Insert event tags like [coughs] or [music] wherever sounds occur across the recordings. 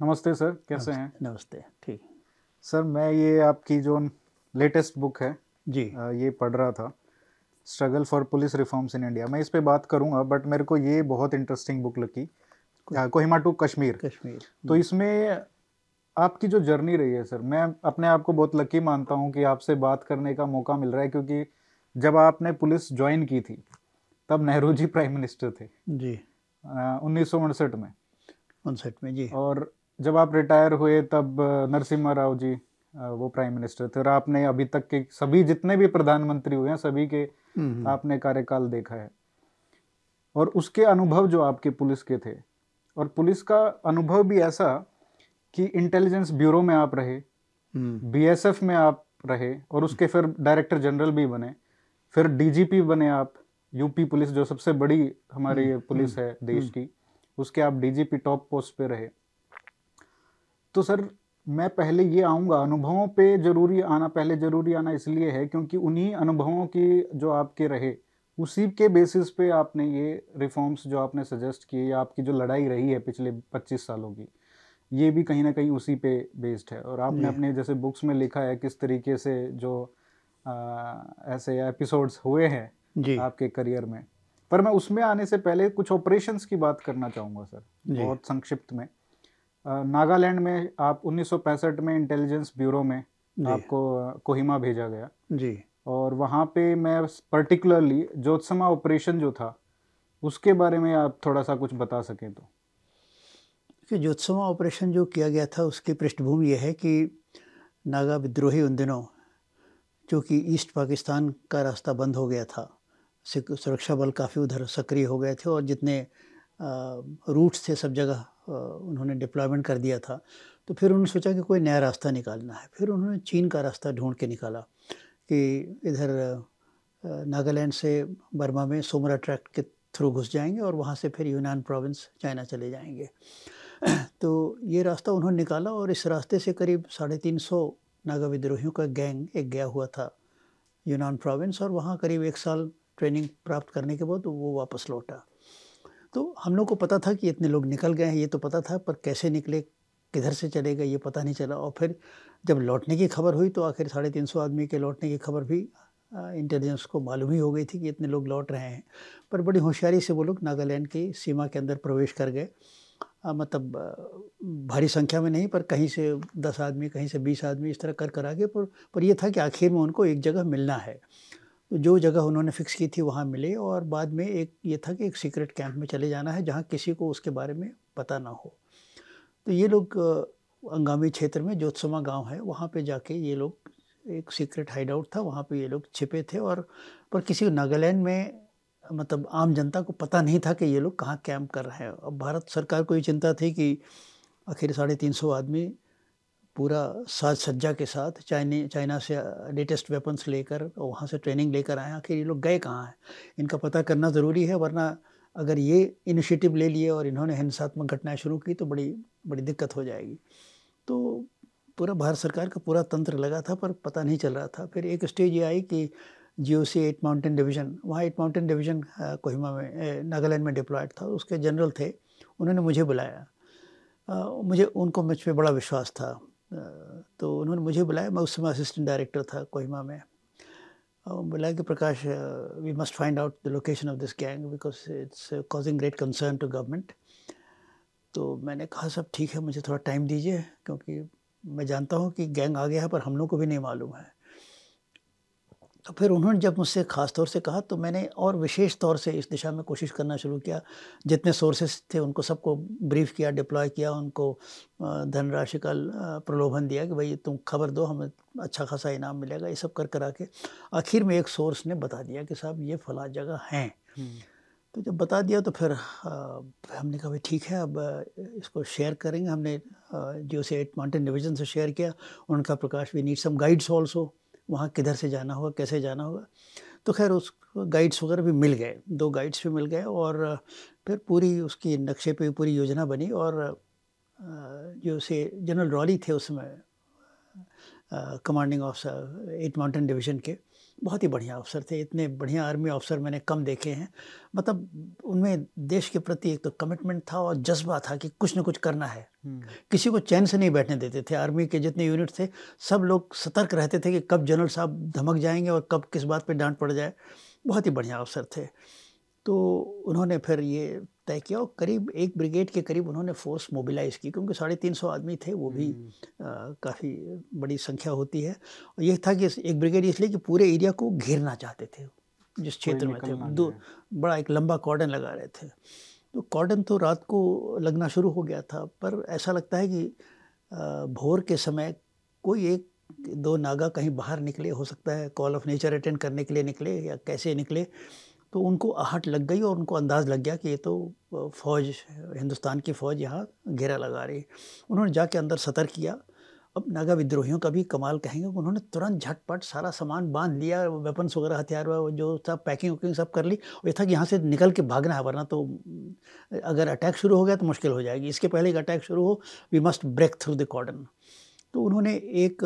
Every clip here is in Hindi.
नमस्ते सर कैसे हैं? नमस्ते ठीक। सर मैं ये आपकी जो लेटेस्ट बुक है जी। ये पढ़ रहा था struggle for police reforms in India. मैं इस पे बात करूँगा बट मेरे को ये बहुत इंटरेस्टिंग बुक लगी कोहिमा टू कश्मीर। कश्मीर तो इसमें आपकी जो जर्नी रही है सर मैं अपने आप को बहुत लकी मानता हूँ कि आपसे बात करने का मौका मिल रहा है क्योंकि जब आपने पुलिस ज्वाइन की थी तब नेहरू जी प्राइम मिनिस्टर थे। जी। उन्नीस सौ उनसठ में। उनसठ में जी। और जब आप रिटायर हुए तब नरसिम्हा राव जी वो प्राइम मिनिस्टर थे और आपने अभी तक के सभी जितने भी प्रधानमंत्री हुए हैं सभी के हम्म, हम्म। आपने कार्यकाल देखा है और उसके अनुभव जो आपके पुलिस के थे और पुलिस का अनुभव भी ऐसा कि इंटेलिजेंस ब्यूरो में आप रहे बीएसएफ हम्म। में आप रहे और उसके फिर डायरेक्टर जनरल भी बने फिर डीजीपी बने आप यूपी पुलिस जो सबसे बड़ी हमारी पुलिस है देश की उसके आप डीजीपी टॉप पोस्ट पे रहे तो सर मैं पहले ये आऊँगा अनुभवों पे ज़रूरी आना पहले ज़रूरी आना इसलिए है क्योंकि उन्हीं अनुभवों की जो आपके रहे उसी के बेसिस पे आपने ये रिफॉर्म्स जो आपने सजेस्ट किए या आपकी जो लड़ाई रही है पिछले 25 सालों की ये भी कहीं ना कहीं उसी पे बेस्ड है। और आपने अपने जैसे बुक्स में लिखा है किस तरीके से जो आ, ऐसे एपिसोड्स हुए हैं आपके करियर में। पर मैं उसमें आने से पहले कुछ ऑपरेशंस की बात करना चाहूँगा सर बहुत संक्षिप्त में। नागालैंड में आप उन्नीस में इंटेलिजेंस ब्यूरो में आपको कोहिमा भेजा गया। जी। और वहाँ पे मैं पर्टिकुलरली ज्योत्समा ऑपरेशन जो था उसके बारे में आप थोड़ा सा कुछ बता सकें तो। कि ज्योत्समा ऑपरेशन जो किया गया था उसकी पृष्ठभूमि यह है कि नागा विद्रोही उन दिनों जो कि ईस्ट पाकिस्तान का रास्ता बंद हो गया था सुरक्षा बल काफ़ी उधर सक्रिय हो गए थे और जितने रूट्स थे सब जगह उन्होंने डिप्लॉयमेंट कर दिया था। तो फिर उन्होंने सोचा कि कोई नया रास्ता निकालना है। फिर उन्होंने चीन का रास्ता ढूंढ के निकाला कि इधर नागालैंड से बर्मा में सोमरा ट्रैक्ट के थ्रू घुस जाएँगे और वहाँ से फिर यूनान प्रोविंस चाइना चले जाएँगे। [clears throat] तो ये रास्ता उन्होंने निकाला और इस रास्ते से करीब साढ़े तीन सौ नागा विद्रोहियों का गैंग एक गया हुआ था यूनान प्रोविंस और वहाँ करीब एक साल ट्रेनिंग प्राप्त करने के बाद वो वापस लौटा। तो हम लोग को पता था कि इतने लोग निकल गए हैं, ये तो पता था, पर कैसे निकले, किधर से चले गए, ये पता नहीं चला। और फिर जब लौटने की खबर हुई तो आखिर साढ़े तीन सौ आदमी के लौटने की खबर भी इंटेलिजेंस को मालूम ही हो गई थी कि इतने लोग लौट रहे हैं। पर बड़ी होशियारी से वो लोग नागालैंड की सीमा के अंदर प्रवेश कर गए। मतलब भारी संख्या में नहीं, पर कहीं से दस आदमी, कहीं से बीस आदमी इस तरह कर कर आगे पर पर यह था कि आखिर में उनको एक जगह मिलना है। जो जगह उन्होंने फ़िक्स की थी वहाँ मिले और बाद में एक ये था कि एक सीक्रेट कैंप में चले जाना है जहाँ किसी को उसके बारे में पता ना हो। तो ये लोग अंगामी क्षेत्र में ज्योत्समा गाँव है, वहाँ पे जाके ये लोग एक सीक्रेट हाइड आउट था, वहाँ पे ये लोग छिपे थे और, पर किसी नागालैंड में मतलब आम जनता को पता नहीं था कि ये लोग कहाँ कैंप कर रहे हैं। अब भारत सरकार को ये चिंता थी कि आखिर साढ़े तीन सौ आदमी पूरा साज सज्जा के साथ चाइनी चाइना से लेटेस्ट वेपन्स लेकर वहाँ से ट्रेनिंग लेकर आए आखिर ये लोग गए कहाँ हैं? इनका पता करना ज़रूरी है वरना अगर ये इनिशिएटिव ले लिए और इन्होंने हिंसात्मक घटनाएँ शुरू की तो बड़ी बड़ी दिक्कत हो जाएगी। तो पूरा भारत सरकार का पूरा तंत्र लगा था पर पता नहीं चल रहा था। फिर एक स्टेज ये आई कि G O C eight mountain division वहाँ एट माउंटेन डिवीज़न कोहिमा में नागालैंड में डिप्लॉयड था। उसके जनरल थे उन्होंने मुझे बुलाया। आ, मुझे उनको मुझ पर बड़ा विश्वास था। तो उन्होंने मुझे बुलाया। मैं उस समय असिस्टेंट डायरेक्टर था कोहिमा में। और बुलाया कि, Prakash we must find out the location of this gang because it's causing great concern to government तो मैंने कहा, सब ठीक है, मुझे थोड़ा टाइम दीजिए, क्योंकि मैं जानता हूँ कि गैंग आ गया है, पर हम लोग को भी नहीं मालूम है। तो फिर उन्होंने जब मुझसे ख़ास तौर से कहा तो मैंने और विशेष तौर से इस दिशा में कोशिश करना शुरू किया। जितने सोर्सेस थे उनको सबको ब्रीफ किया डिप्लॉय किया उनको धनराशि का प्रलोभन दिया कि भाई तुम खबर दो हमें अच्छा खासा इनाम मिलेगा। ये सब कर करा के आखिर में एक सोर्स ने बता दिया कि साहब ये फला जगह हैं। तो जब बता दिया तो फिर हमने कहा भाई ठीक है अब इसको शेयर करेंगे। हमने जो से एट माउंटेन डिवीज़न से शेयर किया। उनका Prakash we need some guides also वहाँ किधर से जाना होगा, कैसे जाना होगा। तो खैर उस गाइड्स वगैरह भी मिल गए, दो गाइड्स भी मिल गए और फिर पूरी उसकी नक्शे पे पूरी योजना बनी और जो से जनरल रॉली थे उसमें commanding officer eight mountain division के। बहुत ही बढ़िया अफसर थे इतने बढ़िया आर्मी अफसर मैंने कम देखे हैं। मतलब उनमें देश के प्रति एक तो कमिटमेंट था और जज्बा था कि कुछ ना कुछ करना है। हम्म। किसी को चैन से नहीं बैठने देते थे। आर्मी के जितने यूनिट थे सब लोग सतर्क रहते थे कि कब जनरल साहब धमक जाएँगे और कब किस बात पर डांट पड़ जाए। बहुत ही बढ़िया अफसर थे। तो उन्होंने फिर ये तय किया और करीब एक ब्रिगेड के करीब उन्होंने फोर्स मोबिलाइज की क्योंकि साढ़े तीन सौ आदमी थे वो भी हम्म। काफ़ी बड़ी संख्या होती है। और ये था कि एक ब्रिगेड इसलिए कि पूरे एरिया को घेरना चाहते थे जिस क्षेत्र में थे। दो बड़ा एक लंबा कॉर्डन लगा रहे थे। तो कॉर्डन तो रात को लगना शुरू हो गया था पर ऐसा लगता है कि भोर के समय कोई एक दो नागा कहीं बाहर निकले हो सकता है कॉल ऑफ़ नेचर अटेंड करने के लिए निकले या कैसे निकले। तो उनको आहट लग गई और उनको अंदाज़ लग गया कि ये तो फ़ौज, हिंदुस्तान की फ़ौज यहाँ घेरा लगा रही उन्होंने जाके अंदर सतर्क किया। अब नागा विद्रोहियों का भी कमाल कहेंगे उन्होंने तुरंत झटपट सारा सामान बाँध लिया वेपन्स वगैरह, हथियार जो सब पैकिंग वैकिंग सब कर ली। और ये था कि यहाँ से निकल के भागना है, वरना तो अगर अटैक शुरू हो गया तो मुश्किल हो जाएगी। इसके पहले एक अटैक शुरू हो we must break through the cordon तो उन्होंने एक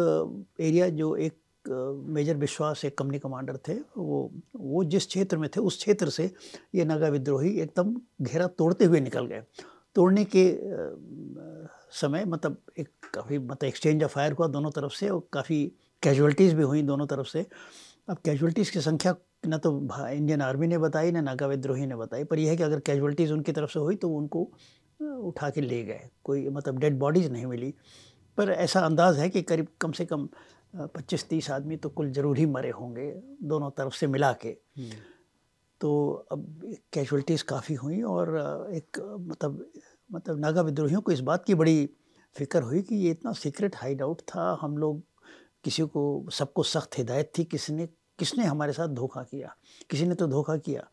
एरिया जो एक मेजर विश्वास एक कंपनी कमांडर थे, वो वो जिस क्षेत्र में थे, उस क्षेत्र से ये नागा विद्रोही एकदम घेरा तोड़ते हुए निकल गए। तोड़ने के समय मतलब एक काफ़ी मतलब एक्सचेंज ऑफ़ फायर हुआ दोनों तरफ़ से और काफ़ी कैजुअलिटीज़ भी हुई दोनों तरफ़ से। अब कैजुअलिटीज़ की संख्या न तो इंडियन आर्मी ने बताई, ना नागा विद्रोही ने बताई, पर यह है कि अगर कैजुअलिटीज़ उनकी तरफ़ से हुई तो उनको उठा के ले गए। कोई मतलब डेड बॉडीज़ नहीं मिली। पर ऐसा अंदाज़ है कि करीब कम से कम पच्चीस तीस आदमी तो कुल ज़रूर ही मरे होंगे दोनों तरफ़ से मिला के हम्म। तो अब कैजुअलिटीज़ काफ़ी हुई और एक मतलब मतलब नागा विद्रोहियों को इस बात की बड़ी फ़िक्र हुई कि ये इतना सीक्रेट हाइड आउट था हम लोग किसी को सबको सख्त हिदायत थी किसने किसने हमारे साथ धोखा किया किसी ने तो धोखा किया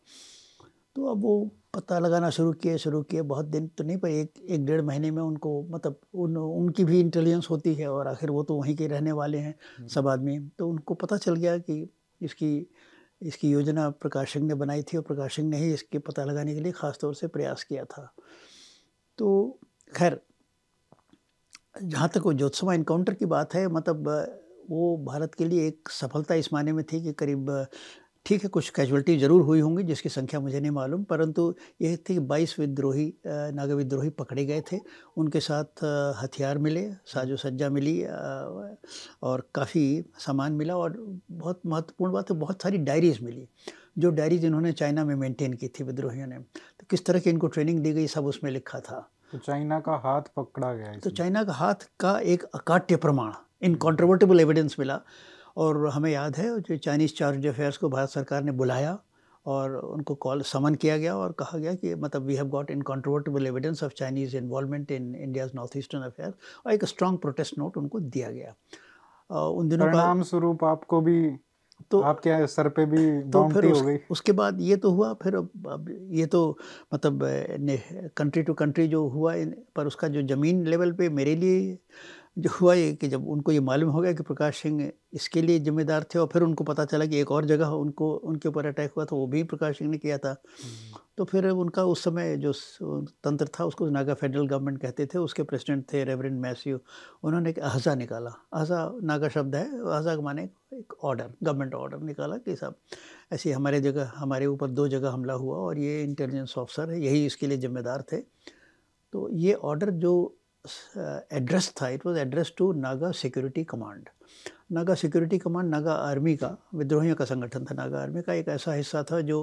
तो अब वो पता लगाना शुरू किए शुरू किए बहुत दिन तो नहीं पर एक एक डेढ़ महीने में उनको मतलब उन उनकी भी इंटेलिजेंस होती है और आखिर वो तो वहीं के रहने वाले हैं हम्म। सब आदमी तो उनको पता चल गया कि इसकी इसकी योजना प्रकाश सिंह ने बनाई थी और प्रकाश सिंह ने ही इसके पता लगाने के लिए ख़ास तौर से प्रयास किया था तो खैर जहाँ तक वो ज्योत्समा इनकाउंटर की बात है मतलब वो भारत के लिए एक सफलता इस मायने में थी कि करीब ठीक है कुछ कैजुअलिटी ज़रूर हुई होंगी जिसकी संख्या मुझे नहीं मालूम परंतु यह थी कि बाईस विद्रोही नागा विद्रोही पकड़े गए थे। उनके साथ हथियार मिले साजो सज्जा मिली और काफ़ी सामान मिला और बहुत महत्वपूर्ण बात है बहुत सारी डायरीज़ मिली। जो डायरीज इन्होंने चाइना में मेंटेन की थी विद्रोहियों ने। तो किस तरह की इनको ट्रेनिंग दी गई सब उसमें लिखा था। तो चाइना का हाथ पकड़ा गया तो चाइना का हाथ का एक अकाट्य प्रमाण इनकॉन्ट्रोवर्टेबल एविडेंस मिला। और हमें याद है जो चाइनीज़ चार्ज अफेयर्स को भारत सरकार ने बुलाया और उनको कॉल समन किया गया और कहा गया कि मतलब we have got incontrovertible evidence of Chinese involvement in India's north eastern affair और एक स्ट्रॉन्ग प्रोटेस्ट नोट उनको दिया गया। उन दिनों परिणाम स्वरूप आपको भी तो आपके सर पे भी तो फिर उस, हो गई। उसके बाद ये तो हुआ फिर अब ये तो मतलब कंट्री टू कंट्री जो हुआ पर उसका जो ज़मीन लेवल पे मेरे लिए जो हुआ ये कि जब उनको ये मालूम हो गया कि प्रकाश सिंह इसके लिए जिम्मेदार थे और फिर उनको पता चला कि एक और जगह उनको उनके ऊपर अटैक हुआ था वो भी प्रकाश सिंह ने किया था। हम्म। तो फिर उनका उस समय जो तंत्र था उसको नागा फेडरल गवर्नमेंट कहते थे उसके प्रेसिडेंट थे रेवरेंड मैस्यू। उन्होंने एक अहजा निकाला। अहजा नागा शब्द है अहजा का माने एक ऑर्डर गवर्नमेंट ऑर्डर निकाला कि साहब ऐसे हमारे जगह हमारे ऊपर दो जगह हमला हुआ और ये इंटेलिजेंस ऑफिसर है यही इसके लिए जिम्मेदार थे। तो ये ऑर्डर जो एड्रेस था it was address to Naga security command Naga security command Naga army का विद्रोहियों का संगठन था नागा आर्मी का एक ऐसा हिस्सा था जो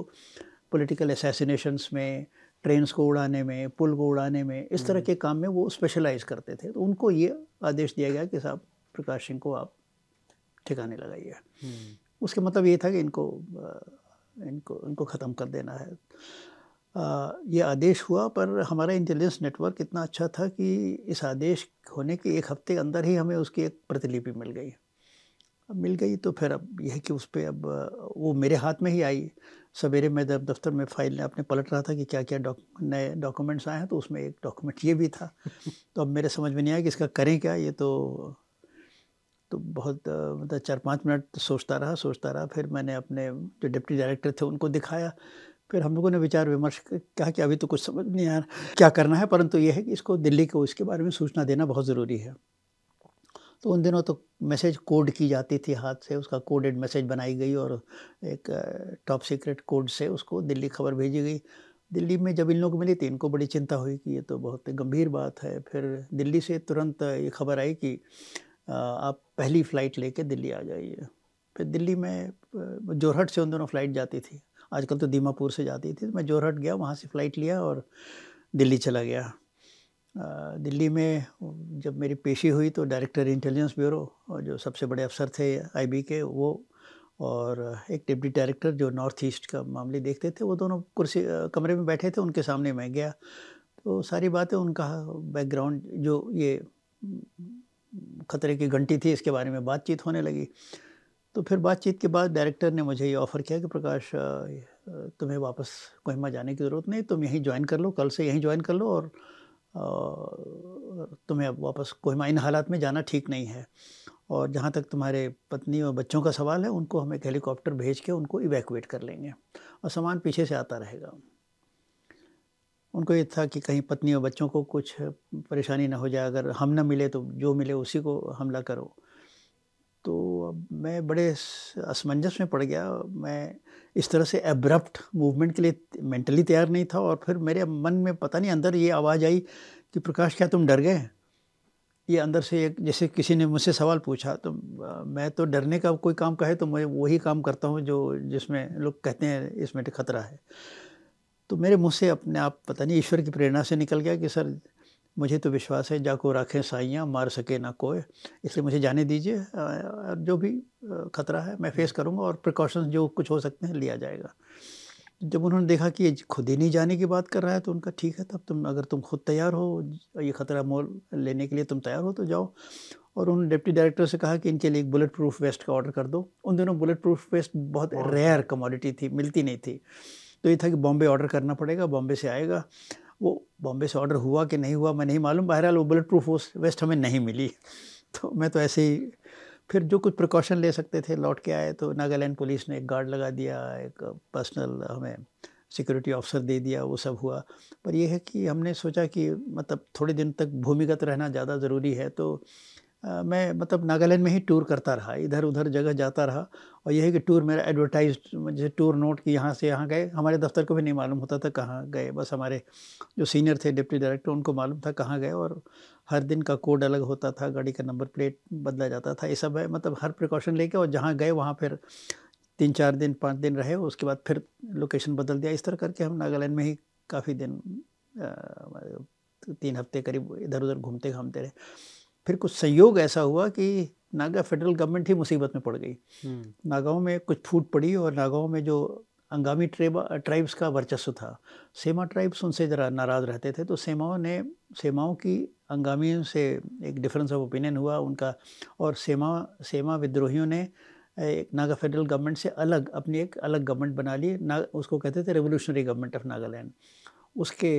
पॉलिटिकल असैसिनेशंस में ट्रेन्स को उड़ाने में पुल को उड़ाने में इस तरह। के काम में वो स्पेशलाइज करते थे तो उनको ये आदेश दिया गया कि साहब प्रकाश सिंह को आप ठिकाने लगाइए। उसके मतलब ये था कि इनको इनको इनको ख़त्म कर देना है ये आदेश हुआ पर हमारा इंटेलिजेंस नेटवर्क इतना अच्छा था कि इस आदेश होने के एक हफ़्ते के अंदर ही हमें उसकी एक प्रतिलिपि मिल गई। अब मिल गई तो फिर अब यह कि उस पर अब वो मेरे हाथ में ही आई। सवेरे मैं जब दफ्तर में फ़ाइल अपने पलट रहा था कि क्या क्या डॉक नए डॉक्यूमेंट्स आए हैं तो उसमें एक डॉक्यूमेंट ये भी था। [laughs] तो अब मेरे समझ में नहीं आया कि इसका करें क्या ये तो तो बहुत मतलब चार पाँच मिनट सोचता रहा सोचता रहा फिर मैंने अपने जो डिप्टी डायरेक्टर थे उनको दिखाया। फिर हम लोगों ने विचार विमर्श कहा कि अभी तो कुछ समझ नहीं आ रहा क्या करना है? परंतु यह है कि इसको दिल्ली को इसके बारे में सूचना देना बहुत ज़रूरी है। तो उन दिनों तो मैसेज कोड की जाती थी हाथ से, उसका कोडेड मैसेज बनाई गई और एक टॉप सीक्रेट कोड से उसको दिल्ली खबर भेजी गई। दिल्ली में जब इन लोगों मिली थी इनको बड़ी चिंता हुई कि ये तो बहुत गंभीर बात है। फिर दिल्ली से तुरंत ये खबर आई कि आप पहली फ़्लाइट लेके दिल्ली आ जाइए। फिर दिल्ली में जोरहट से उन दोनों फ़्लाइट जाती थी। आजकल तो दीमापुर से जाती थी तो मैं जोरहट गया, वहाँ से फ़्लाइट लिया और दिल्ली चला गया। दिल्ली में जब मेरी पेशी हुई तो डायरेक्टर इंटेलिजेंस ब्यूरो और जो सबसे बड़े अफसर थे आईबी के, वो और एक डिप्टी डायरेक्टर जो नॉर्थ ईस्ट का मामले देखते थे, वो दोनों कुर्सी कमरे में बैठे थे, उनके सामने मैं गया। तो सारी बातें उनका बैकग्राउंड जो ये, खतरे की घंटी थी, इसके बारे में बातचीत होने लगी। तो फिर बातचीत के बाद डायरेक्टर ने मुझे ये ऑफ़र किया कि, प्रकाश तुम्हें वापस कोहिमा जाने की ज़रूरत नहीं, तुम यहीं ज्वाइन कर लो, कल से यहीं ज्वाइन कर लो और तुम्हें अब वापस कोहिमा, इन हालात में जाना ठीक नहीं है। और जहाँ तक तुम्हारे पत्नी और बच्चों का सवाल है, उनको हम एक हेलीकॉप्टर भेज के उनको इवैक्यूएट कर लेंगे और सामान पीछे से आता रहेगा। उनको ये था कि कहीं पत्नी और बच्चों को कुछ परेशानी ना हो जाए, अगर हम ना मिले तो जो मिले उसी को हमला करो। तो अब मैं बड़े असमंजस में पड़ गया। मैं इस तरह से एब्रप्ट मूवमेंट के लिए मेंटली तैयार नहीं था और फिर मेरे मन में पता नहीं अंदर ये आवाज़ आई कि, प्रकाश, क्या तुम डर गए? ये अंदर से एक, जैसे किसी ने मुझसे सवाल पूछा तो मैं तो डरने का कोई काम कहे तो मैं वही काम करता हूँ जो, जिसमें लोग कहते हैं इसमें खतरा है। तो मेरे मुँह से अपने आप पता नहीं ईश्वर की प्रेरणा से निकल गया कि, सर मुझे तो विश्वास है जाको रखें साइयाँ मार सके ना कोई। इसलिए मुझे जाने दीजिए जो भी खतरा है मैं फेस करूँगा और प्रिकॉशंस जो कुछ हो सकते हैं लिया जाएगा। जब उन्होंने देखा कि ये खुद ही नहीं जाने की बात कर रहा है तो उनका ठीक है तब तुम अगर तुम खुद तैयार हो ये ख़तरा मोल लेने के लिए तुम तैयार हो तो जाओ। और उन्होंने डिप्टी डायरेक्टर से कहा कि इनके लिए एक बुलेट प्रूफ वेस्ट का ऑर्डर कर दो। उन दिनों बुलेट प्रूफ वेस्ट बहुत रेयर कमोडिटी थी मिलती नहीं थी। तो ये था कि बॉम्बे ऑर्डर करना पड़ेगा बॉम्बे से आएगा। वो बॉम्बे से ऑर्डर हुआ कि नहीं हुआ, मैं नहीं मालूम। बहरहाल वो बुलेट प्रूफ वेस्ट हमें नहीं मिली। [laughs] तो मैं तो ऐसे ही फिर जो कुछ प्रिकॉशन ले सकते थे, लौट के आए तो नागालैंड पुलिस ने एक गार्ड लगा दिया, एक पर्सनल हमें सिक्योरिटी ऑफिसर दे दिया, वो सब हुआ। पर यह है कि हमने सोचा कि मतलब थोड़े दिन तक भूमिगत रहना ज़्यादा ज़रूरी है तो मैं मतलब नागालैंड में ही टूर करता रहा इधर उधर जगह जाता रहा और यह कि टूर मेरा एडवर्टाइज जैसे टूर नोट कि यहाँ से यहाँ गए। हमारे दफ्तर को भी नहीं मालूम होता था कहाँ गए, बस हमारे जो सीनियर थे डिप्टी डायरेक्टर उनको मालूम था कहाँ गए और हर दिन का कोड अलग होता था, गाड़ी का नंबर प्लेट बदला जाता था, ये सब है। मतलब हर प्रिकॉशन लेके और जहाँ गए वहाँ फिर तीन चार दिन, पाँच दिन रहे, उसके बाद फिर लोकेशन बदल दिया। इस तरह करके हम नागालैंड में ही काफ़ी दिन तीन हफ़्ते करीब इधर उधर घूमते घामते रहे। फिर कुछ संयोग ऐसा हुआ कि नागा फेडरल गवर्नमेंट ही मुसीबत में पड़ गई। हम्म। नागाओं में कुछ फूट पड़ी और नागाओं में जो अंगामी ट्रेब ट्राइब्स का वर्चस्व था। सेमा ट्राइब्स उनसे ज़रा नाराज़ रहते थे तो सेमाओं ने सेमाओं की अंगामियों से एक डिफरेंस ऑफ़ ओपिनियन हुआ उनका और सेमा सेमा विद्रोहियों ने एक नागा फेडरल गवर्नमेंट से अलग अपनी एक अलग गवर्नमेंट बना ली। ना उसको कहते थे रेवोल्यूशनरी गवर्नमेंट ऑफ़ नागालैंड उसके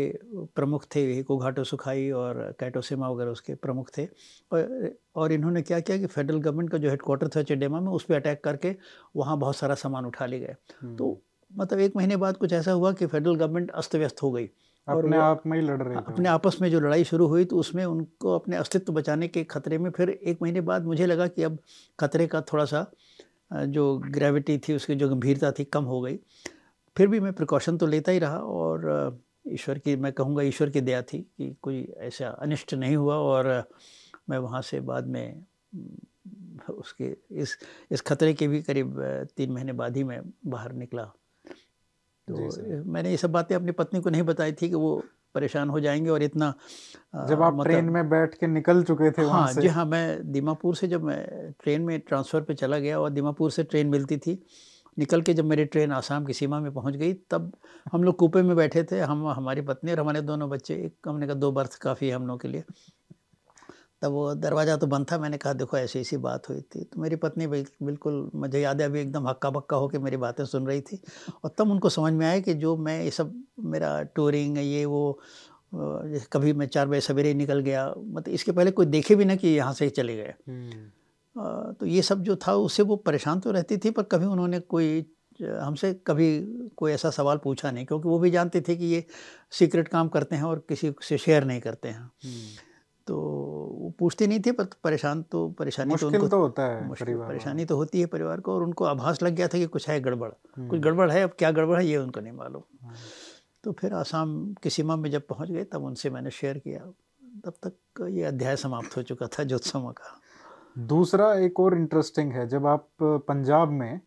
प्रमुख थे कोघाटो सुखाई और कैटोसेमा वगैरह उसके प्रमुख थे। और और इन्होंने क्या किया कि फेडरल गवर्नमेंट का जो हेडक्वार्टर था चेडेमा में उस पर अटैक करके वहाँ बहुत सारा सामान उठा ले गए। तो हम्म। मतलब एक महीने बाद कुछ ऐसा हुआ कि फेडरल गवर्नमेंट अस्त व्यस्त हो गई। और अपने आप में ही लड़ रहे थे। अपने आपस में जो लड़ाई शुरू हुई तो उसमें उनको अपने अस्तित्व बचाने के खतरे में फिर एक महीने बाद मुझे लगा कि अब खतरे का थोड़ा सा जो ग्रेविटी थी उसकी जो गंभीरता थी कम हो गई। फिर भी मैं प्रिकॉशन तो लेता ही रहा और ईश्वर की मैं कहूँगा ईश्वर की दया थी कि कोई ऐसा अनिष्ट नहीं हुआ और मैं वहाँ से बाद में उसके इस इस खतरे के भी करीब तीन महीने बाद ही मैं बाहर निकला तो मैंने ये सब बातें अपनी पत्नी को नहीं बताई थी कि वो परेशान हो जाएँगे और इतना जब आप मतलब, ट्रेन में बैठ के निकल चुके थे हाँ से। जी हाँ मैं दीमापुर से जब मैं ट्रेन में ट्रांसफ़र पे चला गया और दीमापुर से ट्रेन मिलती थी निकल के जब मेरी ट्रेन आसाम की सीमा में पहुँच गई, तब हम लोग कूपे में बैठे थे, हम, हमारी पत्नी और हमारे दोनों बच्चे, एक हमने का दो बर्थ काफ़ी है हम लोग के लिए। तब वो दरवाज़ा तो बंद था, मैंने कहा, देखो, ऐसी ऐसी बात हुई थी। तो मेरी पत्नी बिल्कुल मुझे याद है अभी एकदम हक्का बक्का होकर मेरी बातें सुन रही थी। और तब उनको समझ में आया कि जो मैं, ये सब मेरा टूरिंग ये वो कभी मैं चार बजे सवेरे निकल गया मतलब इसके पहले कोई देखे भी ना कि यहाँ से ही चले गए। हम्म। तो ये सब जो था उससे वो परेशान तो रहती थी पर कभी उन्होंने कोई हमसे कभी कोई ऐसा सवाल पूछा नहीं क्योंकि वो भी जानते थे कि ये सीक्रेट काम करते हैं और किसी से शेयर नहीं करते हैं हम्म। तो वो पूछते नहीं थे पर परेशान तो परेशानी तो उनको तो होता है परेशानी तो होती है परिवार को और उनको आभास लग गया था कि कुछ है गड़बड़ कुछ हम्म। गड़बड़ है अब क्या गड़बड़ है ये उनको नहीं मालूम हाँ। तो फिर आसाम की सीमा में जब पहुँच गए तब उनसे मैंने शेयर किया तब तक ये अध्याय समाप्त हो चुका था ज्योत्समा का दूसरा एक और इंटरेस्टिंग है जब आप पंजाब में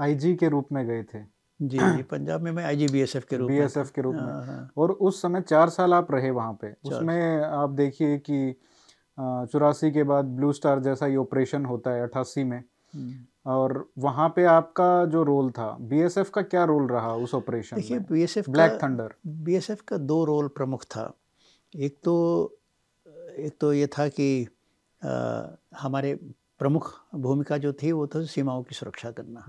आईजी के रूप में गए थे। जी जी पंजाब में मैं आई के रूप में। के रूप में। हाँ, हाँ। और उस समय चार साल आप रहे वहाँ पे। उसमें आप देखिए कि चौरासी के बाद ब्लू स्टार जैसा ही ऑपरेशन होता है अट्ठासी में। हम्म। और वहाँ पे आपका जो रोल था बीएसएफ का क्या रोल रहा उस ऑपरेशन देखिए बीएसएफ ब्लैक थंडर बीएसएफ का दो रोल प्रमुख था। एक तो एक तो ये था कि हमारे प्रमुख भूमिका जो थी वो था सीमाओं की सुरक्षा करना।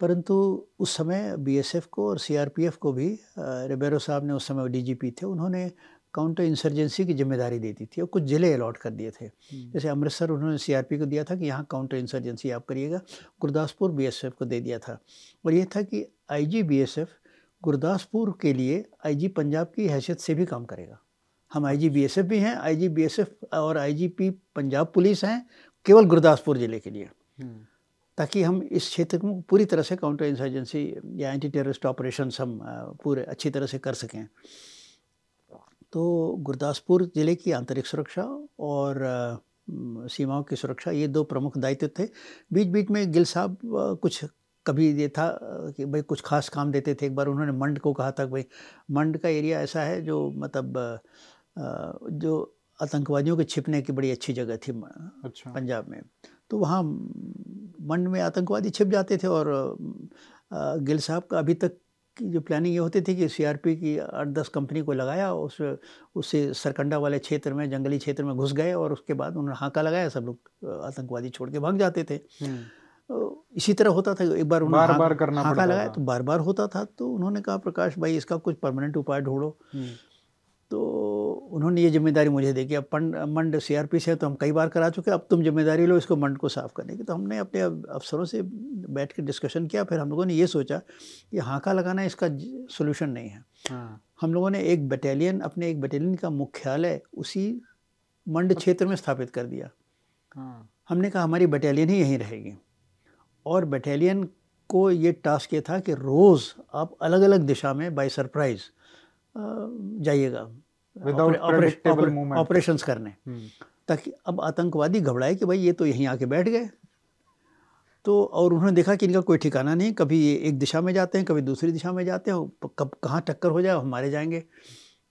परंतु उस समय बीएसएफ को और सीआरपीएफ को भी रिबेरो साहब ने उस समय डीजीपी थे उन्होंने काउंटर इंसर्जेंसी की ज़िम्मेदारी दे दी थी और कुछ ज़िले अलॉट कर दिए थे। जैसे अमृतसर उन्होंने सीआरपी को दिया था कि यहाँ काउंटर इंसर्जेंसी आप करिएगा गुरदासपुर बीएसएफ को दे दिया था। और ये था कि आईजी बीएसएफ गुरदासपुर के लिए आईजी पंजाब की हैसियत से भी काम करेगा। हम आईजी बीएसएफ भी हैं आईजी बीएसएफ और आईजीपी पंजाब पुलिस हैं केवल गुरदासपुर ज़िले के लिए। हम्म। ताकि हम इस क्षेत्र को पूरी तरह से काउंटर इंसर्जेंसी या एंटी टेररिस्ट ऑपरेशन हम पूरे अच्छी तरह से कर सकें। तो गुरदासपुर ज़िले की आंतरिक सुरक्षा और सीमाओं की सुरक्षा ये दो प्रमुख दायित्व थे। बीच बीच में गिल साहब कुछ कभी ये था कि भाई कुछ खास काम देते थे। एक बार उन्होंने मंड को कहा था भाई मंड का एरिया ऐसा है जो मतलब जो आतंकवादियों के छिपने की बड़ी अच्छी जगह थी अच्छा। पंजाब में तो वहाँ मंड में आतंकवादी छिप जाते थे और गिल साहब का अभी तक की जो प्लानिंग ये होती थी कि सीआरपी की आठ दस कंपनी को लगाया उस उससे सरकंडा वाले क्षेत्र में जंगली क्षेत्र में घुस गए और उसके बाद उन्होंने हाका लगाया सब लोग आतंकवादी छोड़ के भाग जाते थे हम्म। इसी तरह होता था एक बार उन्होंने बार बार करना हाका लगाया तो बार बार होता था तो उन्होंने कहा प्रकाश भाई इसका कुछ परमानेंट उपाय ढूंढो हम्म। तो उन्होंने ये ज़िम्मेदारी मुझे दी कि अब पंड मंड सी आर पी से है तो हम कई बार करा चुके अब तुम ज़िम्मेदारी लो इसको मंड को साफ़ करने की। तो हमने अपने अफसरों से बैठ के डिस्कशन किया। फिर हम लोगों ने ये सोचा कि हाँका लगाना इसका सोल्यूशन नहीं है। हाँ। हम लोगों ने एक बटालियन अपने एक बटालियन का मुख्यालय उसी मंड क्षेत्र में स्थापित कर दिया। हाँ। हमने कहा हमारी बटालियन ही यहीं रहेगी। और बटालियन को ये टास्क ये था कि रोज़ आप अलग अलग दिशा में बाय सरप्राइज़ जाइएगा। ऑपरेशंस करने। हम्म। ताकि अब आतंकवादी घबराए कि भाई ये तो यहीं आके बैठ गए। तो और उन्होंने देखा कि इनका कोई ठिकाना नहीं कभी ये एक दिशा में जाते हैं कभी दूसरी दिशा में जाते हैं कब कहाँ टक्कर हो जाए हमारे जाएँगे।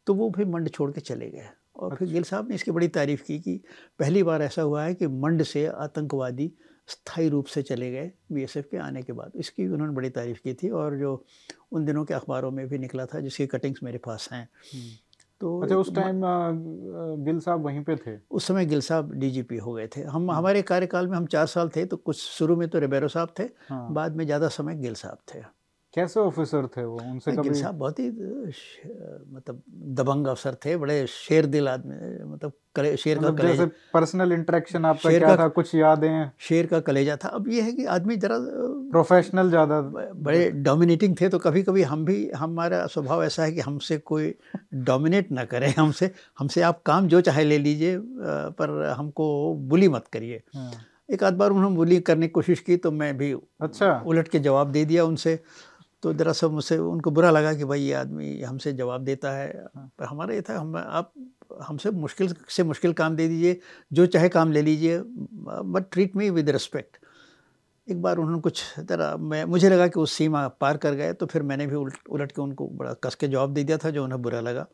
तो वो फिर मंड छोड़ के चले गए। और फिर गिल साहब ने इसकी बड़ी तारीफ़ की कि पहली बार ऐसा हुआ है कि मंड से आतंकवादी स्थायी रूप से चले गए बीएसएफ के आने के बाद। इसकी उन्होंने बड़ी तारीफ़ की थी और जो उन दिनों के अखबारों में भी निकला था जिसकी कटिंग्स मेरे पास हैं। हम्म। तो अच्छा उस टाइम गिल साहब वहीं पे थे उस समय गिल साहब डीजीपी हो गए थे हम। हमारे कार्यकाल में हम चार साल थे तो कुछ शुरू में तो रिबेरो साहब थे हाँ। बाद में ज़्यादा समय गिल साहब थे कैसे ऑफिसर थे वो? उनसे कभी साहब बहुत ही मतलब दबंग अफसर थे बड़े शेर दिल आदमी मतलब कले, शेर मतलब का कलेजा पर्सनल इंटरेक्शन आपका शेर क्या का, था? कुछ यादें? शेर का कलेजा था। अब ये है कि आदमी जरा प्रोफेशनल ज़्यादा बड़े डोमिनेटिंग थे तो कभी कभी हम भी हमारा स्वभाव ऐसा है कि हमसे कोई डोमिनेट ना करे हमसे हमसे आप काम जो चाहे ले लीजिए पर हमको बुली मत करिए। हाँ। एक आध बार उन्होंने बुली करने की कोशिश की तो मैं भी अच्छा। उलट के जवाब दे दिया उनसे। तो दरअसल मुझसे उनको बुरा लगा कि भाई ये आदमी हमसे जवाब देता है। पर हमारा ये था हम आप हमसे मुश्किल से मुश्किल काम दे दीजिए जो चाहे काम ले लीजिए but treat me with respect. एक बार उन्होंने कुछ तरह मैं मुझे लगा कि वो सीमा पार कर गए तो फिर मैंने भी उलट उलट के उनको बड़ा कस के जवाब दे दिया था जो उन्हें बुरा लगा।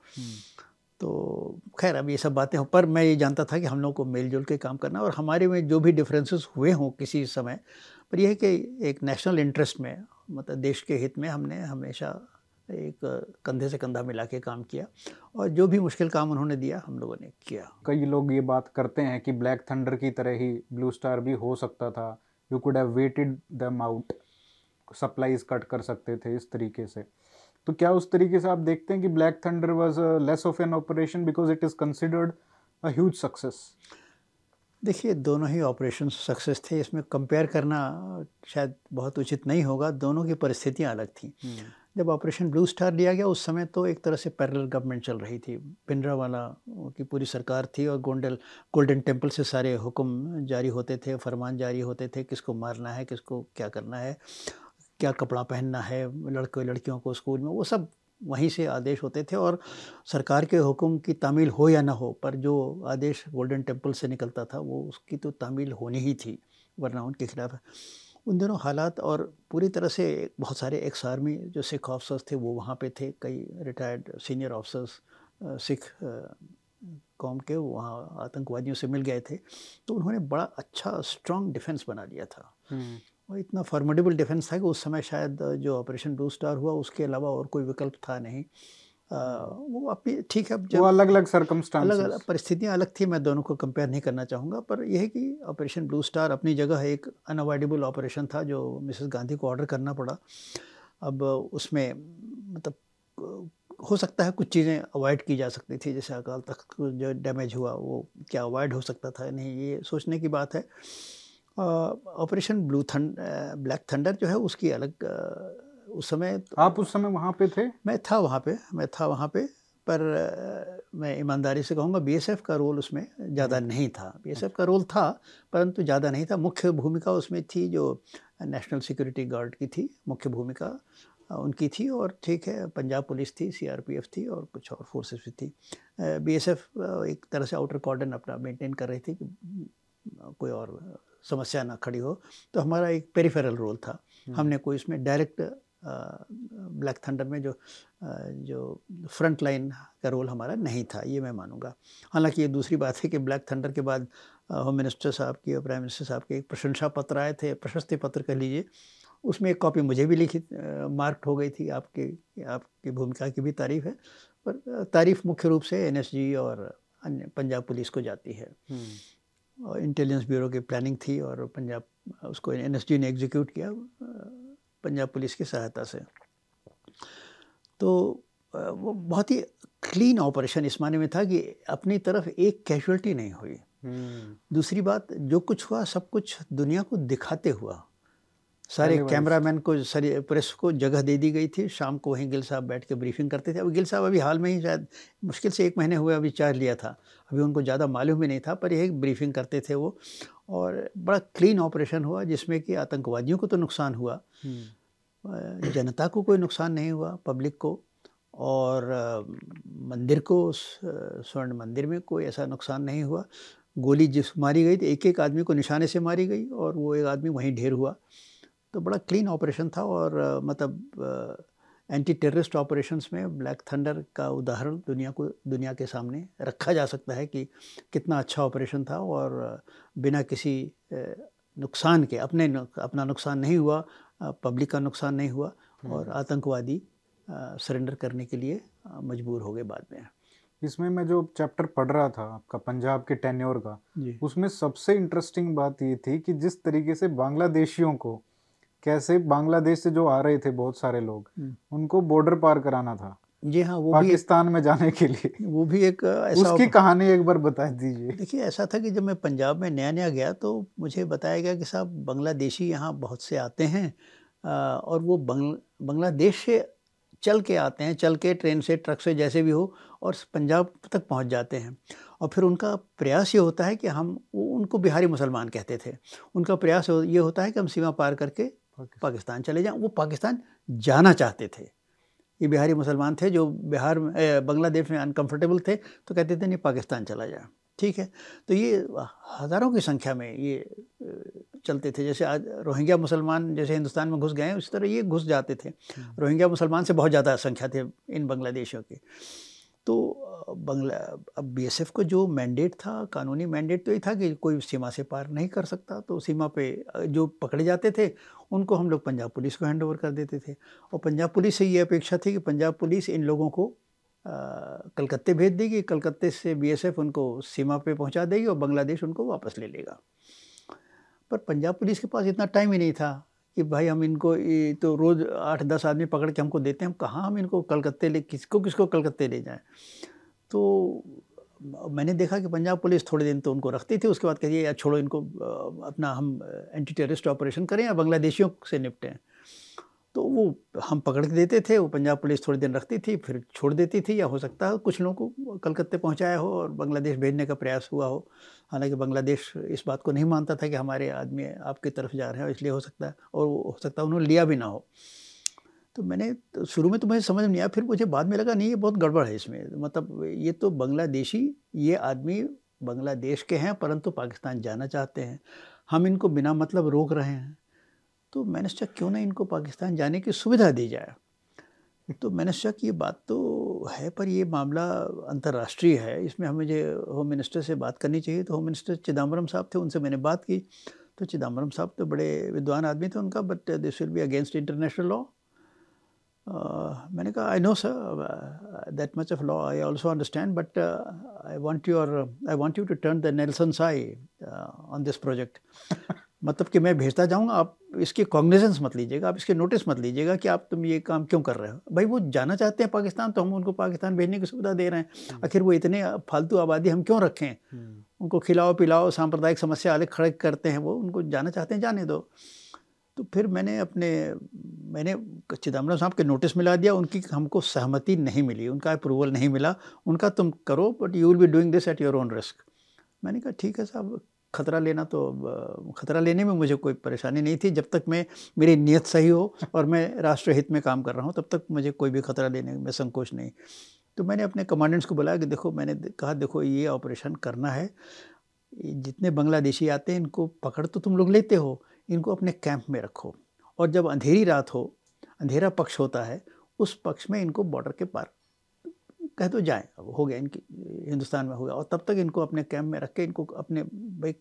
तो खैर अब ये सब बातें हो पर मैं ये जानता था कि हम लोग को मेल जोल के काम करना और हमारे में जो भी डिफरेंसेस हुए हों किसी समय पर यह है कि एक नेशनल इंटरेस्ट में मतलब देश के हित में हमने हमेशा एक कंधे से कंधा मिला के काम किया और जो भी मुश्किल काम उन्होंने दिया, हम लोगों ने किया। कई लोग ये बात करते हैं कि ब्लैक थंडर की तरह ही ब्लू स्टार भी हो सकता था। You could have waited them out supplies cut कर सकते थे इस तरीके से। तो क्या उस तरीके से आप देखते हैं कि black thunder was less of an operation because it is considered a huge success देखिए दोनों ही ऑपरेशन सक्सेस थे इसमें कंपेयर करना शायद बहुत उचित नहीं होगा। दोनों की परिस्थितियाँ अलग थी। हम्म। जब ऑपरेशन ब्लू स्टार लिया गया उस समय तो एक तरह से पैरेलल गवर्नमेंट चल रही थी। पिंडरा वाला की पूरी सरकार थी और गोंडल गोल्डन टेंपल से सारे हुक्म जारी होते थे फरमान जारी होते थे किसको मारना है किसको क्या करना है क्या कपड़ा पहनना है लड़के लड़कियों को स्कूल में वो सब वहीं से आदेश होते थे और सरकार के हुक्म की तामील हो या ना हो, पर जो आदेश गोल्डन टेंपल से निकलता था, वो उसकी तो तामील होनी ही थी, वरना उनके खिलाफ। उन दिनों हालात और पूरी तरह से बहुत सारे एक्स आर्मी जो सिख ऑफिसर्स थे, वो वहाँ पे थे। कई रिटायर्ड सीनियर ऑफिसर्स सिख कौम के वहाँ आतंकवादियों से मिल गए थे। तो उन्होंने बड़ा अच्छा स्ट्रॉन्ग डिफेंस बना लिया था। और इतना फॉर्मेडेबल डिफेंस था कि उस समय शायद जो ऑपरेशन ब्लू स्टार हुआ उसके अलावा और कोई विकल्प था नहीं। आ, वो अपनी ठीक है जब अलग अलग सरकमस्टांस अलग अलग परिस्थितियाँ अलग थी मैं दोनों को कंपेयर नहीं करना चाहूँगा पर यह है कि ऑपरेशन ब्लू स्टार अपनी जगह एक अनअवॉइडेबल ऑपरेशन था जो मिसेस गांधी को ऑर्डर करना पड़ा। अब उसमें मतलब हो सकता है कुछ चीज़ें अवॉइड की जा सकती थी जैसे अकाल तख्त जो डैमेज हुआ वो क्या अवॉइड हो सकता था नहीं ये सोचने की बात है। ऑपरेशन ब्लू थंड ब्लैक थंडर जो है उसकी अलग उस समय आप उस समय वहाँ पे थे? मैं था वहाँ पे मैं था वहाँ पे पर मैं ईमानदारी से कहूँगा बीएसएफ का रोल उसमें ज़्यादा हम्म। नहीं था। बीएसएफ का रोल था परंतु ज़्यादा नहीं था। मुख्य भूमिका उसमें थी जो नेशनल सिक्योरिटी गार्ड की थी मुख्य भूमिका उनकी थी और ठीक है पंजाब पुलिस थी सीआरपीएफ थी और कुछ और फोर्सेस भी थी। बीएसएफ एक तरह से आउटर कॉर्डन अपना मेंटेन कर रही थी कि कोई और समस्या ना खड़ी हो तो हमारा एक पेरिफेरल रोल था हम्म। हमने कोई इसमें डायरेक्ट ब्लैक थंडर में जो जो फ्रंट लाइन का रोल हमारा नहीं था ये मैं मानूँगा हालाँकि ये दूसरी बात है कि ब्लैक थंडर के बाद होम मिनिस्टर साहब की और प्राइम मिनिस्टर साहब के एक प्रशंसा पत्र आए थे प्रशस्ति पत्र कह लीजिए उसमें एक कॉपी मुझे भी लिखी मार्क्ड हो गई थी आपकी आपकी भूमिका की भी तारीफ़ है पर तारीफ़ मुख्य रूप से एनएसजी और अन्य पंजाब पुलिस को जाती है हम्म। इंटेलिजेंस ब्यूरो की प्लानिंग थी और पंजाब उसको एनएसजी ने एग्जीक्यूट किया पंजाब पुलिस की सहायता से। तो वो बहुत ही क्लीन ऑपरेशन इस माने में था कि अपनी तरफ़ एक कैजुअलिटी नहीं हुई। हम्म। दूसरी बात जो कुछ हुआ सब कुछ दुनिया को दिखाते हुआ। सारे कैमरामैन को सारी प्रेस को जगह दे दी गई थी। शाम को वहीं गिल साहब बैठ के ब्रीफिंग करते थे। अब गिल साहब अभी हाल में ही शायद मुश्किल से एक महीने हुए अभी चार्ज लिया था। अभी उनको ज़्यादा मालूम भी नहीं था पर यह ब्रीफिंग करते थे वो। और बड़ा क्लीन ऑपरेशन हुआ जिसमें कि आतंकवादियों को तो नुकसान हुआ। हम्म। जनता को कोई नुकसान नहीं हुआ पब्लिक को। और मंदिर को स्वर्ण मंदिर में कोई ऐसा नुकसान नहीं हुआ। गोली जिस मारी गई तो एक एक आदमी को निशाने से मारी गई और वो एक आदमी वहीं ढेर हुआ। तो बड़ा क्लीन ऑपरेशन था और मतलब एंटी टेररिस्ट ऑपरेशंस में ब्लैक थंडर का उदाहरण दुनिया को दुनिया के सामने रखा जा सकता है कि कितना अच्छा ऑपरेशन था और बिना किसी नुकसान के अपने अपना नुकसान नहीं हुआ पब्लिक का नुकसान नहीं हुआ हम्म। और आतंकवादी सरेंडर करने के लिए मजबूर हो गए बाद में इसमें मैं जो चैप्टर पढ़ रहा था आपका पंजाब के टेन्योर का उसमें सबसे इंटरेस्टिंग बात ये थी कि जिस तरीके से बांग्लादेशियों को कैसे बांग्लादेश से जो आ रहे थे बहुत सारे लोग हम्म। उनको बॉर्डर पार कराना था। जी हाँ वो पाकिस्तान में जाने के लिए। वो भी एक [laughs] ऐसा उसकी कहानी एक बार बता दीजिए। देखिए ऐसा था कि जब मैं पंजाब में नया नया गया तो मुझे बताया गया कि साहब बांग्लादेशी यहाँ बहुत से आते हैं और वो बांग्लादेश से चल के आते हैं चल के ट्रेन से ट्रक से जैसे भी हो और पंजाब तक पहुँच जाते हैं। और फिर उनका प्रयास ये होता है कि हम उनको बिहारी मुसलमान कहते थे। उनका प्रयास ये होता है कि हम सीमा पार करके पाकिस्तान। चले जाएँ। वो पाकिस्तान जाना चाहते थे। ये बिहारी मुसलमान थे जो बिहार में बांग्लादेश में अनकंफर्टेबल थे तो कहते थे नहीं पाकिस्तान चला जाए। ठीक है? तो ये हज़ारों की संख्या में ये चलते थे। जैसे आज रोहिंग्या मुसलमान जैसे हिंदुस्तान में घुस गए उसी तरह ये घुस जाते थे। हम्म। रोहिंग्या मुसलमान से बहुत ज़्यादा संख्या थे इन बांग्लादेशियों की। तो बंगला, अब बीएसएफ को जो मैंडेट था, कानूनी मैंडेट तो ये था कि कोई सीमा से पार नहीं कर सकता तो सीमा पे जो पकड़े जाते थे, उनको हम लोग पंजाब पुलिस को हैंड ओवर कर देते थे। और पंजाब पुलिस से ये अपेक्षा थी कि पंजाब पुलिस इन लोगों को कलकत्ते भेज देगी, कलकत्ते से बीएसएफ उनको सीमा पे पहुँचा देगी और बांग्लादेश उनको वापस ले लेगा। पर पंजाब पुलिस के पास इतना टाइम ही नहीं था। कि भाई हम इनको तो रोज़ आठ दस आदमी पकड़ के हमको देते हैं, हम कहाँ हम इनको कलकत्ते ले, किसको किसको कलकत्ते ले जाएँ? तो मैंने देखा कि पंजाब पुलिस थोड़े दिन तो उनको रखती थी, उसके बाद कहिए या छोड़ो इनको अपना हम एंटी टेररिस्ट ऑपरेशन करें या बांग्लादेशियों से निपटें। तो वो हम पकड़ के देते थे, वो पंजाब पुलिस थोड़ी दिन रखती थी, फिर छोड़ देती थी, या हो सकता है कुछ लोगों को कलकत्ते पहुँचाया हो और बांग्लादेश भेजने का प्रयास हुआ हो। हालाँकि बांग्लादेश इस बात को नहीं मानता था कि हमारे आदमी आपकी तरफ़ जा रहे हैं, इसलिए हो सकता है, और वो हो सकता है उन्होंने लिया भी ना हो। तो मैंने तो शुरू में तो मुझे समझ नहीं आया, फिर मुझे बाद में लगा, नहीं, ये बहुत गड़बड़ है इसमें। मतलब ये तो बांग्लादेशी, ये आदमी बांग्लादेश के हैं, परंतु पाकिस्तान जाना चाहते हैं। हम इनको बिना मतलब रोक रहे हैं। तो मैंने सोचा, क्यों ना इनको पाकिस्तान जाने की सुविधा दी जाए? तो मैंने सोचा कि ये बात तो है, पर ये मामला अंतर्राष्ट्रीय है। इसमें हमें जो होम मिनिस्टर से बात करनी चाहिए तो होम मिनिस्टर चिदम्बरम साहब थे, उनसे मैंने बात की। तो चिदम्बरम साहब तो बड़े विद्वान आदमी थे उनका but this will be against international law मैंने कहा I know sir that much of law I also understand but I want your I want you to turn the Nelson eye on this project मतलब कि मैं भेजता जाऊँगा आप इसकी कॉग्निजेंस मत लीजिएगा आप इसके नोटिस मत लीजिएगा कि आप तुम ये काम क्यों कर रहे हो। भाई वो जाना चाहते हैं पाकिस्तान तो हम उनको पाकिस्तान भेजने की सुविधा दे रहे हैं। हम्म। आखिर वो इतने फालतू आबादी हम क्यों रखें? हम्म। उनको खिलाओ पिलाओ सांप्रदायिक समस्या अलग खड़े करते हैं वो उनको जाना चाहते हैं जाने दो। तो फिर मैंने अपने मैंने चिदम्बरम साहब के नोटिस मिला दिया उनकी हमको सहमति नहीं मिली उनका अप्रूवल नहीं मिला। उनका तुम करो but you will be doing this at your own risk मैंने कहा ठीक है साहब खतरा लेना तो खतरा लेने में मुझे कोई परेशानी नहीं थी। जब तक मैं, मेरी नीयत सही हो और मैं राष्ट्र हित में काम कर रहा हूँ, तब तक मुझे कोई भी खतरा लेने में संकोच नहीं। तो मैंने अपने कमांडेंट्स को बुलाया कि देखो, मैंने कहा, देखो, ये ऑपरेशन करना है। जितने बांग्लादेशी आते हैं, इनको पकड़ तो तुम लोग लेते हो। इनको अपने कैंप में रखो। और जब अंधेरी रात हो, अंधेरा पक्ष होता है, उस पक्ष में इनको बॉर्डर के पार कह तो जाए, अब हो गया इनकी, हिंदुस्तान में हो गया। और तब तक इनको अपने कैंप में रख के इनको अपने, भाई,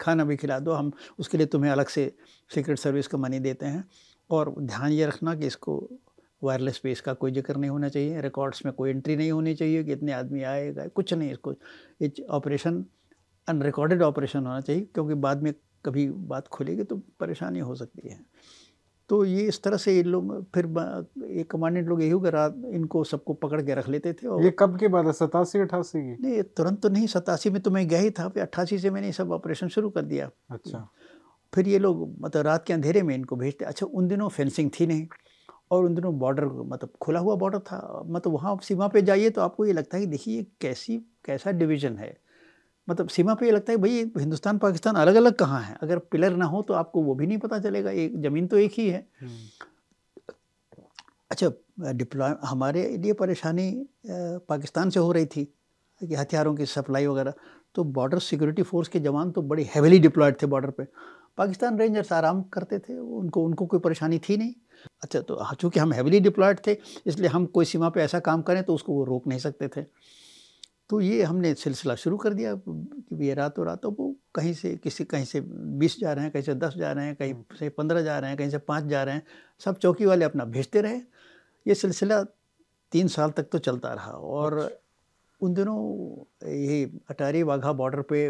खाना भी खिला दो। हम उसके लिए तुम्हें अलग से सीक्रेट सर्विस का मनी देते हैं। और ध्यान ये रखना कि इसको वायरलेस स्पेस का कोई ज़िक्र नहीं होना चाहिए। रिकॉर्ड्स में कोई एंट्री नहीं होनी चाहिए कि इतने आदमी आएगा कुछ नहीं इसको। ये ऑपरेशन अनरिकॉर्डेड ऑपरेशन होना चाहिए, क्योंकि बाद में कभी बात खुलेगी तो परेशानी हो सकती है। तो ये इस तरह से ये लोग फिर ये कमांडेंट लोग यही रात इनको सबको पकड़ के रख लेते थे और ये कब की बात है? सतासी अठासी की? नहीं तुरंत तो नहीं सतासी में तो मैं गया ही था फिर अट्ठासी से मैंने सब ऑपरेशन शुरू कर दिया। अच्छा। फिर ये लोग मतलब रात के अंधेरे में इनको भेजते अच्छा उन दिनों फेंसिंग थी नहीं और उन दिनों बॉर्डर मतलब खुला हुआ बॉर्डर था मतलब वहाँ सीमा पे जाइए तो आपको ये लगता है कि देखिए कैसी कैसा डिवीज़न है। मतलब सीमा पे ये लगता है भाई हिंदुस्तान पाकिस्तान अलग अलग कहाँ हैं? अगर पिलर ना हो तो आपको वो भी नहीं पता चलेगा एक ज़मीन तो एक ही है। हम्म। अच्छा डिप्लॉय हमारे लिए परेशानी पाकिस्तान से हो रही थी कि हथियारों की सप्लाई वगैरह तो बॉर्डर सिक्योरिटी फोर्स के जवान तो बड़े हैविली डिप्लॉयड थे बॉर्डर पे। पाकिस्तान रेंजर्स आराम करते थे उनको उनको कोई परेशानी थी नहीं। अच्छा तो चूँकि हम हैविली डिप्लॉयड थे इसलिए हम कोई सीमा पे ऐसा काम करें तो उसको वो रोक नहीं सकते थे। तो ये हमने सिलसिला शुरू कर दिया कि ये रातों रातों वो कहीं से किसी कहीं से बीस जा रहे हैं कहीं से दस जा रहे हैं कहीं से पंद्रह जा रहे हैं कहीं से पाँच जा रहे हैं सब चौकी वाले अपना भेजते रहे। ये सिलसिला तीन साल तक तो चलता रहा और उन दिनों ये अटारी वाघा बॉर्डर पे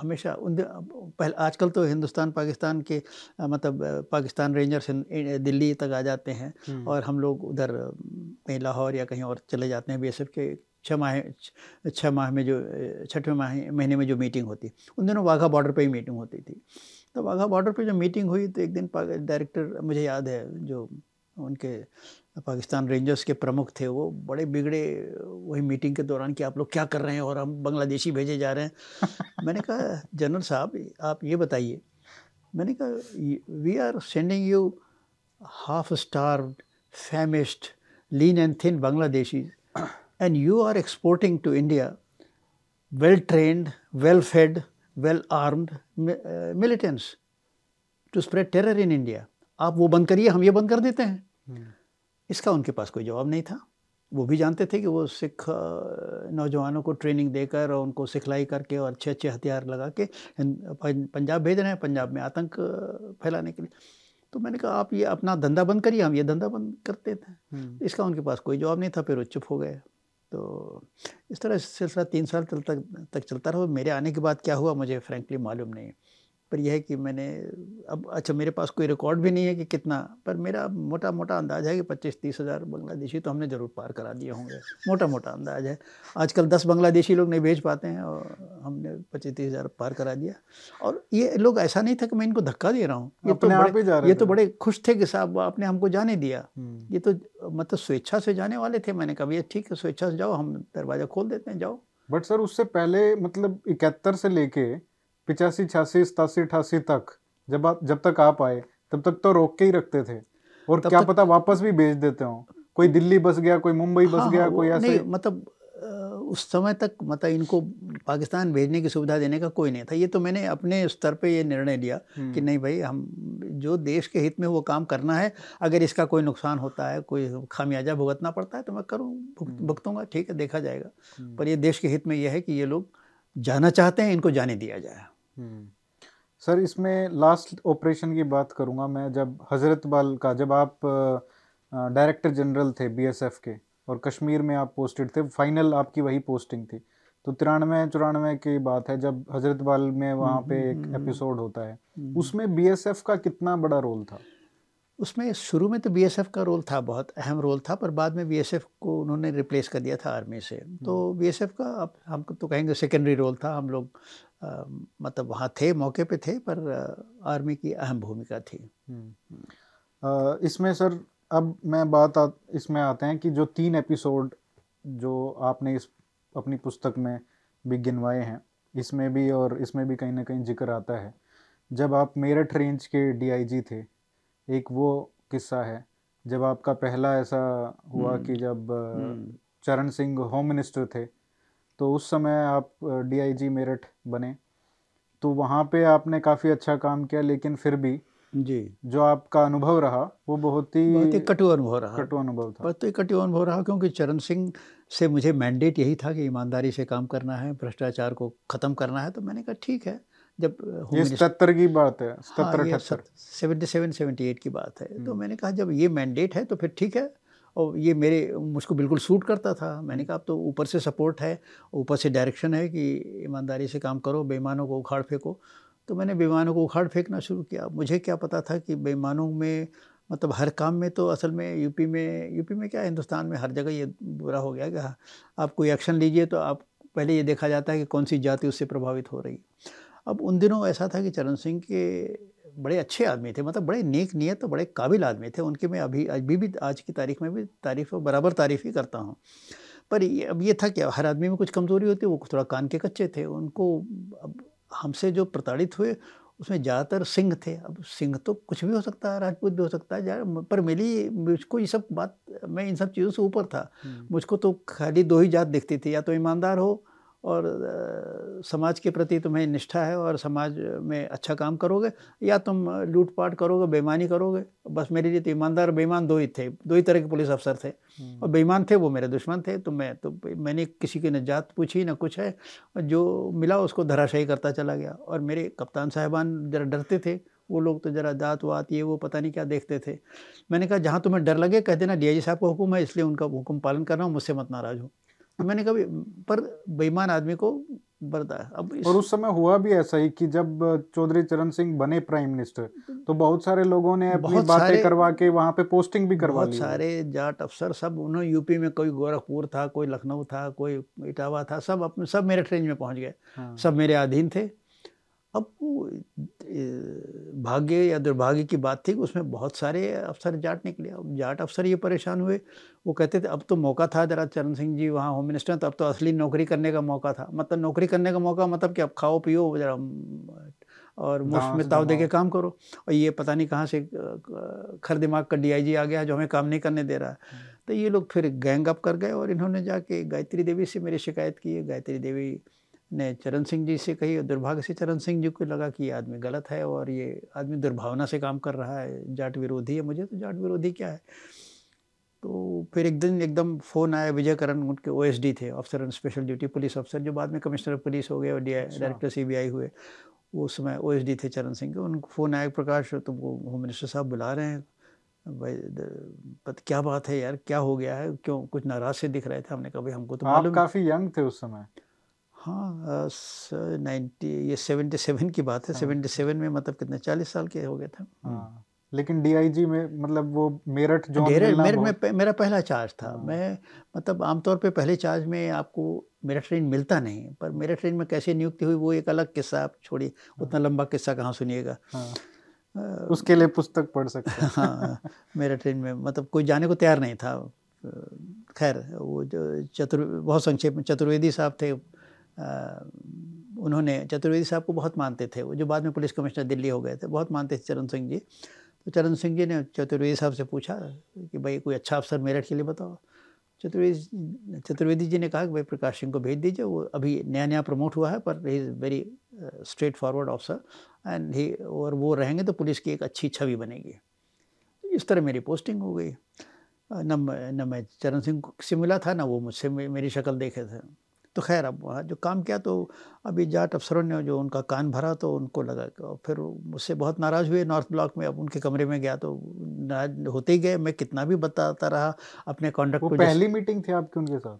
हमेशा उन पहले आजकल तो हिंदुस्तान पाकिस्तान के मतलब पाकिस्तान रेंजर्स दिल्ली तक आ जाते हैं हम्म। और हम लोग उधर कहीं लाहौर या कहीं और चले जाते हैं बीएसएफ के छः माह छः माह में जो छठवें माह महीने में जो मीटिंग होती उन दिनों वाघा बॉर्डर पे ही मीटिंग होती थी। तो वाघा बॉर्डर पे जो मीटिंग हुई तो एक दिन डायरेक्टर मुझे याद है जो उनके पाकिस्तान रेंजर्स के प्रमुख थे वो बड़े बिगड़े वही मीटिंग के दौरान कि आप लोग क्या कर रहे हैं और हम बांग्लादेशी भेजे जा रहे हैं। [laughs] मैंने कहा जनरल साहब आप ये बताइए। मैंने कहा we are sending you half star famished lean and thin Bangladeshi and you are exporting to India well trained, well fed, well armed uh, militants to spread terror in India. आप वो बंद करिए हम ये बंद कर देते हैं hmm. इसका उनके पास कोई जवाब नहीं था वो भी जानते थे कि वो सिख नौजवानों को ट्रेनिंग देकर और उनको सिखलाई करके और अच्छे अच्छे हथियार लगा के पंजाब भेज रहे हैं पंजाब में आतंक फैलाने के लिए तो मैंने कहा आप ये अपना धंधा बंद करिए हम ये धंधा बंद करते थे hmm. इसका उनके पास कोई जवाब नहीं था फिर वो चुप हो गए तो इस तरह सिलसिला तीन साल तक तक चलता रहा मेरे आने के बाद क्या हुआ मुझे फ्रेंकली मालूम नहीं। पर यह है कि मैंने अब अच्छा मेरे पास कोई रिकॉर्ड भी नहीं है कि कितना पर मेरा मोटा मोटा अंदाज़ है कि पच्चीस तीस हज़ार बांग्लादेशी तो हमने ज़रूर पार करा दिए होंगे। मोटा मोटा अंदाज़ है। आजकल दस बांग्लादेशी लोग नहीं भेज पाते हैं और हमने पच्चीस तीस हज़ार पार करा दिया। और ये लोग ऐसा नहीं था कि मैं इनको धक्का दे रहा हूँ। ये तो बड़े ये तो बड़े खुश थे कि साहब आपने हमको जाने दिया। हम्म। ये तो मतलब स्वेच्छा से जाने वाले थे। मैंने कहा भैया ठीक है स्वेच्छा से जाओ हम दरवाज़ा खोल देते हैं जाओ। बट सर उससे पहले मतलब इकहत्तर से लेके पिचासी छियासी सतासी अठासी तक जब आप जब तक आप आए तब तक तो रोक के ही रखते थे और क्या पता वापस भी भेज देते हो कोई दिल्ली बस गया कोई मुंबई बस हाँ, गया कोई ऐसे मतलब उस समय तक मतलब इनको पाकिस्तान भेजने की सुविधा देने का कोई नहीं था ये तो मैंने अपने स्तर पे ये निर्णय लिया कि हम्म। नहीं भाई हम जो देश के हित में वो काम करना है अगर इसका कोई नुकसान होता है कोई खामियाजा भुगतना पड़ता है तो मैं करूँ हम्म। भुगतूँगा ठीक है देखा जाएगा हम्म। पर ये देश के हित में यह है कि ये लोग जाना चाहते हैं इनको जाने दिया जाए सर इसमें लास्ट ऑपरेशन की बात करूँगा मैं जब हज़रत बाल का जब आप डायरेक्टर जनरल थे बीएसएफ के और कश्मीर में आप पोस्टेड थे फाइनल आपकी वही पोस्टिंग थी। तो तिरानवे चौरानवे की बात है जब हज़रत बाल में वहाँ पे एक एपिसोड हम्म, हम्म, होता है। हम्म। उसमें बीएसएफ का कितना बड़ा रोल था? उसमें शुरू में तो बीएसएफ का रोल था बहुत अहम रोल था पर बाद में बीएसएफ को उन्होंने रिप्लेस कर दिया था आर्मी से। तो बीएसएफ का अब हम तो कहेंगे सेकेंडरी रोल था हम लोग आ, मतलब वहाँ थे मौके पे थे पर आर्मी की अहम भूमिका थी। आ, इसमें सर अब मैं बात आ, इसमें आते हैं कि जो तीन एपिसोड जो आपने इस अपनी पुस्तक में भी गिनवाए हैं इसमें भी और इसमें भी कहीं ना कहीं ज़िक्र आता है। जब आप मेरठ रेंज के डीआईजी थे एक वो किस्सा है। जब आपका पहला ऐसा हुआ हम्म। कि जब हम्म। चरण सिंह होम मिनिस्टर थे तो उस समय आप डीआईजी मेरठ बने। तो वहाँ पे आपने काफ़ी अच्छा काम किया लेकिन फिर भी जी। जो आपका अनुभव रहा वो बहुत ही बहुत ही कटु अनुभव रहा। कटु अनुभव था। बहुत ही कटु अनुभव रहा क्योंकि चरण सिंह से मुझे मैंडेट यही था कि ईमानदारी से काम करना है भ्रष्टाचार को ख़त्म करना है तो मैंने कहा ठीक है। जब ये सत्तर की बात है सत्तर हाँ, सेवेंटी सेवन सेवेंटी एट की बात है। तो हम्म। मैंने कहा जब ये मैंडेट है तो फिर ठीक है। और ये मेरे मुझको बिल्कुल सूट करता था। मैंने कहा अब तो ऊपर से सपोर्ट है ऊपर से डायरेक्शन है कि ईमानदारी से काम करो बेईमानों को उखाड़ फेंको। तो मैंने बेईमानों को उखाड़ फेंकना शुरू किया। मुझे क्या पता था कि बेईमानों में मतलब हर काम में तो असल में यूपी में यूपी में क्या हिंदुस्तान में हर जगह ये बुरा हो गया कि आप कोई एक्शन लीजिए तो आप पहले ये देखा जाता है कि कौन सी जाति उससे प्रभावित हो रही अब उन दिनों ऐसा था कि चरण सिंह के बड़े अच्छे आदमी थे मतलब बड़े नेक नियत और बड़े काबिल आदमी थे। उनके मैं अभी अभी भी आज की तारीख में भी तारीफ़ बराबर तारीफ़ ही करता हूँ। पर ये अब ये था कि हर आदमी में कुछ कमज़ोरी होती है वो थोड़ा कान के कच्चे थे। उनको अब हमसे जो प्रताड़ित हुए उसमें ज़्यादातर सिंह थे। अब सिंह तो कुछ भी हो सकता है राजपूत भी हो सकता है पर मेरी मुझको ये सब बात मैं इन सब चीज़ों से ऊपर था। हम्म। मुझको तो खाली दो ही जात दिखती थी या तो ईमानदार हो और समाज के प्रति तुम्हें निष्ठा है और समाज में अच्छा काम करोगे या तुम लूटपाट करोगे बेईमानी करोगे? बस मेरे लिए तो ईमानदार बेईमान दो ही थे दो ही तरह के पुलिस अफसर थे। हम्म। और बेईमान थे वो मेरे दुश्मन थे तो मैं तो मैंने किसी की न जात पूछी न कुछ है। जो मिला उसको धराशाही करता चला गया। और मेरे कप्तान साहबान ज़रा डरते थे। वो लोग तो ज़रा जात वात ये वो पता नहीं क्या देखते थे। मैंने कहा जहाँ तुम्हें डर लगे कह देना डी साहब का हुक्म है इसलिए उनका हुक्म पालन कर रहा हूँ मुझसे मत नाराज़ हो। मैंने कभी पर बेईमान आदमी को है अब इस... और उस समय हुआ भी ऐसा ही कि जब चौधरी चरण सिंह बने प्राइम मिनिस्टर तो बहुत सारे लोगों ने अपनी बातें करवा के वहाँ पे पोस्टिंग भी करवा बहुत सारे जाट अफसर सब उन्होंने यूपी में कोई गोरखपुर था कोई लखनऊ था कोई इटावा था सब अपने सब मेरे ट्रेन में पहुँच गए। हाँ। सब मेरे अधीन थे। अब भाग्य या दुर्भाग्य की बात थी कि उसमें बहुत सारे अफसर जाट निकले अब जाट अफसर ये परेशान हुए। वो कहते थे अब तो मौका था जरा चरण सिंह जी वहाँ होम मिनिस्टर तो अब तो असली नौकरी करने का मौका था। मतलब नौकरी करने का मौका मतलब कि अब खाओ पियो जरा और मुफ़्त में ताव दे के काम करो। और ये पता नहीं कहाँ से खर दिमाग का डीआईजी आ गया जो हमें काम नहीं करने दे रहा है। हम्म। तो ये लोग फिर गैंग अप कर गए और इन्होंने जाके गायत्री देवी से मेरी शिकायत की। गायत्री देवी ने चरण सिंह जी से कही और दुर्भाग्य से चरण सिंह जी को लगा कि ये आदमी गलत है और ये आदमी दुर्भावना से काम कर रहा है जाट विरोधी है मुझे तो जाट विरोधी क्या है? तो फिर एक दिन एकदम फ़ोन आया विजय करण उनके ओएसडी थे officer on special duty police अफसर जो बाद में कमिश्नर पुलिस हो गए और डायरेक्टर सीबीआई हुए उस समय ओएसडी थे चरण सिंह के उनको फ़ोन आया प्रकाश तो वो होम मिनिस्टर साहब बुला रहे हैं? भाई पत क्या बात है यार क्या हो गया है? क्यों कुछ नाराज़ से दिख रहे थे? हमने कहा भाई हमको तो आप काफ़ी यंग थे उस समय। हाँ नाइन्टी ये सेवेंटी सेवन की बात है सेवेंटी हाँ। सेवन में मतलब कितने चालीस साल के हो गए थे हाँ लेकिन डीआईजी में मतलब वो मेरठ जो मेरठ मेरठ में मेरा पहला चार्ज था हाँ। मैं मतलब आमतौर पे पहले चार्ज में आपको मेरा ट्रेन मिलता नहीं पर मेरा ट्रेन में कैसे नियुक्ति हुई वो एक अलग किस्सा आप छोड़िए हाँ। उतना लंबा किस्सा कहाँ सुनिएगा हाँ। उसके लिए पुस्तक पढ़ सकते हैं हाँ मेरा ट्रेन में मतलब कोई जाने को तैयार नहीं था खैर वो जो चतुर बहुत संक्षेप में चतुर्वेदी साहब थे उन्होंने चतुर्वेदी साहब को बहुत मानते थे। वो जो बाद में पुलिस कमिश्नर दिल्ली हो गए थे, बहुत मानते थे चरण सिंह जी। तो चरण सिंह जी ने चतुर्वेदी साहब से पूछा कि भाई कोई अच्छा अफसर मेरठ के लिए बताओ। चतुर्वेदी चतुर्वेदी जी ने कहा कि भाई प्रकाश सिंह को भेज दीजिए, वो अभी नया नया प्रमोट हुआ है, पर he is very straight forward officer and he और वो रहेंगे तो पुलिस की एक अच्छी छवि बनेगी। इस तरह मेरी पोस्टिंग हो गई। न न मैं चरण सिंह से मिला था ना, वो मुझसे मेरी शक्ल देखे थे। तो खैर अब वहाँ जो काम किया तो अभी जाट अफसरों ने जो उनका कान भरा तो उनको लगा और फिर मुझसे बहुत नाराज़ हुए नॉर्थ ब्लॉक में। अब उनके कमरे में गया तो नाराज़ होते ही गए। मैं कितना भी बताता रहा अपने कॉन्डक्ट को पहली मीटिंग थी आपकी उनके साथ?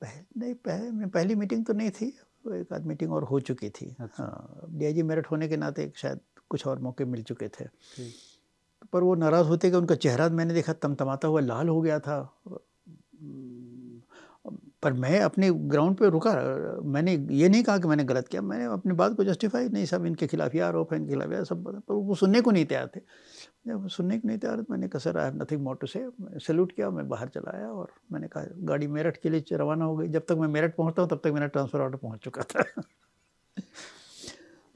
पह, नहीं पह, पहली मीटिंग तो नहीं थी। एक आध मीटिंग और हो चुकी थी। अच्छा। हाँ डी आई मेरठ होने के नाते शायद कुछ और मौके मिल चुके थे। पर वो नाराज़ होते गए। उनका चेहरा मैंने देखा तमतमाता हुआ लाल हो गया था। पर मैं अपने ग्राउंड पे रुका, मैंने ये नहीं कहा कि मैंने गलत किया, मैंने अपनी बात को जस्टिफाई नहीं, सब इनके खिलाफ ही आरोप है इनके खिलाफ यार, सब पर वो सुनने को नहीं तैयार थे। जब सुनने को नहीं तैयार मैंने कहा sir I have nothing more to say salute किया, मैं बाहर चला आया और मैंने कहा, गाड़ी मेरठ के लिए रवाना हो गई। जब तक मैं मेरठ पहुँचता हूँ, तब तक मेरा ट्रांसफ़र ऑर्डर पहुँच चुका था।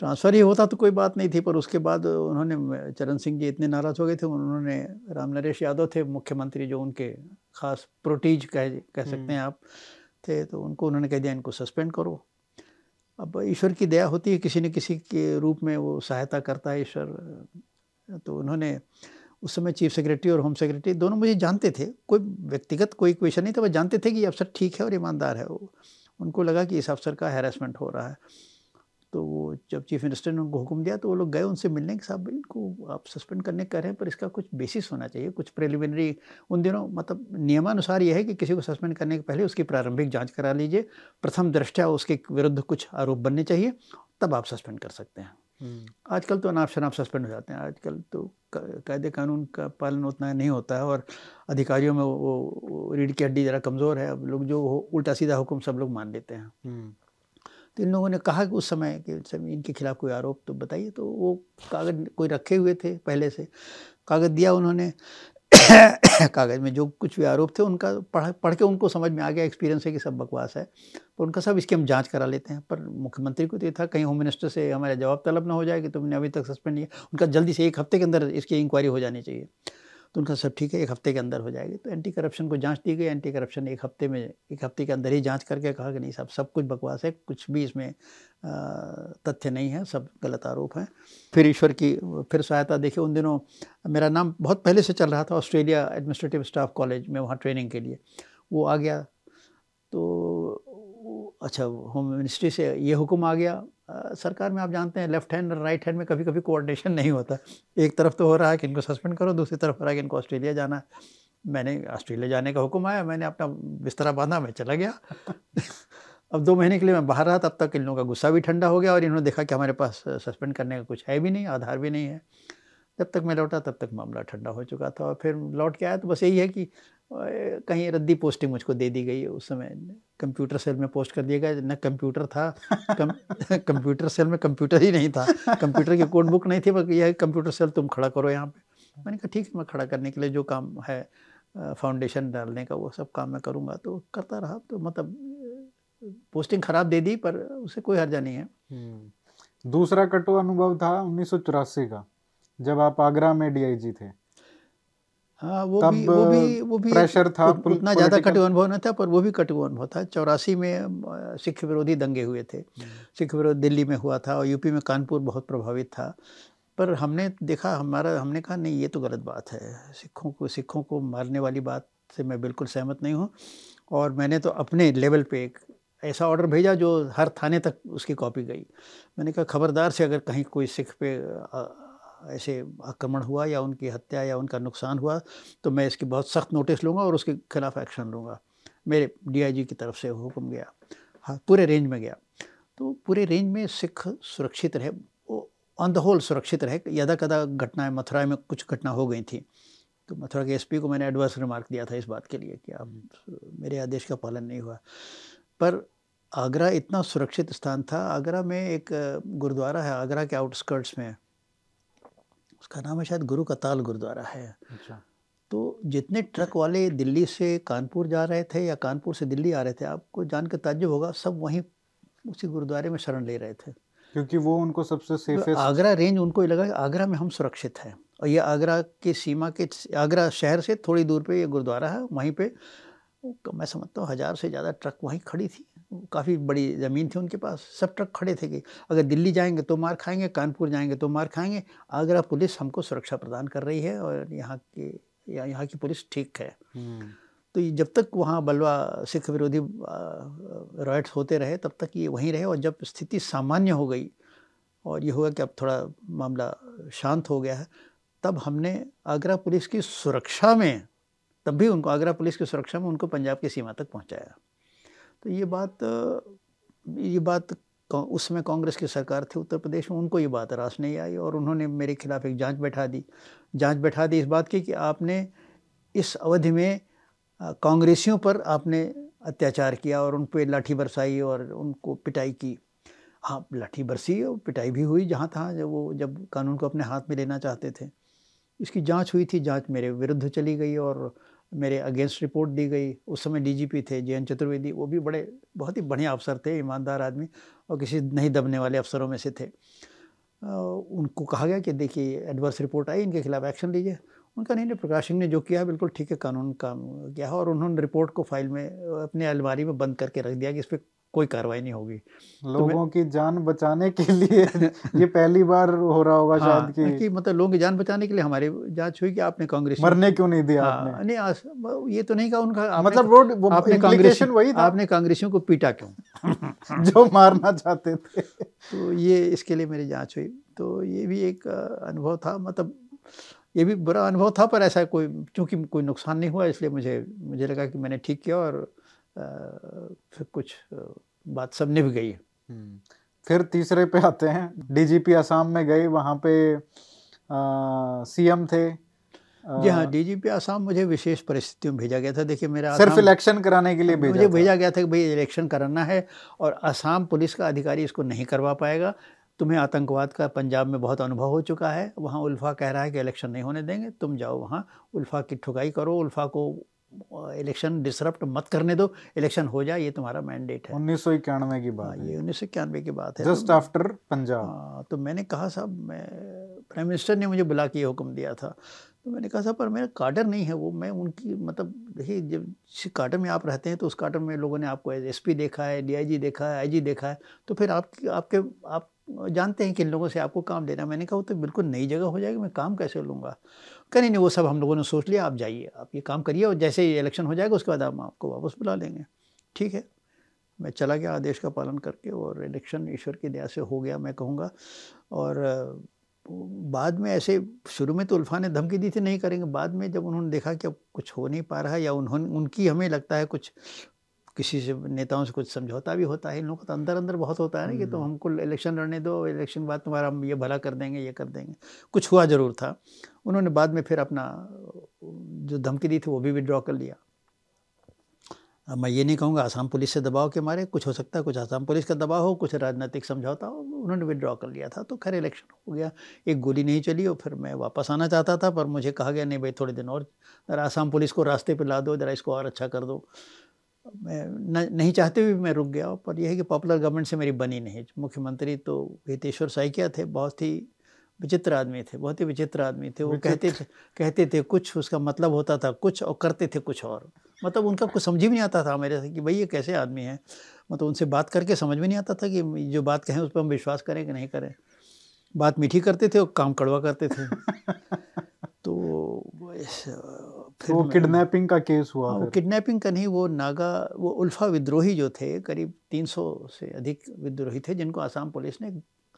ट्रांसफ़र ही होता तो कोई बात नहीं थी पर उसके बाद उन्होंने चरण सिंह जी इतने नाराज़ हो गए थे उन्होंने राम नरेश यादव थे मुख्यमंत्री जो उनके खास प्रोटीज कह कह सकते हैं हम्म। आप थे तो उनको उन्होंने कह दिया इनको सस्पेंड करो। अब ईश्वर की दया होती है किसी न किसी के रूप में वो सहायता करता है ईश्वर। तो उन्होंने उस समय चीफ सेक्रेटरी और होम सेक्रेटरी दोनों मुझे जानते थे कोई व्यक्तिगत कोई क्वेश्चन नहीं था वह जानते थे कि ये अफसर ठीक है और ईमानदार है वो। उनको लगा कि इस अफसर का हैरेसमेंट हो रहा है। तो वो जब चीफ मिनिस्टर ने उनको हुक्म दिया तो वो लोग गए उनसे मिलने के साथ इनको आप सस्पेंड करने कह रहे हैं पर इसका कुछ बेसिस होना चाहिए कुछ प्रिलिमिनरी उन दिनों मतलब नियमानुसार यह है कि किसी को सस्पेंड करने के पहले उसकी प्रारंभिक जाँच करा लीजिए प्रथम दृष्टया उसके विरुद्ध कुछ आरोप बनने चाहिए तब आप सस्पेंड कर सकते हैं हम्म। आजकल तो अनाप शनाप सस्पेंड हो जाते हैं आजकल तो कायदे कानून का पालन उतना नहीं होता है और अधिकारियों में वो रीढ़ की हड्डी ज़रा कमज़ोर है अब लोग जो उल्टा सीधा हुक्म सब लोग मान लेते हैं हम्म। तो इन लोगों ने कहा कि उस समय कि इनके खिलाफ कोई आरोप तो बताइए। तो वो कागज़ कोई रखे हुए थे पहले से। कागज़ दिया उन्होंने। [coughs] कागज़ में जो कुछ भी आरोप थे उनका पढ़ पढ़ के उनको समझ में आ गया एक्सपीरियंस है कि सब बकवास है। पर उनका सब इसकी हम जाँच करा लेते हैं। पर मुख्यमंत्री को तो ये था, कहीं होम मिनिस्टर से हमारा जवाब तलब ना हो जाए कि तुमने अभी तक सस्पेंड नहीं उनका जल्दी से एक हफ़्ते के अंदर इसकी इंक्वायरी हो जानी चाहिए। तो उनका सब ठीक है, एक हफ़्ते के अंदर हो जाएगी। तो एंटी करप्शन को जाँच दी गई। एंटी करप्शन एक हफ़्ते में, एक हफ़्ते के अंदर ही जाँच करके कहा कि नहीं साहब, सब कुछ बकवास है, कुछ भी इसमें तथ्य नहीं है, सब गलत आरोप हैं। फिर ईश्वर की, फिर सहायता, देखिए उन दिनों मेरा नाम बहुत पहले से चल रहा था ऑस्ट्रेलिया एडमिनिस्ट्रेटिव स्टाफ कॉलेज में वहाँ ट्रेनिंग के लिए। वो आ गया तो अच्छा होम मिनिस्ट्री से ये हुक्म आ गया सरकार में आप जानते हैं लेफ़्ट हैंड और राइट हैंड में कभी कभी कोऑर्डिनेशन नहीं होता। एक तरफ़ तो हो रहा है कि इनको सस्पेंड करो, दूसरी तरफ़ हो रहा है कि इनको ऑस्ट्रेलिया जाना है। मैंने ऑस्ट्रेलिया जाने का हुक्म आया, मैंने अपना बिस्तरा बांधा, मैं चला गया। [laughs] अब दो महीने के लिए मैं बाहर रहा, तब तक इन लोगों का गुस्सा भी ठंडा हो गया और इन्होंने देखा कि हमारे पास सस्पेंड करने का कुछ है भी नहीं, आधार भी नहीं है। जब तक मैं लौटा तब तक मामला ठंडा हो चुका था और फिर लौट के आया तो बस यही है कि कहीं रद्दी पोस्टिंग मुझको दे दी गई उस समय कंप्यूटर सेल में पोस्ट कर दिया गया, न कंप्यूटर था [laughs] कंप्यूटर सेल में कंप्यूटर ही नहीं था। कंप्यूटर की कोड बुक नहीं थी बस यह कंप्यूटर सेल, तुम खड़ा करो यहाँ पे। मैंने कहा, ठीक है, मैं खड़ा करने के लिए जो काम है फाउंडेशन डालने का, वो सब काम मैं करूँगा। तो करता रहा तो मतलब पोस्टिंग खराब दे दी, पर उसे कोई हर्जा नहीं है। हम्म। दूसरा कटु अनुभव था उन्नीस सौ चौरासी का। जब आप आगरा में डीआईजी थे। हाँ वो भी वो भी वो भी प्रेशर था उतना ज़्यादा कटु अनुभव न था पर वो भी कटु अनुभव था। चौरासी में सिख विरोधी दंगे हुए थे। हम्म। सिख विरोध दिल्ली में हुआ था और यूपी में कानपुर बहुत प्रभावित था। पर हमने देखा हमारा हमने कहा नहीं ये तो गलत बात है। सिखों को सिखों को मारने वाली बात से मैं बिल्कुल सहमत नहीं हूँ। और मैंने तो अपने लेवल पे एक ऐसा ऑर्डर भेजा जो हर थाने तक उसकी कॉपी गई। मैंने कहा खबरदार से अगर कहीं कोई सिख पे ऐसे आक्रमण हुआ या उनकी हत्या या उनका नुकसान हुआ तो मैं इसकी बहुत सख्त नोटिस लूँगा और उसके खिलाफ एक्शन लूँगा। मेरे डीआईजी की तरफ़ से हुक्म गया। हाँ पूरे रेंज में गया। तो पूरे रेंज में सिख सुरक्षित रहे। ऑन द होल सुरक्षित रहे। यदा कदा घटनाएँ मथुरा में कुछ घटना हो गई थी। तो मथुरा के एसपी को मैंने एडवांस रिमार्क दिया था इस बात के लिए कि आप मेरे आदेश का पालन नहीं हुआ। पर आगरा इतना सुरक्षित स्थान था। आगरा में एक, गुरुद्वारा है, आगरा के आउटस्कर्ट्स में। उसका नाम है शायद गुरु कताल गुरुद्वारा है। अच्छा। तो जितने ट्रक वाले दिल्ली से कानपुर जा रहे थे या कानपुर से दिल्ली आ रहे थे आपको जान के ताज्जुब होगा सब वहीं उसी गुरुद्वारे में शरण ले रहे थे। क्योंकि वो उनको सबसे सेफेस्ट तो आगरा रेंज उनको लगा कि आगरा में हम सुरक्षित हैं। और ये आगरा की सीमा के आगरा शहर से थोड़ी दूर पे ये गुरुद्वारा है वहीं पे मैं समझता हूँ हज़ार से ज़्यादा ट्रक वहीं खड़ी थी। काफ़ी बड़ी ज़मीन थी उनके पास। सब ट्रक खड़े थे कि अगर दिल्ली जाएँगे तो मार खाएँगे कानपुर जाएँगे तो मार खाएँगे। आगरा पुलिस हमको सुरक्षा प्रदान कर रही है और यहाँ की या यहाँ की पुलिस ठीक है। हम्म। तो जब तक वहाँ बलवा सिख विरोधी रॉयट्स होते रहे तब तक ये वहीं रहे और जब स्थिति सामान्य हो गई और ये हुआ कि अब थोड़ा मामला शांत हो गया है तब हमने आगरा पुलिस की सुरक्षा में तब भी उनको आगरा पुलिस की सुरक्षा में उनको पंजाब की सीमा तक पहुँचाया। तो ये बात ये बात उसमें कांग्रेस की सरकार थी उत्तर प्रदेश में, उनको ये बात रास नहीं आई और उन्होंने मेरे खिलाफ एक जाँच बैठा दी। जाँच बैठा दी इस बात की कि आपने इस अवधि में कांग्रेसियों पर आपने अत्याचार किया और उन पर लाठी बरसाई और उनको पिटाई की। हाँ लाठी बरसी और पिटाई भी हुई जहाँ तहाँ जब वो, जब कानून को अपने हाथ में लेना चाहते थे। इसकी जाँच हुई थी, जाँच मेरे विरुद्ध चली गई और मेरे अगेंस्ट रिपोर्ट दी गई। उस समय डीजीपी थे जे एन चतुर्वेदी, वो भी बड़े, बहुत ही बढ़िया अफसर थे, ईमानदार आदमी और किसी नहीं दबने वाले अफसरों में से थे। उनको कहा गया कि देखिए एडवर्स रिपोर्ट आई, इनके खिलाफ एक्शन लीजिए। उनका नहीं नहीं, प्रकाश सिंह ने जो किया, बिल्कुल ठीक है, कानून काम किया और उन्होंने रिपोर्ट को फ़ाइल में, अपने अलमारी में बंद करके रख दिया कि इस पर कोई कार्रवाई नहीं होगी। तो लोगों तो की जान बचाने के लिए [laughs] ये पहली बार हो रहा होगा हाँ, शायद कि, कि मतलब लोगों की जान बचाने के लिए हमारी जाँच हुई कि आपने कांग्रेस मरने क्यों नहीं दिया हाँ, आपने? नहीं आस, ये तो नहीं कहा उनका मतलब रोड वो आपने कांग्रेस वही था। आपने कांग्रेसियों को पीटा क्यों? [laughs] जो मारना चाहते थे। तो ये इसके लिए मेरी जाँच हुई। तो ये भी एक अनुभव था। मतलब ये भी बुरा अनुभव था पर ऐसा कोई चूँकि कोई नुकसान नहीं हुआ इसलिए मुझे मुझे लगा कि मैंने ठीक किया और फिर कुछ बात सब निभ गई। हम्म। फिर तीसरे पे आते हैं। डीजीपी असम में गए वहाँ पे सीएम थे। जी हाँ डीजीपी आसाम मुझे विशेष परिस्थितियों में भेजा गया था। देखिए मेरा सिर्फ़ इलेक्शन कराने के लिए भेजा मुझे भेजा गया था कि भाई इलेक्शन कराना है और आसाम पुलिस का अधिकारी इसको नहीं करवा पाएगा। तुम्हें आतंकवाद का पंजाब में बहुत अनुभव हो चुका है। वहाँ उल्फा कह रहा है कि इलेक्शन नहीं होने देंगे। तुम जाओ वहाँ उल्फा की ठुकाई करो उल्फा को इलेक्शन डिसरप्ट मत करने दो। इलेक्शन हो जाए ये तुम्हारा मैंडेट है। उन्नीस सौ इक्यानवे की बात हाँ, ये उन्नीस सौ इक्यानवे की बात है। जस्ट आफ्टर पंजाब हाँ तो मैंने कहा साहब मैं प्राइम मिनिस्टर ने मुझे बुला के ये हुक्म दिया था। तो मैंने कहा साहब पर मेरा कार्डर नहीं है वो। मैं उनकी मतलब देखिए जब जिस में आप रहते हैं तो उस कार्डर में लोगों ने आपको एज एस पी देखा है डीआईजी देखा है आई देखा है। तो फिर आपकी आपके आप जानते हैं किन लोगों से आपको काम देना मैंने कहा वो तो बिल्कुल नई जगह हो जाएगी मैं काम कैसे लूँगा? कहीं नहीं वो सब हम लोगों ने सोच लिया आप जाइए आप ये काम करिए और जैसे ही इलेक्शन हो जाएगा उसके बाद हम आपको वापस बुला लेंगे। ठीक है? मैं चला गया आदेश का पालन करके और इलेक्शन ईश्वर की दया से हो गया मैं कहूँगा। और बाद में ऐसे शुरू में तो उल्फा ने धमकी दी थी नहीं करेंगे। बाद में जब उन्होंने देखा कि अब कुछ हो नहीं पा रहा है या उन्होंने उनकी हमें लगता है कुछ किसी से नेताओं से कुछ समझौता भी होता है इन लोगों का तो अंदर अंदर बहुत होता है ना कि तुम तो हमको इलेक्शन लड़ने दो इलेक्शन बाद तुम्हारा हम ये भला कर देंगे ये कर देंगे। कुछ हुआ ज़रूर था। उन्होंने बाद में फिर अपना जो धमकी दी थी वो भी विड्रॉ कर लिया। अब मैं ये नहीं कहूँगा आसाम पुलिस से दबाव के मारे कुछ हो सकता है कुछ आसाम पुलिस का दबाव हो कुछ राजनीतिक समझौता हो उन्होंने विड्रॉ कर लिया था तो खैर इलेक्शन हो गया। एक गोली नहीं चली और फिर मैं वापस आना चाहता था पर मुझे कहा गया नहीं भाई थोड़े दिन और ज़रा आसाम पुलिस को रास्ते पर ला दो ज़रा इसको और अच्छा कर दो। मैं न, नहीं चाहते हुए मैं रुक गया पर यह है कि पॉपुलर गवर्नमेंट से मेरी बनी नहीं। मुख्यमंत्री तो हितेश्वर साइकिया थे बहुत ही विचित्र आदमी थे बहुत ही विचित्र आदमी थे। वो कहते थे कहते थे कुछ उसका मतलब होता था कुछ और करते थे कुछ और। मतलब उनका कुछ समझ भी नहीं आता था मेरे से कि भाई ये कैसे आदमी है। मतलब उनसे बात करके समझ में नहीं आता था कि जो बात कहें उस पर हम विश्वास करें कि नहीं करें। बात मीठी करते थे और काम कड़वा करते थे। [laughs] तो फिर वो किडनैपिंग का केस हुआ वो किडनैपिंग का नहीं वो नागा वो उल्फा विद्रोही जो थे करीब 300 से अधिक विद्रोही थे जिनको आसाम पुलिस ने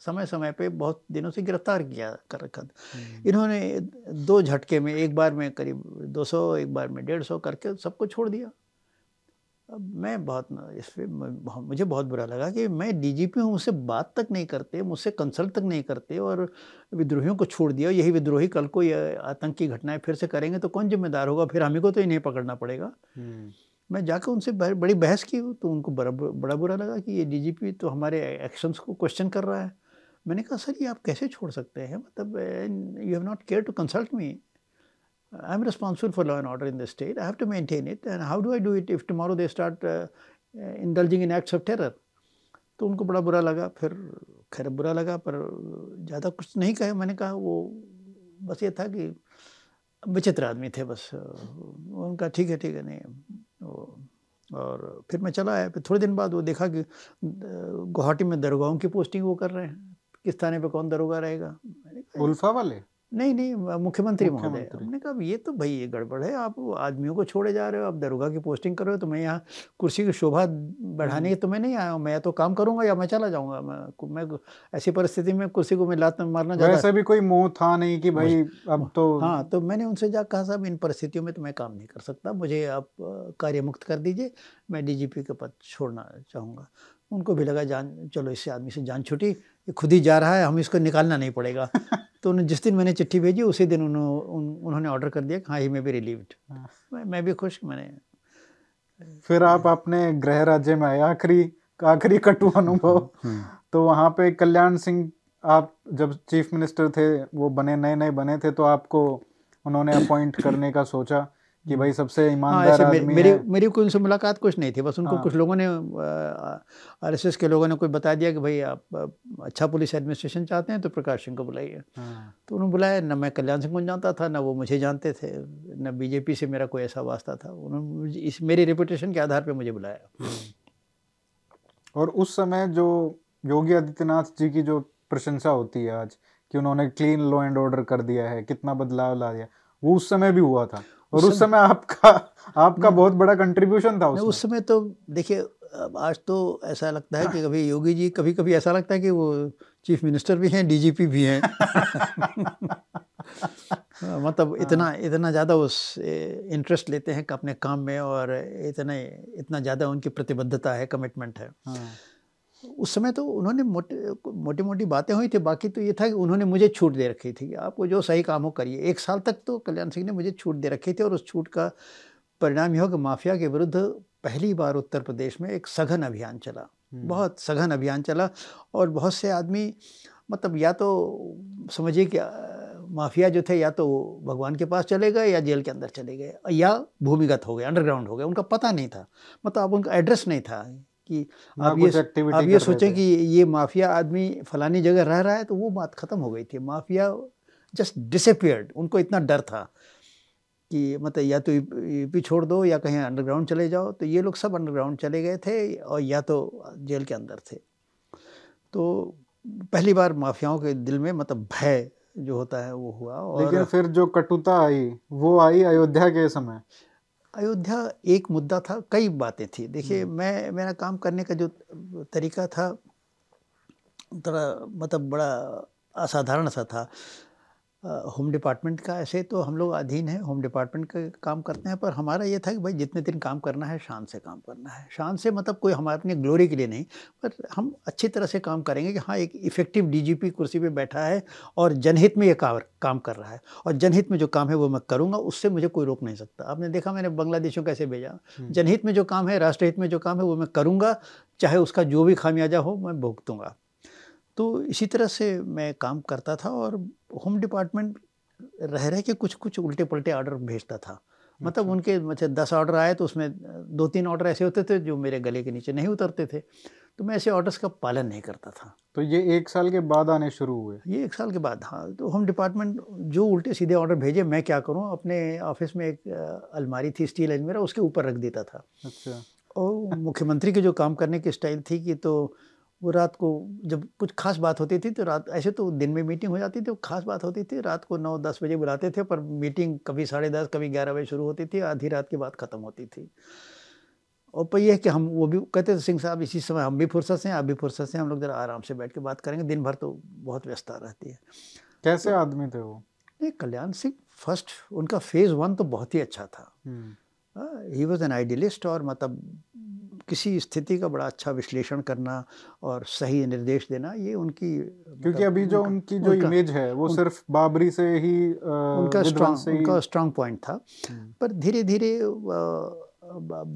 समय समय पे बहुत दिनों से गिरफ़्तार किया कर रखा था हम्म। इन्होंने दो झटके में एक बार में करीब 200 एक बार में 150 करके सबको छोड़ दिया। अब मैं बहुत इस पर मुझे बहुत बुरा लगा कि मैं डीजीपी हूँ मुझसे बात तक नहीं करते मुझसे कंसल्ट तक नहीं करते और विद्रोहियों को छोड़ दिया। यही विद्रोही कल को ये आतंकी घटनाएँ फिर से करेंगे तो कौन जिम्मेदार होगा? फिर हमें को तो इन्हें पकड़ना पड़ेगा। हम्म। मैं जाकर उनसे बड़ी बहस की तो उनको बड़ा बड़ा बुरा लगा कि ये डीजीपी तो हमारे एक्शंस को क्वेश्चन कर रहा है। मैंने कहा सर ये आप कैसे छोड़ सकते हैं मतलब you have not care to consult me I am responsible for and order in the state. I have to maintain it. And how do I do it if tomorrow they start uh, indulging in acts of terror? तो उनको बड़ा बुरा लगा फिर खैर बुरा लगा पर ज़्यादा कुछ नहीं कहे मैंने कहा वो बस ये था कि विचित्र आदमी थे बस उनका ठीक है ठीक है नहीं वो और फिर मैं चला आया फिर थोड़े दिन बाद वो देखा कि गुवाहाटी में दरगाहों की पोस्टिंग वो कर रहे हैं किस थाने पे कौन दरोगा रहेगा? उल्फा वाले? नहीं नहीं मुख्यमंत्री महोदय। हमने कहा ये तो भाई ये गड़बड़ है आप आदमियों को छोड़े जा रहे हो आप दरोगा की पोस्टिंग कर रहे हो तो मैं यहाँ कुर्सी की शोभा बढ़ाने के तो मैं नहीं आया हूँ मैं तो काम करूँगा या मैं चला जाऊँगा? मैं मैं ऐसी परिस्थिति में कुर्सी को मैं लात में मारना चाहता वैसे भी कोई मोह था नहीं कि भाई अब तो हाँ तो मैंने उनसे जा कहा साहब इन परिस्थितियों में तो मैं काम नहीं कर सकता मुझे आप कार्य मुक्त कर दीजिए मैं डी का पद छोड़ना चाहूँगा। उनको भी लगा जान चलो इससे आदमी से जान छुटी ये खुद ही जा रहा है हम इसको निकालना नहीं पड़ेगा। [laughs] तो उन्हें जिस दिन मैंने चिट्ठी भेजी उसी दिन उन्होंने उन, उन्होंने ऑर्डर कर दिया हाँ ही मैं भी रिलीव्ड मैं, मैं भी खुश मैंने फिर आप अपने गृह राज्य में आए आखिरी आखिरी कटु अनुभव। हम्म। तो वहाँ पे कल्याण सिंह आप जब चीफ मिनिस्टर थे वो बने नए नए बने थे तो आपको उन्होंने अपॉइंट करने का सोचा? कि भाई सबसे हाँ, ईमानदार हाँ, मेरी है। मेरी कोई उनसे मुलाकात कुछ नहीं थी बस उनको हाँ। कुछ लोगों ने आरएसएस के लोगों ने कोई बता दिया कि भाई आप अच्छा पुलिस एडमिनिस्ट्रेशन चाहते हैं तो प्रकाश सिंह को बुलाइए हाँ। तो उन्होंने बुलाया ना मैं कल्याण सिंह को जानता था ना वो मुझे जानते थे न बीजेपी से मेरा कोई ऐसा वास्ता था उन्होंने इस मेरी रेपुटेशन के आधार पर मुझे बुलाया हम्म। और उस समय जो योगी आदित्यनाथ जी की जो प्रशंसा होती है आज कि उन्होंने क्लीन लॉ एंड ऑर्डर कर दिया है कितना बदलाव ला दिया वो उस समय भी हुआ था और उस समय आपका आपका बहुत बड़ा कंट्रीब्यूशन था उस समय तो देखिए आज तो ऐसा लगता है कि कभी योगी जी कभी कभी ऐसा लगता है कि वो चीफ मिनिस्टर भी हैं डीजीपी भी हैं। [laughs] मतलब इतना इतना ज़्यादा उस इंटरेस्ट लेते हैं अपने काम में और इतने इतना ज़्यादा उनकी प्रतिबद्धता है कमिटमेंट है। हाँ। उस समय तो उन्होंने मोटे मोटी मोटी बातें हुई थी बाकी तो ये था कि उन्होंने मुझे छूट दे रखी थी कि आपको जो सही काम हो करिए। एक साल तक तो कल्याण सिंह ने मुझे छूट दे रखी थी और उस छूट का परिणाम यह हो कि माफिया के विरुद्ध पहली बार उत्तर प्रदेश में एक सघन अभियान चला। हम्म। बहुत सघन अभियान चला और बहुत से आदमी मतलब या तो समझिए कि माफिया जो थे या तो भगवान के पास चले गए या जेल के अंदर चले गए या भूमिगत हो गए अंडरग्राउंड हो गए उनका पता नहीं था। मतलब अब उनका एड्रेस नहीं था। कि आप ये आप ये सोचें कि ये माफिया आदमी फलानी जगह रह रहा है तो वो बात ख़त्म हो गई थी। माफिया जस्ट डिसअपियर्ड उनको इतना डर था कि मतलब या तो यूपी छोड़ दो या कहीं अंडरग्राउंड चले जाओ। तो ये लोग सब अंडरग्राउंड चले गए थे और या तो जेल के अंदर थे। तो पहली बार माफियाओं के दिल में मतलब भय जो होता है वो हुआ और लेकिन फिर जो कटुता आई वो आई अयोध्या के समय। अयोध्या एक मुद्दा था कई बातें थी देखिए हम्म। मैं मेरा काम करने का जो तरीका था थोड़ा मतलब बड़ा असाधारण सा था होम डिपार्टमेंट का ऐसे तो हम लोग अधीन हैं होम डिपार्टमेंट का काम करते हैं पर हमारा ये था कि भाई जितने दिन काम करना है शान से काम करना है। शान से मतलब कोई हमारे अपनी ग्लोरी के लिए नहीं पर हम अच्छी तरह से काम करेंगे कि हाँ एक इफ़ेक्टिव डीजीपी कुर्सी पे बैठा है और जनहित में ये काम कर रहा है और जनहित में जो काम है वो मैं करूँगा उससे मुझे कोई रोक नहीं सकता। आपने देखा मैंने बांग्लादेशों कैसे भेजा। जनहित में जो काम है राष्ट्रहित में जो काम है वो मैं करूँगा चाहे उसका जो भी खामियाजा हो मैं भुगतूँगा तो इसी तरह से मैं काम करता था और होम डिपार्टमेंट रह रह के कुछ कुछ उल्टे पलटे ऑर्डर भेजता था। मतलब अच्छा। उनके मतलब दस ऑर्डर आए तो उसमें दो तीन ऑर्डर ऐसे होते थे जो मेरे गले के नीचे नहीं उतरते थे। तो मैं ऐसे ऑर्डर्स का पालन नहीं करता था। तो ये एक साल के बाद आने शुरू हुए? ये एक साल के बाद हाँ। तो होम डिपार्टमेंट जो उल्टे सीधे ऑर्डर भेजे मैं क्या करूँ अपने ऑफ़िस में एक अलमारी थी स्टील अलमीरा उसके ऊपर रख देता था। अच्छा। और मुख्यमंत्री के जो काम करने की स्टाइल थी कि तो वो रात को जब कुछ खास बात होती थी तो रात ऐसे तो दिन में मीटिंग हो जाती थी खास बात होती थी रात को नौ दस बजे बुलाते थे पर मीटिंग कभी साढ़े दस कभी ग्यारह बजे शुरू होती थी आधी रात के बाद ख़त्म होती थी। और पर यह है कि हम वो भी कहते थे सिंह साहब इसी समय हम भी फुर्सत से आप भी फुर्सत से हम लोग ज़रा आराम से बैठ के बात करेंगे। दिन भर तो बहुत व्यस्तता रहती है। कैसे तो, आदमी थे वो? नहीं कल्याण सिंह फ़र्स्ट उनका फ़ेज़ वन तो बहुत ही अच्छा था। ही वॉज़ एन आइडियलिस्ट और मतलब किसी स्थिति का बड़ा अच्छा विश्लेषण करना और सही निर्देश देना ये उनकी क्योंकि मतलब अभी जो उनकी जो इमेज है वो सिर्फ़ बाबरी से ही उनका स्ट्रांग उनका स्ट्रांग पॉइंट था। हम्म। पर धीरे धीरे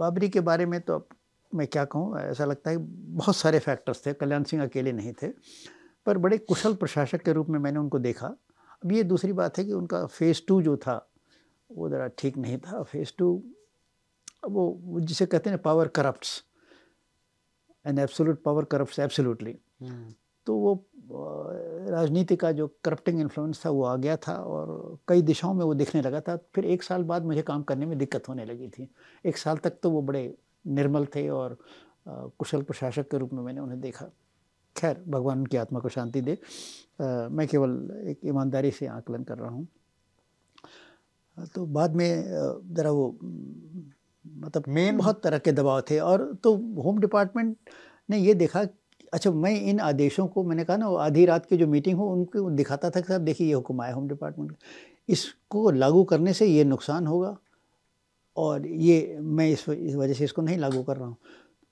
बाबरी के बारे में तो मैं क्या कहूँ ऐसा लगता है बहुत सारे फैक्टर्स थे कल्याण सिंह अकेले नहीं थे पर बड़े कुशल प्रशासक के रूप में मैंने उनको देखा। अब ये दूसरी बात है कि उनका फ़ेज़ टू जो था वो ज़रा ठीक नहीं था। फ़ेज़ टू वो जिसे कहते हैं power corrupts and absolute power corrupt absolutely तो वो राजनीति का जो करप्टिंग इन्फ्लुएंस था वो आ गया था और कई दिशाओं में वो दिखने लगा था। फिर एक साल बाद मुझे काम करने में दिक्कत होने लगी थी। एक साल तक तो वो बड़े निर्मल थे और कुशल प्रशासक के रूप में मैंने उन्हें देखा। खैर भगवान उनकी आत्मा को शांति दे। आ, मैं केवल एक ईमानदारी से आकलन कर रहा हूँ। तो बाद में ज़रा वो मतलब मेन बहुत तरह के दबाव थे और तो होम डिपार्टमेंट ने ये देखा अच्छा मैं इन आदेशों को मैंने कहा ना आधी रात की जो मीटिंग हो उनको दिखाता था कि साहब देखिए ये हुक्म आया होम डिपार्टमेंट इसको लागू करने से ये नुकसान होगा और ये मैं इस वजह से इसको नहीं लागू कर रहा हूँ।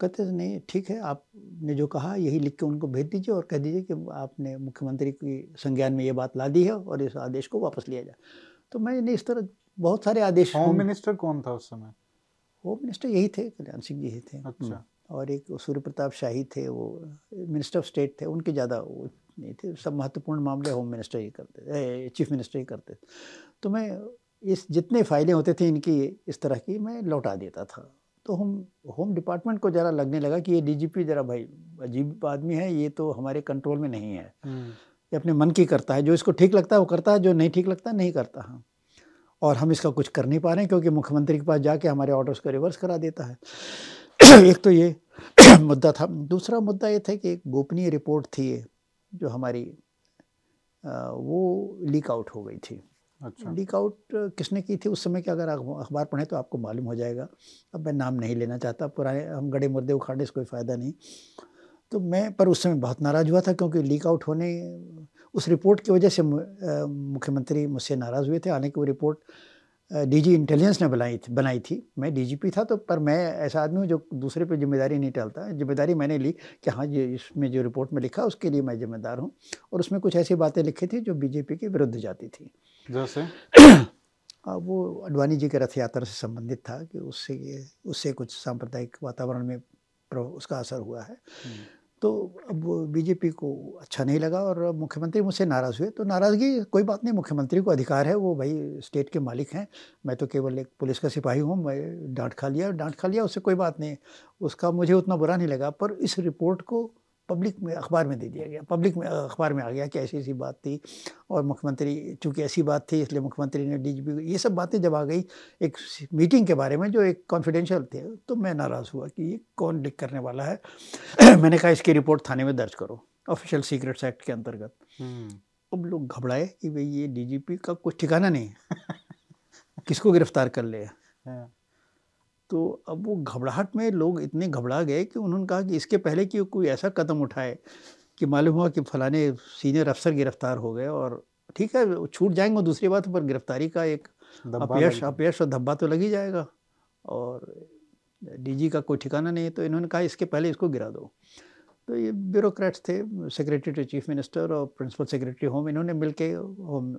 कहते नहीं ठीक है आपने जो कहा यही लिख के उनको भेज दीजिए और कह दीजिए कि आपने मुख्यमंत्री की संज्ञान में ये बात ला दी है और इस आदेश को वापस लिया जाए। तो मैंने इस तरह बहुत सारे आदेश होम मिनिस्टर कौन था उस समय? होम मिनिस्टर यही थे कल्याण सिंह जी ही थे। अच्छा। और एक सूर्य प्रताप शाही थे वो मिनिस्टर ऑफ़ स्टेट थे उनके ज़्यादा वो नहीं थे। सब महत्वपूर्ण मामले होम मिनिस्टर ही करते चीफ मिनिस्टर ही करते तो मैं इस जितने फाइलें होते थे इनकी इस तरह की मैं लौटा देता था। तो हम होम डिपार्टमेंट को ज़रा लगने लगा कि ये डीजीपी ज़रा भाई अजीब आदमी है ये तो हमारे कंट्रोल में नहीं है। हम्म। ये अपने मन की करता है जो इसको ठीक लगता है वो करता है जो नहीं ठीक लगता नहीं करता। हाँ। और हम इसका कुछ कर नहीं पा रहे हैं क्योंकि मुख्यमंत्री के पास जाके हमारे ऑर्डर्स को रिवर्स करा देता है। [clears throat] एक तो ये [clears throat] मुद्दा था। दूसरा मुद्दा ये था कि एक गोपनीय रिपोर्ट थी जो हमारी वो लीक आउट हो गई थी। अच्छा। लीक आउट किसने की थी? उस समय के अगर अखबार पढ़ें तो आपको मालूम हो जाएगा। अब मैं नाम नहीं लेना चाहता पुराने हम गड़े मुर्दे उखाड़ने से कोई फ़ायदा नहीं। तो मैं पर उस समय बहुत नाराज़ हुआ था क्योंकि लीक आउट होने उस रिपोर्ट की वजह से मुख्यमंत्री मुझसे नाराज़ हुए थे। हालाँकि वो रिपोर्ट डीजी इंटेलिजेंस ने बनाई थी बनाई थी। मैं डीजीपी था तो पर मैं ऐसा आदमी हूँ जो दूसरे पे ज़िम्मेदारी नहीं टालता ज़िम्मेदारी मैंने ली कि हाँ ये इसमें जो रिपोर्ट में लिखा उसके लिए मैं जिम्मेदार हूँ। और उसमें कुछ ऐसी बातें लिखी थी जो बीजेपी के विरुद्ध जाती थी। जैसे? वो अडवाणी जी के रथ यात्रा से संबंधित था कि उससे उससे कुछ सांप्रदायिक वातावरण में उसका असर हुआ है। हम्म। तो अब बीजेपी को अच्छा नहीं लगा और मुख्यमंत्री मुझसे नाराज़ हुए। तो नाराज़गी कोई बात नहीं मुख्यमंत्री को अधिकार है वो भाई स्टेट के मालिक हैं। मैं तो केवल एक पुलिस का सिपाही हूँ मैं डांट खा लिया डांट खा लिया उससे कोई बात नहीं। उसका मुझे उतना बुरा नहीं लगा पर इस रिपोर्ट को पब्लिक में अखबार में दे दिया गया। पब्लिक में अखबार में आ गया कि ऐसी ऐसी बात थी और मुख्यमंत्री चूँकि ऐसी बात थी इसलिए मुख्यमंत्री ने डी ये सब बातें जब आ गई एक मीटिंग के बारे में जो एक कॉन्फिडेंशियल थे तो मैं नाराज़ हुआ कि ये कौन लिख करने वाला है। [clears throat] मैंने कहा इसकी रिपोर्ट थाने में दर्ज करो ऑफिशियल सीक्रेट्स एक्ट के अंतर्गत। हम्म। अब लोग घबराए कि भाई ये डीजीपी का कुछ ठिकाना नहीं है। [laughs] किसको गिरफ़्तार कर ले। तो अब वो घबराहट में लोग इतने घबरा गए कि उन्होंने कहा कि इसके पहले कि कोई ऐसा कदम उठाए कि मालूम हुआ कि फलाने सीनियर अफसर गिरफ़्तार हो गए और ठीक है छूट जाएँगे दूसरी बात पर गिरफ्तारी का एक अपयश अपयश और धब्बा तो लग ही जाएगा और डीजी का कोई ठिकाना नहीं है तो इन्होंने कहा इसके पहले इसको गिरा दो। तो ये ब्यूरोक्रेट्स थे सेक्रेटरी टू चीफ मिनिस्टर और प्रिंसिपल सेक्रेटरी होम इन्होंने मिल के होम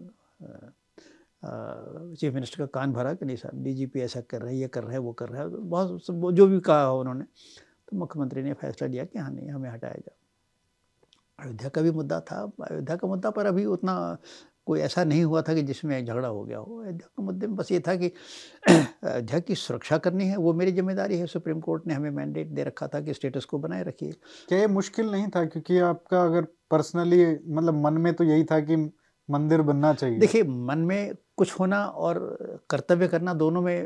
चीफ मिनिस्टर का कान भरा कि नहीं साहब डीजीपी ऐसा कर रहे हैं ये कर रहे हैं वो कर रहा है। बहुत जो भी कहा हो उन्होंने तो मुख्यमंत्री ने फैसला लिया कि हाँ नहीं हमें हटाया जाए। अयोध्या का भी मुद्दा था अयोध्या का मुद्दा पर अभी उतना कोई ऐसा नहीं हुआ था कि जिसमें झगड़ा हो गया हो। अयोध्या के मुद्दे में बस ये था कि [clears throat] अयोध्या की सुरक्षा करनी है वो मेरी ज़िम्मेदारी है। सुप्रीम कोर्ट ने हमें मैंडेट दे रखा था कि स्टेटस को बनाए रखिए। क्या ये मुश्किल नहीं था? क्योंकि आपका अगर पर्सनली मतलब मन में तो यही था कि मंदिर बनना चाहिए। देखिए मन में कुछ होना और कर्तव्य करना दोनों में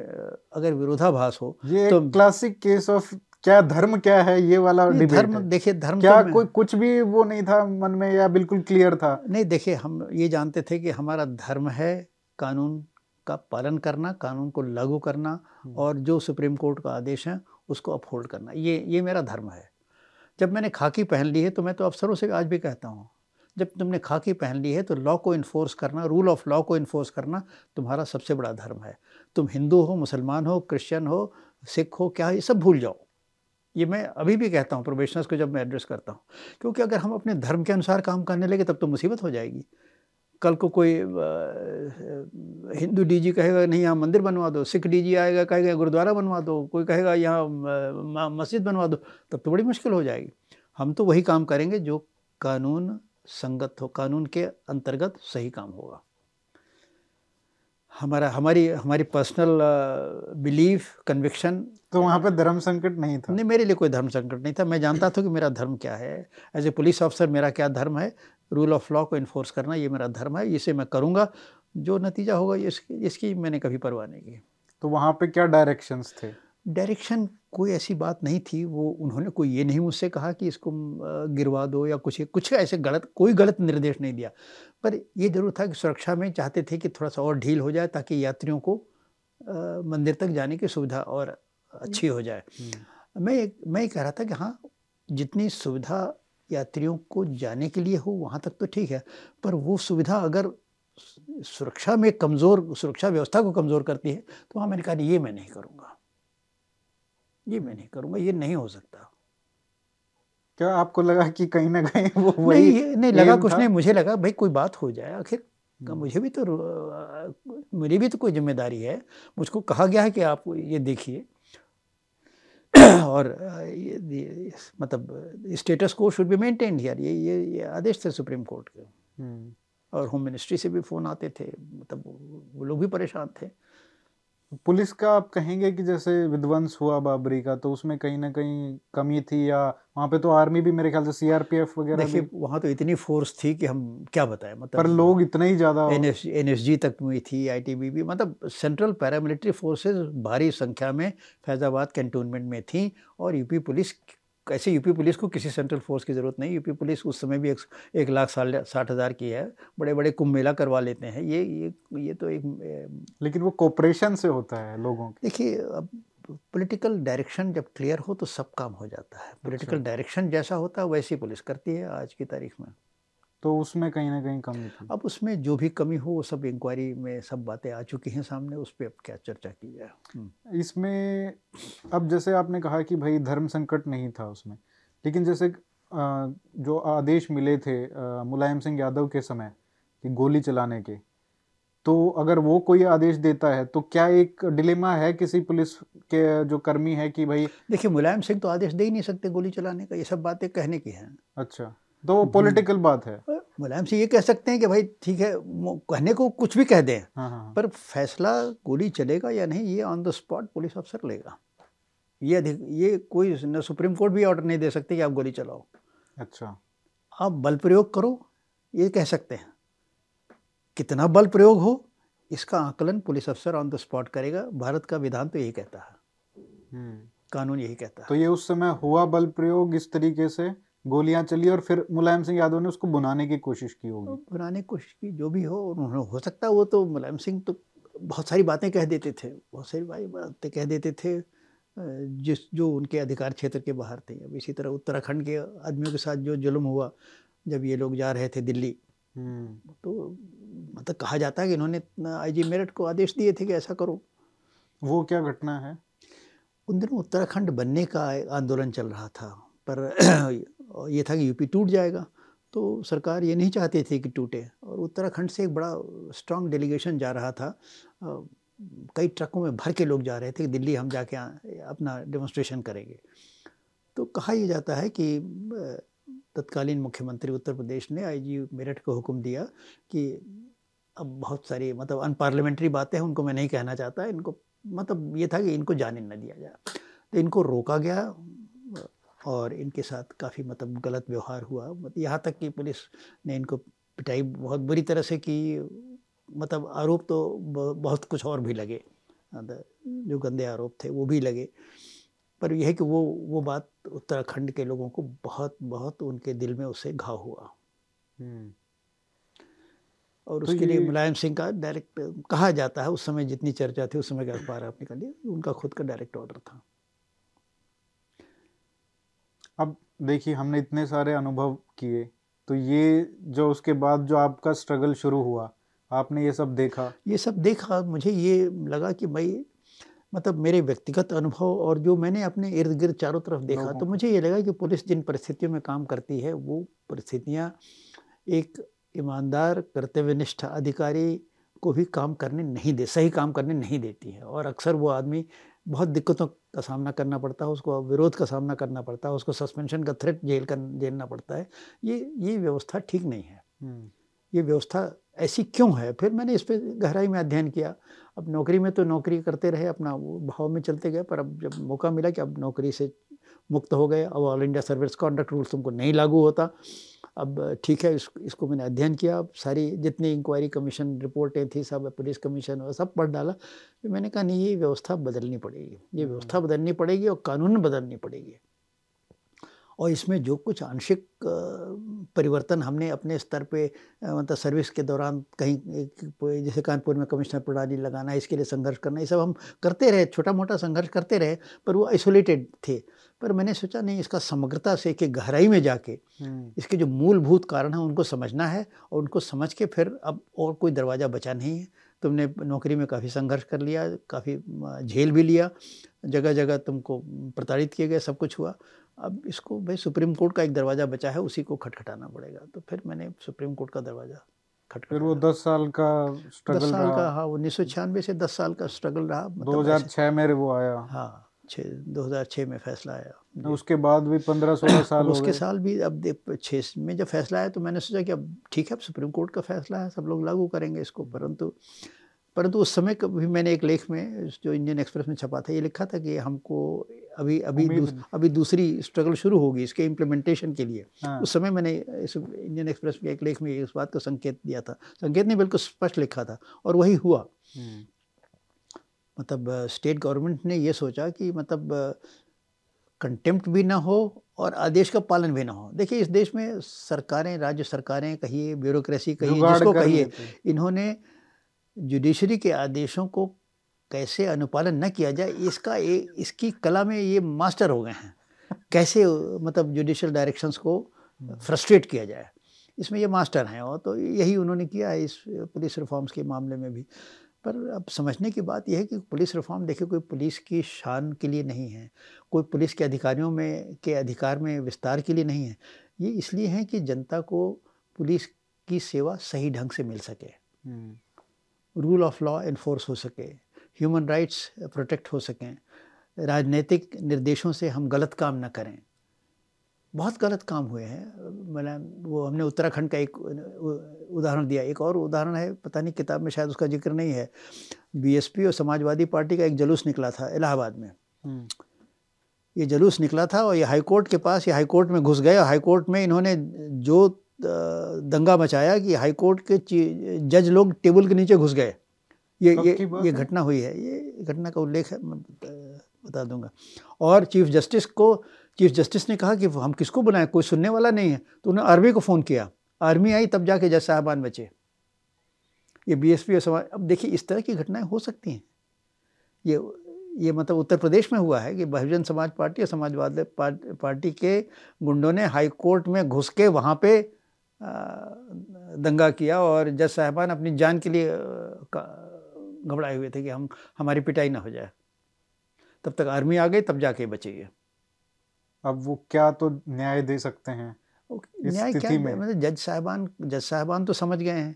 अगर विरोधाभास हो ये तो क्लासिक केस ऑफ़ क्या धर्म क्या है ये वाला धर्म देखिए धर्म क्या तो कोई कुछ भी वो नहीं था मन में या बिल्कुल क्लियर था? नहीं देखिए हम ये जानते थे कि हमारा धर्म है कानून का पालन करना कानून को लागू करना हम्म। और जो सुप्रीम कोर्ट का आदेश है उसको अपहोल्ड करना। ये ये मेरा धर्म है। जब मैंने खाकी पहन ली है तो मैं तो अफसरों से आज भी कहता हूँ जब तुमने खाकी पहन ली है तो लॉ को इन्फोर्स करना रूल ऑफ़ लॉ को इन्फोर्स करना तुम्हारा सबसे बड़ा धर्म है। तुम हिंदू हो, मुसलमान हो क्रिश्चियन हो सिख हो, क्या ये सब भूल जाओ। ये मैं अभी भी कहता हूँ प्रोफेशनल्स को जब मैं एड्रेस करता हूँ, क्योंकि अगर हम अपने धर्म के अनुसार काम करने लगे, तब तो मुसीबत हो जाएगी। कल को कोई हिंदू डीजी कहेगा, नहीं, यहाँ मंदिर बनवा दो। सिख डीजी आएगा, कहेगा, गुरुद्वारा बनवा दो। कोई कहेगा, यहाँ मस्जिद बनवा दो। तब तो बड़ी मुश्किल हो जाएगी। हम तो वही काम करेंगे जो कानून संगत हो कानून के अंतर्गत सही काम होगा। हमारा हमारी हमारी पर्सनल बिलीफ कन्विक्शन तो वहाँ पे धर्म संकट नहीं था? नहीं मेरे लिए कोई धर्म संकट नहीं था। मैं जानता था कि मेरा धर्म क्या है। एज ए पुलिस ऑफिसर मेरा क्या धर्म है? रूल ऑफ़ लॉ को इन्फोर्स करना ये मेरा धर्म है। इसे मैं करूँगा। जो नतीजा होगा इसकी इसकी मैंने कभी परवाह नहीं की। तो वहाँ पे क्या डायरेक्शंस थे? डायरेक्शन कोई ऐसी बात नहीं थी वो उन्होंने कोई ये नहीं मुझसे कहा कि इसको गिरवा दो या कुछ कुछ ऐसे गलत कोई गलत निर्देश नहीं दिया। पर ये ज़रूर था कि सुरक्षा में चाहते थे कि थोड़ा सा और ढील हो जाए ताकि यात्रियों को मंदिर तक जाने की सुविधा और अच्छी हो जाए। हम्म। मैं मैं ये कह रहा था कि हाँ जितनी सुविधा यात्रियों को जाने के लिए हो वहाँ तक तो ठीक है पर वो सुविधा अगर सुरक्षा में कमज़ोर सुरक्षा व्यवस्था को कमज़ोर करती है तो वहाँ मैंने कहा ये मैं नहीं करूँगा। ये मैं नहीं करूँगा ये नहीं हो सकता। क्या आपको लगा कि कहीं ना कहीं वो वही नहीं, नहीं लगा कुछ नहीं मुझे लगा भाई कोई बात हो जाए आखिर हम्म। मुझे भी तो मेरी भी तो कोई ज़िम्मेदारी है मुझको कहा गया है कि आप ये देखिए। और ये, ये मतलब स्टेटस को शुड बी मेंटेन हियर ये ये ये आदेश थे सुप्रीम कोर्ट के। हम्म। और होम मिनिस्ट्री से भी फ़ोन आते थे मतलब वो लोग भी परेशान थे। पुलिस का आप कहेंगे कि जैसे विध्वंस हुआ बाबरी का तो उसमें कहीं ना कहीं कमी थी या वहाँ पे तो आर्मी भी मेरे ख्याल से सीआरपीएफ वगैरह देखिए वहाँ तो इतनी फोर्स थी कि हम क्या बताएँ मतलब पर लोग इतने ही ज़्यादा एन एस जी तक हुई थी आईटीबीपी मतलब सेंट्रल पैरामिलिट्री फोर्सेज भारी संख्या में फैज़ाबाद कैंटोनमेंट में थी और यूपी पुलिस ऐसे यूपी पुलिस को किसी सेंट्रल फोर्स की ज़रूरत नहीं यूपी पुलिस उस समय भी एक, एक लाख साल साठ हज़ार की है बड़े बड़े कुंभ मेला करवा लेते हैं। ये ये ये तो एक लेकिन वो कोऑपरेशन से होता है लोगों की। देखिए अब पॉलिटिकल डायरेक्शन जब क्लियर हो तो सब काम हो जाता है। पॉलिटिकल अच्छा। डायरेक्शन जैसा होता है वैसी पुलिस करती है आज की तारीख में। तो उसमें कहीं ना कहीं कमी थी। अब उसमें जो भी कमी हो वो सब इंक्वायरी में सब बातें आ चुकी हैं सामने उस पर अब क्या चर्चा की जाए? हम्म। इसमें अब जैसे आपने कहा कि भाई धर्म संकट नहीं था उसमें लेकिन जैसे जो आदेश मिले थे मुलायम सिंह यादव के समय कि गोली चलाने के तो अगर वो कोई आदेश देता है तो क्या एक डिलेमा है किसी पुलिस के जो कर्मी है कि भाई देखिए मुलायम सिंह तो आदेश दे ही नहीं सकते गोली चलाने का ये सब बातें कहने की हैं। अच्छा। तो पॉलिटिकल बात है। मुलायम सिंह ये कह सकते हैं कि भाई ठीक है कहने को कुछ भी कह दें हाँ, हाँ, हाँ। पर फैसला गोली चलेगा या नहीं ये ऑन द स्पॉट पुलिस अफसर लेगा। ये अधिक ये कोई न सुप्रीम कोर्ट भी ऑर्डर नहीं दे सकते कि आप गोली चलाओ। अच्छा। आप बल प्रयोग करो ये कह सकते हैं। कितना बल प्रयोग हो इसका आकलन पुलिस अफसर ऑन द स्पॉट करेगा। भारत का विधान तो यही कहता है। हम्म। कानून यही कहता है। तो ये उस समय हुआ बल प्रयोग इस तरीके से गोलियाँ चली और फिर मुलायम सिंह यादव ने उसको बुनाने की कोशिश की होगी। तो बुनाने की कोशिश की जो भी हो उन्होंने हो सकता है वो तो मुलायम सिंह तो बहुत सारी बातें कह देते थे बहुत सारी बातें कह देते थे जिस जो उनके अधिकार क्षेत्र के बाहर थे। अब इसी तरह उत्तराखंड के आदमियों के साथ जो जुल्म हुआ जब ये लोग जा रहे थे दिल्ली हम्म। तो मतलब कहा जाता है कि इन्होंने आईजी मेरठ को आदेश दिए थे कि ऐसा करो। वो क्या घटना है? उन दिनों उत्तराखंड बनने का आंदोलन चल रहा था। पर [clears throat] ये था कि यूपी टूट जाएगा। तो सरकार ये नहीं चाहती थी कि टूटे और उत्तराखंड से एक बड़ा स्ट्रांग डेलीगेशन जा रहा था। कई ट्रकों में भर के लोग जा रहे थे कि दिल्ली हम जाके अपना डेमोस्ट्रेशन करेंगे। तो कहा यह जाता है कि तत्कालीन मुख्यमंत्री उत्तर प्रदेश ने आईजी मेरठ को हुक्म दिया कि अब बहुत सारी मतलब अनपार्लियामेंट्री बातें हैं, उनको मैं नहीं कहना चाहता। इनको मतलब ये था कि इनको जाने न दिया जाए। तो इनको रोका गया। और इनके साथ काफ़ी मतलब गलत व्यवहार हुआ। मतलब यहाँ तक कि पुलिस ने इनको पिटाई बहुत बुरी तरह से की। मतलब आरोप तो बहुत कुछ और भी लगे। जो गंदे आरोप थे वो भी लगे। पर यह है कि वो वो बात उत्तराखंड के लोगों को बहुत बहुत उनके दिल में उससे घाव हुआ। हम्म। और तो उसके लिए मुलायम सिंह का डायरेक्ट कहा जाता है उस समय जितनी चर्चा थी उस समय का अखबार आप निकालिए उनका खुद का डायरेक्ट ऑर्डर था अब देखिए हमने इतने सारे अनुभव किए तो ये जो उसके बाद जो आपका स्ट्रगल शुरू हुआ आपने ये सब देखा? ये सब देखा मुझे ये लगा कि भाई मतलब मेरे व्यक्तिगत अनुभव और जो मैंने अपने इर्द गिर्द चारों तरफ़ देखा तो मुझे ये लगा कि पुलिस जिन परिस्थितियों में काम करती है वो परिस्थितियाँ एक ईमानदार कर्तव्यनिष्ठ अधिकारी को भी काम करने नहीं दे सही काम करने नहीं देती है। और अक्सर वो आदमी बहुत दिक्कतों का सामना करना पड़ता है उसको विरोध का सामना करना पड़ता है उसको सस्पेंशन का थ्रेट जेल कर झेलना पड़ता है। ये ये व्यवस्था ठीक नहीं है। हम्म। ये व्यवस्था ऐसी क्यों है? फिर मैंने इस पर गहराई में अध्ययन किया। अब नौकरी में तो नौकरी करते रहे अपना भाव में चलते गए पर अब जब मौका मिला कि अब नौकरी से मुक्त हो गए। अब all India service conduct rules तुमको नहीं लागू होता। अब ठीक है इस, इसको मैंने अध्ययन किया। अब सारी जितनी इंक्वायरी कमीशन रिपोर्टें थी सब पुलिस कमीशन और सब पढ़ डाला। तो मैंने कहा नहीं ये व्यवस्था बदलनी पड़ेगी। ये हम्म। व्यवस्था बदलनी पड़ेगी और कानून बदलनी पड़ेगी। और इसमें जो कुछ आंशिक परिवर्तन हमने अपने स्तर पे मतलब सर्विस के दौरान कहीं जैसे कानपुर में कमिश्नर प्रणाली लगाना इसके लिए संघर्ष करना ये सब हम करते रहे। छोटा मोटा संघर्ष करते रहे पर वो आइसोलेटेड थे। पर मैंने सोचा नहीं इसका समग्रता से कि गहराई में जाके हम्म। इसके जो मूलभूत कारण हैं उनको समझना है और उनको समझ के फिर अब और कोई दरवाज़ा बचा नहीं है। तुमने नौकरी में काफ़ी संघर्ष कर लिया काफ़ी झेल भी लिया जगह जगह तुमको प्रताड़ित किए गए सब कुछ हुआ। अब इसको भाई सुप्रीम कोर्ट का एक दरवाज़ा बचा है उसी को खटखटाना पड़ेगा। तो फिर मैंने सुप्रीम कोर्ट का दरवाज़ा खटखटा फिर वो दस साल का स्ट्रगल दस साल का हाँ उन्नीस सौ छियानवे से दस साल का स्ट्रगल रहा मतलब दो हज़ार छः में वो आया। हाँ। छः दो हज़ार छः में फैसला आया। उसके बाद भी पंद्रह सोलह साल उसके साल भी अब छः में जब फैसला आया तो मैंने सोचा कि अब ठीक है अब सुप्रीम कोर्ट का फैसला है सब लोग लागू करेंगे इसको। परंतु परंतु उस समय कभी मैंने एक लेख में जो इंडियन एक्सप्रेस में छपा था ये लिखा था कि हमको अभी अभी दूस, अभी दूसरी स्ट्रगल शुरू होगी इसके इम्प्लीमेंटेशन के लिए। हाँ। उस समय मैंने इस इंडियन एक्सप्रेस के एक लेख में इस बात का संकेत दिया था। संकेत नहीं बिल्कुल स्पष्ट लिखा था और वही हुआ। हम्म। मतलब स्टेट गवर्नमेंट ने ये सोचा कि मतलब कंटेम्प्ट भी ना हो और आदेश का पालन भी ना हो। देखिए इस देश में सरकारें राज्य सरकारें कहिए ब्यूरोक्रेसी कहिए जिसको कहिए इन्होंने जुडिशरी के आदेशों को कैसे अनुपालन न किया जाए इसका ए, इसकी कला में ये मास्टर हो गए हैं। कैसे मतलब जुडिशल डायरेक्शंस को फ्रस्ट्रेट किया जाए। इसमें ये मास्टर हैं और तो यही उन्होंने किया है इस पुलिस रिफॉर्म्स के मामले में भी। पर अब समझने की बात यह है कि पुलिस रिफॉर्म देखिए कोई पुलिस की शान के लिए नहीं है कोई पुलिस के अधिकारियों में के अधिकार में विस्तार के लिए नहीं है। ये इसलिए है कि जनता को पुलिस की सेवा सही ढंग से मिल सके। रूल ऑफ़ लॉ इन्फोर्स हो सके ह्यूमन राइट्स प्रोटेक्ट हो सकें राजनीतिक निर्देशों से हम गलत काम न करें। बहुत गलत काम हुए हैं। मैंने वो हमने उत्तराखंड का एक उदाहरण दिया। एक और उदाहरण है पता नहीं किताब में शायद उसका ज़िक्र नहीं है। बीएसपी और समाजवादी पार्टी का एक जलूस निकला था इलाहाबाद में। हम्म। ये जलूस निकला था और ये हाईकोर्ट के पास ये हाईकोर्ट में घुस गए और हाईकोर्ट में इन्होंने जो दंगा मचाया कि हाईकोर्ट के जज लोग टेबल के नीचे घुस गए। ये ये ये घटना हुई है। ये घटना का उल्लेख है मैं बता दूँगा। और चीफ जस्टिस को चीफ जस्टिस ने कहा कि हम किसको बुलाएँ? कोई सुनने वाला नहीं है। तो उन्होंने आर्मी को फ़ोन किया। आर्मी आई तब जाके जज साहबान बचे। ये बीएसपी और समाज अब देखिए, इस तरह की घटनाएँ हो सकती हैं। ये ये मतलब उत्तर प्रदेश में हुआ है कि बहुजन समाज पार्टी और समाजवादी पार्टी के गुंडों ने हाई कोर्ट में घुस के वहाँ पे दंगा किया और जज साहबान अपनी जान के लिए घबराए हुए थे कि हम, हमारी पिटाई ना हो जाए। तब तक आर्मी आ गई, तब जाके बचे अब वो क्या तो न्याय दे सकते हैं। न्याय क्या मतलब जज साहबान जज साहबान तो समझ गए हैं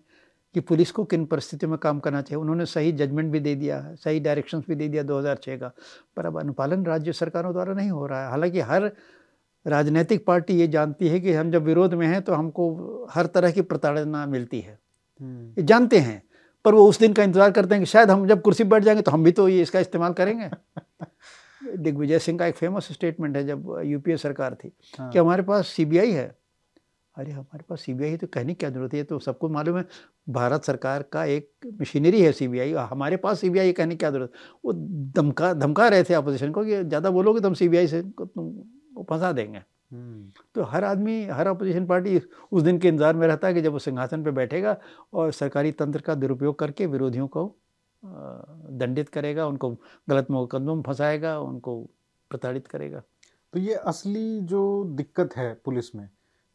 कि पुलिस को किन परिस्थितियों में काम करना चाहिए। उन्होंने सही जजमेंट भी दे दिया सही डायरेक्शंस भी दे दिया 2006 का। पर अब अनुपालन राज्य सरकारों द्वारा नहीं हो रहा है। हालाँकि हर राजनीतिक पार्टी ये जानती है कि हम जब विरोध में हैं तो हमको हर तरह की प्रताड़ना मिलती है। हम्म। ये जानते हैं पर वो उस दिन का इंतज़ार करते हैं कि शायद हम जब कुर्सी बैठ जाएँगे तो हम भी तो ये इसका इस्तेमाल करेंगे। [laughs] दिग्विजय सिंह का एक फ़ेमस स्टेटमेंट है जब यूपीए सरकार थी हाँ। कि हमारे पास सीबीआई है अरे हमारे पास सीबीआई तो कहने की क्या ज़रूरत है? तो सबको मालूम है भारत सरकार का एक मशीनरी है सीबीआई हमारे पास सीबीआई कहने की क्या ज़रूरत वो धमका धमका रहे थे अपोजिशन को कि ज़्यादा बोलोगे तो हम सीबीआई से तुम फंसा देंगे। तो हर आदमी हर अपोजिशन पार्टी उस दिन के इंतज़ार में रहता है कि जब वो सिंहासन पर बैठेगा और सरकारी तंत्र का दुरुपयोग करके विरोधियों को दंडित करेगा उनको गलत मुकदमों में फंसाएगा उनको प्रताड़ित करेगा। तो ये असली जो दिक्कत है पुलिस में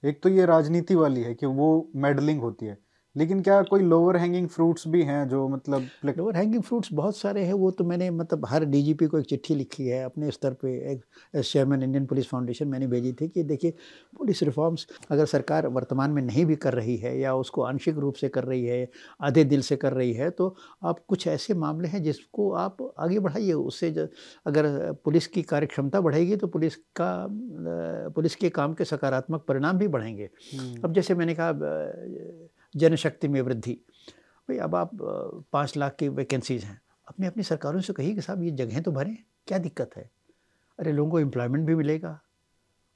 एक तो ये राजनीति वाली है कि वो मेडलिंग होती है। लेकिन क्या कोई लोअर हैंगिंग फ्रूट्स भी हैं जो मतलब लोअर हैंगिंग फ्रूट्स बहुत सारे हैं वो तो मैंने मतलब हर डीजीपी को एक चिट्ठी लिखी है अपने स्तर पे एक चेयरमैन इंडियन पुलिस फाउंडेशन मैंने भेजी थी कि देखिए पुलिस रिफॉर्म्स अगर सरकार वर्तमान में नहीं भी कर रही है या उसको आंशिक रूप से कर रही है आधे दिल से कर रही है तो आप कुछ ऐसे मामले हैं जिसको आप आगे बढ़ाइए उससे अगर पुलिस की कार्यक्षमता बढ़ेगी तो पुलिस का पुलिस के काम के सकारात्मक परिणाम भी बढ़ेंगे हम्म। अब जैसे मैंने कहा जनशक्ति में वृद्धि। भाई अब आप पाँच लाख की वैकेंसीज़ हैं। अपनी अपनी सरकारों से कहिए कि साहब ये जगहें तो भरें क्या दिक्कत है? अरे लोगों को एम्प्लॉयमेंट भी मिलेगा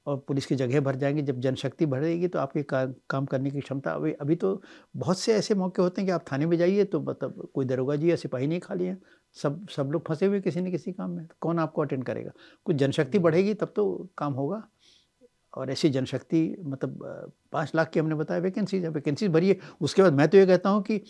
और पुलिस की जगह भर जाएँगी। जब जनशक्ति बढ़ेगी तो आपके का, काम करने की क्षमता अभी अभी तो बहुत से ऐसे मौके होते हैं कि आप थाने में जाइए तो मतलब कोई दरोगा जी या सिपाही नहीं खाली है। सब सब लोग फंसे हुए किसी न किसी काम में तो कौन आपको अटेंड करेगा? कुछ जनशक्ति बढ़ेगी तब तो काम होगा। और ऐसी जनशक्ति मतलब पाँच लाख की हमने बताया वैकेंसीज है वैकेंसीज भरिए। उसके बाद मैं तो ये कहता हूँ कि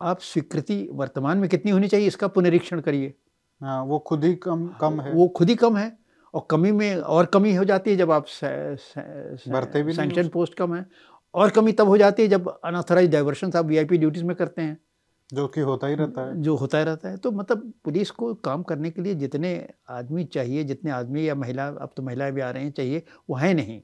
आप स्वीकृति वर्तमान में कितनी होनी चाहिए इसका पुनरीक्षण करिए। हाँ वो खुद ही कम कम है। वो खुद ही कम है और कमी में और कमी हो जाती है जब आप सैंक्शन पोस्ट कम है। और कमी तब हो जाती है जब अनऑथराइज डाइवर्शन आप वीआईपी ड्यूटीज़ में करते हैं। जो कि होता ही रहता है। जो होता ही रहता है। तो मतलब पुलिस को काम करने के लिए जितने आदमी चाहिए जितने आदमी या महिला अब तो महिलाएँ भी आ रहे हैं चाहिए वो है नहीं।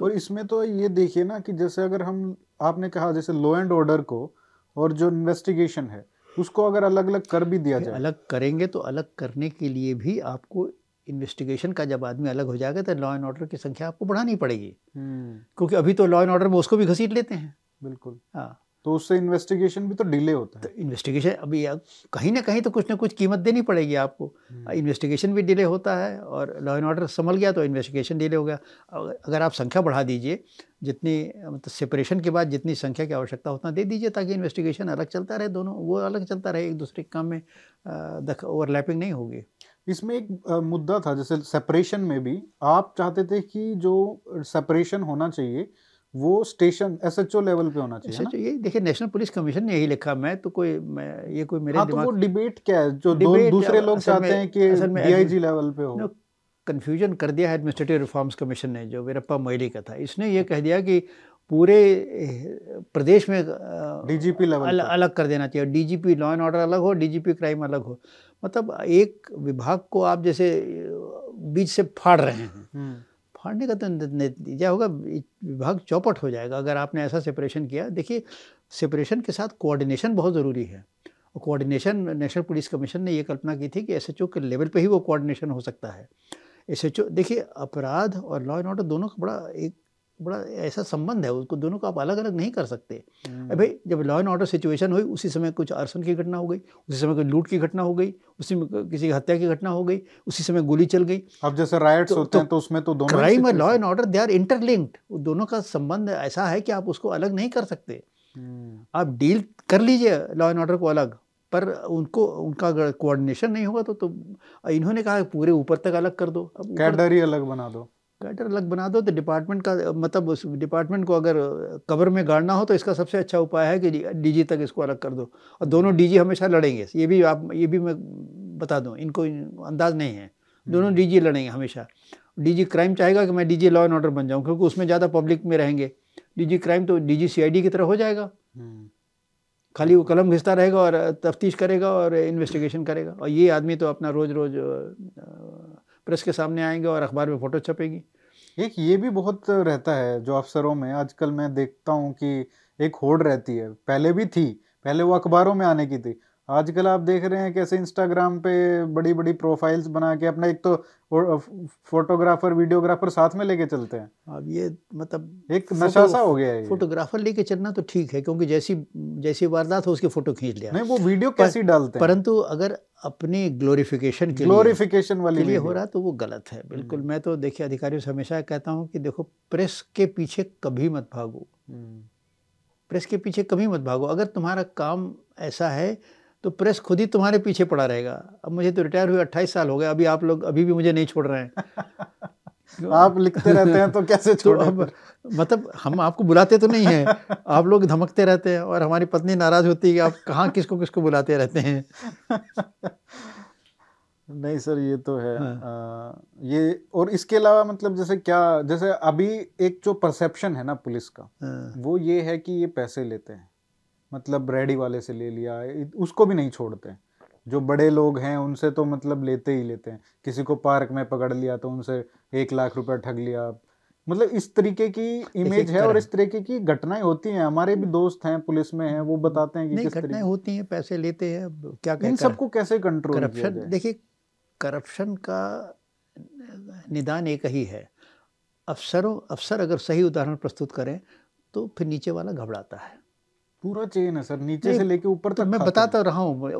तो इसमें तो ये देखिए ना कि जैसे अगर हम आपने कहा जैसे लॉ एंड ऑर्डर को और जो इन्वेस्टिगेशन है उसको अगर अलग अलग कर भी दिया जाए। अलग करेंगे तो अलग करने के लिए भी आपको इन्वेस्टिगेशन का जब आदमी अलग हो जाएगा तो लॉ एंड ऑर्डर की संख्या आपको बढ़ानी पड़ेगी। हम्म। क्योंकि अभी तो लॉ एंड ऑर्डर में उसको भी घसीट लेते हैं। बिल्कुल। हाँ। तो उससे इन्वेस्टिगेशन भी तो डिले होता है। तो इन्वेस्टिगेशन अभी कहीं ना कहीं तो कुछ ना कुछ कीमत देनी पड़ेगी आपको। इन्वेस्टिगेशन हम्म। भी डिले होता है और लॉ एंड ऑर्डर संभल गया तो इन्वेस्टिगेशन डिले हो गया। अगर आप संख्या बढ़ा दीजिए जितनी मतलब सेपरेशन के बाद जितनी संख्या की आवश्यकता उतना दे दीजिए ताकि इन्वेस्टिगेशन अलग चलता रहे दोनों वो अलग चलता रहे एक दूसरे के काम में ओवरलैपिंग नहीं होगी। इसमें एक मुद्दा था जैसे सेपरेशन में भी आप चाहते थे कि जो सेपरेशन होना चाहिए वो स्टेशन एसएचओ लेवल पे होना चाहिए एसएचओ ये देखिए नेशनल पुलिस कमीशन ने यही लिखा मैं तो कोई मैं ये कोई मेरे हाँ, तो वो डिबेट क्या है? जो दूसरे लोग चाहते हैं कि डीआईजी लेवल पे हो। कंफ्यूजन कर दिया है एडमिनिस्ट्रेटिव रिफॉर्म्स कमीशन ने जो वीरप्पा मोइली का था। इसने ये कह दिया कि पूरे प्रदेश में डीजीपी लेवल अल, अलग कर देना चाहिए। डीजीपी लॉ एंड ऑर्डर अलग हो डीजीपी क्राइम अलग हो। मतलब एक विभाग को आप जैसे बीच से फाड़ रहे हैं। हम्म। फाड़ने का तो नतीजा होगा विभाग चौपट हो जाएगा, अगर आपने ऐसा सेपरेशन किया। देखिए सेपरेशन के साथ कोऑर्डिनेशन बहुत ज़रूरी है। और कोऑर्डिनेशन नेशनल पुलिस कमीशन ने यह कल्पना की थी कि एसएचओ के लेवल पर ही वो कोऑर्डिनेशन हो सकता है। एसएचओ देखिए, अपराध और लॉ एंड ऑर्डर दोनों का बड़ा एक बड़ा ऐसा संबंध है उसको दोनों को आप अलग अलग नहीं कर सकते। हम्म। भाई जब लॉ एंड ऑर्डर सिचुएशन हुई उसी समय कुछ आर्सन की घटना हो गई उसी समय कोई लूट की घटना हो गई उसी में किसी की हत्या की घटना हो गई उसी समय गोली चल गई। अब जैसे राइट्स तो, होते तो, हैं तो उसमें तो दोनों क्राइम और law and order they are interlinked दोनों का संबंध ऐसा है कि आप उसको अलग नहीं कर सकते। हम्म। आप डील कर लीजिए लॉ एंड ऑर्डर को अलग पर उनको उनका अगर कोऑर्डिनेशन नहीं होगा तो तो इन्होंने कहा पूरे ऊपर तक अलग कर दो। अब कैडर ही अलग बना दो। कैडर अलग बना दो तो डिपार्टमेंट का मतलब उस डिपार्टमेंट को अगर कवर में गाड़ना हो तो इसका सबसे अच्छा उपाय है कि डीजी तक इसको अलग कर दो। और दोनों डीजी हमेशा लड़ेंगे। ये भी आप ये भी मैं बता दूँ इनको अंदाज नहीं है। दोनों डीजी हम्म। लड़ेंगे हमेशा। डीजी क्राइम चाहेगा कि मैं डीजी लॉ एंड ऑर्डर बन जाऊँ क्योंकि उसमें ज़्यादा पब्लिक में रहेंगे। डीजी क्राइम तो डीजी सीआईडी की तरह हो जाएगा। हम्म। खाली वो कलम घिसता रहेगा और तफ्तीश करेगा और इन्वेस्टिगेशन करेगा। और ये आदमी तो अपना रोज़ रोज़ प्रेस के सामने आएँगे और अखबार में फ़ोटो छपेगी। एक ये भी बहुत रहता है जो अफसरों में आजकल मैं देखता हूँ कि एक होड़ रहती है। पहले भी थी, पहले वो अखबारों में आने की थी। आजकल आप देख रहे हैं कैसे इंस्टाग्राम पे बड़ी बड़ी प्रोफाइल्स बना के अपना एक तो फोटोग्राफर वीडियोग्राफर साथ में लेके चलते हैं। अब ये मतलब एक नशा सा हो गया है फोटोग्राफर लेके चलना तो ठीक है क्योंकि जैसी जैसी वारदात हो उसकी फ़ोटो खींच लिया। नहीं वो वीडियो कैसी डालते हैं? परंतु अगर अपनी ग्लोरिफिकेशन के ग्लोरिफिकेशन वाली लिए हो रहा तो वो गलत है बिल्कुल। हम्म। मैं तो देखिए अधिकारियों से हमेशा कहता हूँ कि देखो प्रेस के पीछे कभी मत भागो। हम्म। प्रेस के पीछे कभी मत भागो। अगर तुम्हारा काम ऐसा है तो प्रेस खुद ही तुम्हारे पीछे पड़ा रहेगा। अब मुझे तो रिटायर हुए अट्ठाईस साल हो गए अभी आप लोग अभी भी मुझे नहीं छोड़ रहे हैं। [laughs] आप लिखते रहते हैं तो कैसे तो छोड़? अब मतलब हम आपको बुलाते तो नहीं हैं आप लोग धमकते रहते हैं और हमारी पत्नी नाराज़ होती है कि आप कहाँ किसको किसको बुलाते रहते हैं। [laughs] नहीं सर ये तो है। हाँ। आ, ये और इसके अलावा मतलब जैसे क्या जैसे अभी एक जो परसेप्शन है ना पुलिस का हाँ। वो ये है कि ये पैसे लेते हैं। मतलब रेडी वाले से ले लिया उसको भी नहीं छोड़ते जो बड़े लोग हैं उनसे तो मतलब लेते ही लेते हैं। किसी को पार्क में पकड़ लिया तो उनसे एक लाख रुपए ठग लिया। मतलब इस तरीके की इमेज है और इस तरीके की घटनाएँ होती हैं। हमारे भी दोस्त हैं पुलिस में हैं वो बताते हैं कि किस घटनाएँ होती हैं पैसे लेते हैं क्या इन सबको कैसे कंट्रोल करप्शन देखिए करप्शन का निदान एक ही है। अफसरों अफसर अगर सही उदाहरण प्रस्तुत करें तो फिर नीचे वाला घबराता है। पूरा चेन है सर नीचे से लेके ऊपर तो तक मैं बताता रहा हूँ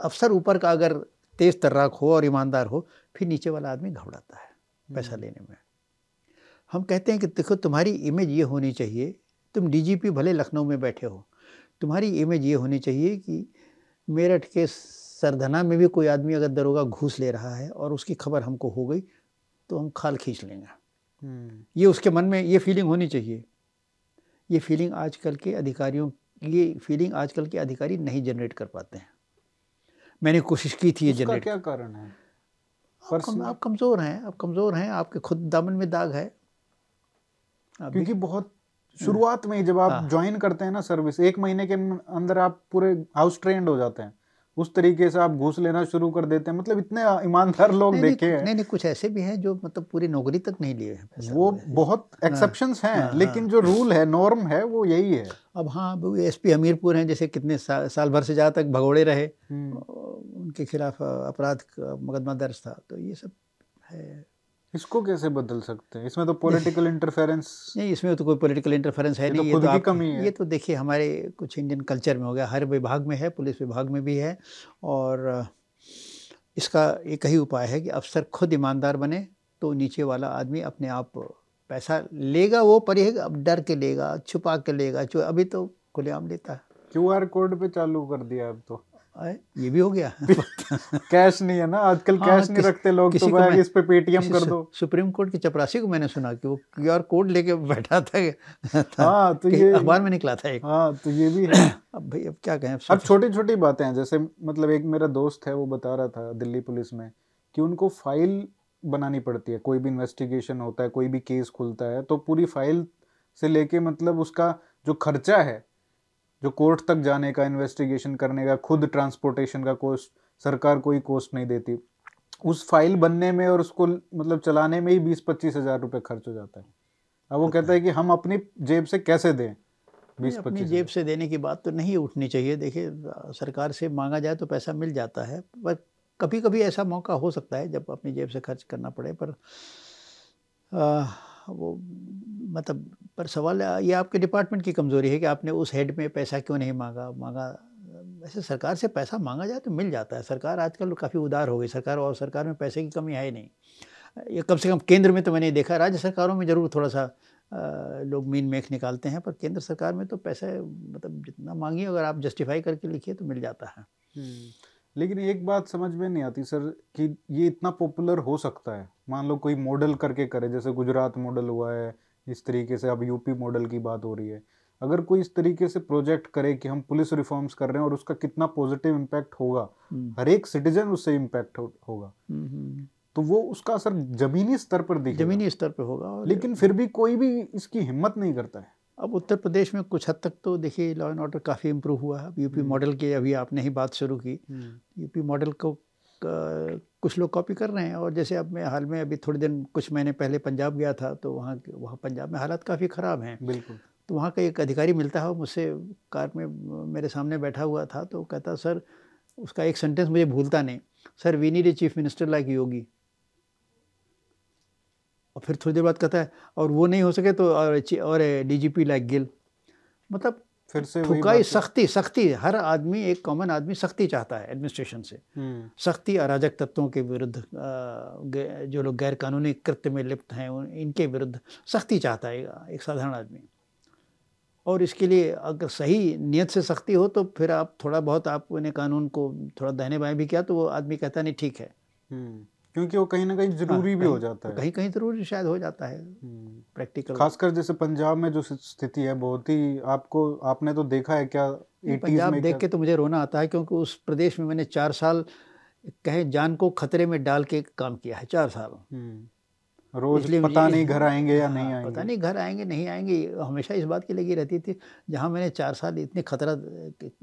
अफसर ऊपर का अगर तेज तर्राक हो और ईमानदार हो फिर नीचे वाला आदमी घबराता है पैसा हम्म। लेने में। हम कहते हैं कि देखो तुम्हारी इमेज ये होनी चाहिए तुम डीजीपी भले लखनऊ में बैठे हो तुम्हारी इमेज ये होनी चाहिए कि मेरठ के सरधना में भी कोई आदमी अगर दरोगा घूस ले रहा है और उसकी खबर हमको हो गई तो हम खाल खींच लेंगे। हम्म। ये उसके मन में ये फीलिंग होनी चाहिए। ये फीलिंग आजकल के अधिकारियों ये फीलिंग आजकल के अधिकारी नहीं जनरेट कर पाते हैं। मैंने कोशिश की थी ये जनरेट क्या कारण है? आप, कम, आप कमज़ोर हैं आप कमज़ोर हैं आपके खुद दामन में दाग है। क्योंकि बहुत शुरुआत में जब आप ज्वाइन हाँ। करते हैं ना सर्विस एक महीने के अंदर आप पूरे हाउस ट्रेंड हो जाते हैं। उस तरीके से आप घूस लेना शुरू कर देते हैं। मतलब इतने ईमानदार लोग नहीं, देखे हैं। नहीं नहीं कुछ ऐसे भी हैं जो मतलब पूरी नौकरी तक नहीं लिए हैं वो बहुत एक्सेप्शन है हैं हाँ, लेकिन हाँ, जो रूल है नॉर्म है वो यही है। अब हाँ एस पी हमीरपुर हैं जैसे कितने सा, साल भर से ज़्यादा तक भगोड़े रहे हम्म। उनके खिलाफ अपराध मुकदमा दर्ज था तो ये सब है। इसको कैसे बदल सकते हैं? इसमें तो पॉलिटिकल इंटरफेरेंस नहीं इसमें तो कोई पॉलिटिकल इंटरफेरेंस है तो नहीं ये तो, आप, है। ये तो देखिए हमारे कुछ इंडियन कल्चर में हो गया हर विभाग में है पुलिस विभाग में भी है और इसका एक ही उपाय है कि अफसर खुद ईमानदार बने तो नीचे वाला आदमी अपने आप पैसा लेगा वो पर अब डर के लेगा छुपा के लेगा जो अभी तो खुलेआम लेता है। क्यू कोड पे चालू कर दिया अब तो। ये भी हो गया। [laughs] कैश नहीं है ना? आजकल हाँ, कैश नहीं रखते लोग तो भाई इस पे पेटीएम कर दो। सुप्रीम कोर्ट की चपरासी को मैंने सुना कि वो क्यू आर कोड लेके बैठा था, था, हाँ तो ये अखबार में निकला था एक। हाँ तो ये भी है। [clears throat] अब भाई अब क्या कहें अब छोटी छोटी बातें हैं जैसे मतलब एक मेरा दोस्त है वो बता रहा था दिल्ली पुलिस में कि उनको फ़ाइल बनानी पड़ती है। कोई भी इन्वेस्टिगेशन होता है कोई भी केस खुलता है तो पूरी फ़ाइल से लेके मतलब उसका जो खर्चा है जो कोर्ट तक जाने का इन्वेस्टिगेशन करने का खुद ट्रांसपोर्टेशन का कोस्ट सरकार कोई कोस्ट नहीं देती। उस फ़ाइल बनने में और उसको मतलब चलाने में ही बीस पच्चीस हज़ार रुपये खर्च हो जाता है। अब वो कहता है कि हम अपनी जेब से कैसे दें? बीस अपनी जेब से देने की बात तो नहीं उठनी चाहिए। देखिए सरकार से मांगा जाए तो पैसा मिल जाता है पर कभी कभी ऐसा मौका हो सकता है जब अपनी जेब से खर्च करना पड़े पर आ, वो मतलब पर सवाल, ये आपके डिपार्टमेंट की कमज़ोरी है कि आपने उस हेड में पैसा क्यों नहीं मांगा? मांगा, वैसे सरकार से पैसा मांगा जाए तो मिल जाता है। सरकार आजकल काफ़ी उदार हो गई। सरकार और सरकार में पैसे की कमी है नहीं। ये कम से कम केंद्र में तो मैंने देखा, राज्य सरकारों में ज़रूर थोड़ा सा लोग मीन मेख निकालते हैं, पर केंद्र सरकार में तो पैसे मतलब जितना मांगिए अगर आप जस्टिफाई करके लिखिए तो मिल जाता है। हम्म। लेकिन एक बात समझ में नहीं आती सर कि ये इतना पॉपुलर हो सकता है। मान लो कोई मॉडल करके करे जैसे गुजरात मॉडल हुआ है इस तरीके से अब यूपी मॉडल की बात हो रही है। अगर कोई इस तरीके से प्रोजेक्ट करे कि हम पुलिस रिफॉर्म्स कर रहे हैं और उसका कितना पॉजिटिव इम्पैक्ट होगा हम्म। हर एक सिटीजन उससे इम्पैक्ट हो, होगा। हम्म, हम्म, तो वो उसका असर जमीनी स्तर पर दिखेगा। जमीनी स्तर पर होगा लेकिन फिर भी कोई भी इसकी हिम्मत नहीं करता है। अब उत्तर प्रदेश में कुछ हद तक तो देखिए लॉ एंड ऑर्डर काफ़ी इम्प्रूव हुआ है। यूपी मॉडल के अभी आपने ही बात शुरू की। यूपी मॉडल को कुछ लोग कॉपी कर रहे हैं और जैसे अब मैं हाल में अभी थोड़े दिन कुछ महीने पहले पंजाब गया था तो वहाँ वहाँ पंजाब में हालात काफ़ी ख़राब हैं। बिल्कुल। तो वहाँ का एक अधिकारी मिलता है मुझसे कार में मेरे सामने बैठा हुआ था तो कहता सर उसका एक सेंटेंस मुझे भूलता नहीं। Sir we need a chief minister like Yogi. और फिर थोड़ी देर बाद कहता है और वो नहीं हो सके तो और और D G P like Gill मतलब फिर से ठुकाई सख्ती सख्ती हर आदमी एक कॉमन आदमी सख्ती चाहता है एडमिनिस्ट्रेशन से। हम्म। सख्ती अराजक तत्वों के विरुद्ध जो लोग गैर कानूनी कृत्य में लिप्त हैं इनके विरुद्ध सख्ती चाहता है एक साधारण आदमी। और इसके लिए अगर सही नियत से सख्ती हो तो फिर आप थोड़ा बहुत आपने कानून को थोड़ा दहने बाएँ भी किया तो वो आदमी कहता नहीं ठीक है। हम्म। क्योंकि वो कहीं ना कहीं ज़रूरी हाँ, भी हो जाता है। कहीं कहीं ज़रूरी शायद हो जाता है प्रैक्टिकल हम्म। खासकर जैसे पंजाब में जो स्थिति है बहुत ही आपको आपने तो देखा है क्या पंजाब में देख के तो मुझे रोना आता है क्योंकि उस प्रदेश में मैंने चार साल कहें जान को खतरे में डाल के काम किया है चार साल। हम्म। रोज पता नहीं घर आएँगे या नहीं हाँ, आएँगे। पता नहीं घर आएँगे नहीं आएँगे हमेशा इस बात की लगी रहती थी जहाँ मैंने चार साल इतने खतरा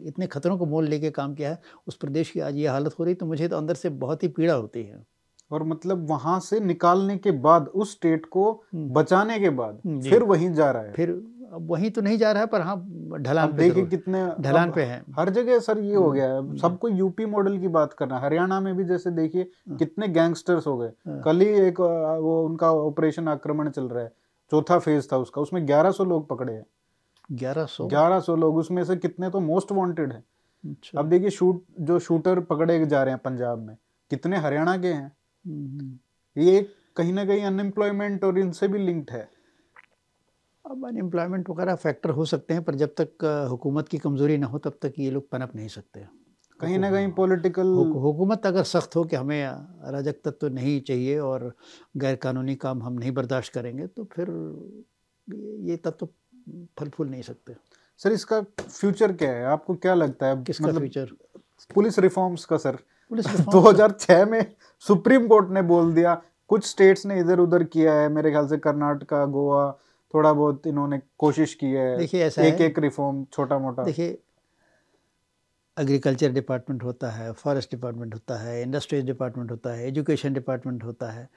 इतने खतरों को मोल लेके काम किया है उस प्रदेश की आज ये हालत हो रही तो मुझे तो अंदर से बहुत ही पीड़ा होती है। और मतलब वहाँ से निकालने के बाद उस स्टेट को हम्म। बचाने के बाद हम्म, फिर वहीं जा रहा है। फिर वहीं तो नहीं जा रहा है पर हाँ ढलान पे देखिए कितने ढलान पे है। हर जगह सर ये हो गया है। हम्म। सबको यूपी मॉडल की बात करना हरियाणा में भी जैसे देखिए हाँ। कितने गैंगस्टर्स हो गए। हाँ। कल ही एक वो उनका ऑपरेशन आक्रमण चल रहा है। चौथा फ़ेज़ था उसका। उसमें 1100 लोग पकड़े हैं। ग्यारह सौ? 1100 लोग। उसमें से कितने तो मोस्ट वांटेड हैं। अब देखिए शूट जो शूटर पकड़े जा रहे हैं पंजाब में कितने हरियाणा के हैं। हम्म, ये कहीं ना कहीं अनएम्प्लॉयमेंट और इनसे भी लिंक्ड है। अब अनएम्प्लॉयमेंट वगैरह फैक्टर हो सकते हैं पर जब तक हुकूमत की कमज़ोरी ना हो तब तक ये लोग पनप नहीं सकते। कहीं ना कहीं पॉलिटिकल हुकू- हुकूमत अगर सख्त हो कि हमें अराजक तत्व तो नहीं चाहिए और गैर कानूनी काम हम नहीं बर्दाश्त करेंगे तो फिर ये तत्व तो फल फूल नहीं सकते। सर इसका फ्यूचर क्या है? आपको क्या लगता है? किसका मतलब फ्यूचर पुलिस रिफॉर्म्स का सर। 2006 [laughs] में सुप्रीम कोर्ट ने बोल दिया कुछ स्टेट्स ने इधर उधर किया है मेरे ख्याल से कर्नाटका गोवा थोड़ा बहुत इन्होंने कोशिश की है देखिए ऐसा एक है। एक रिफॉर्म छोटा मोटा देखिए एग्रीकल्चर डिपार्टमेंट होता है फॉरेस्ट डिपार्टमेंट होता है इंडस्ट्रीज़ डिपार्टमेंट होता है एजुकेशन डिपार्टमेंट होता है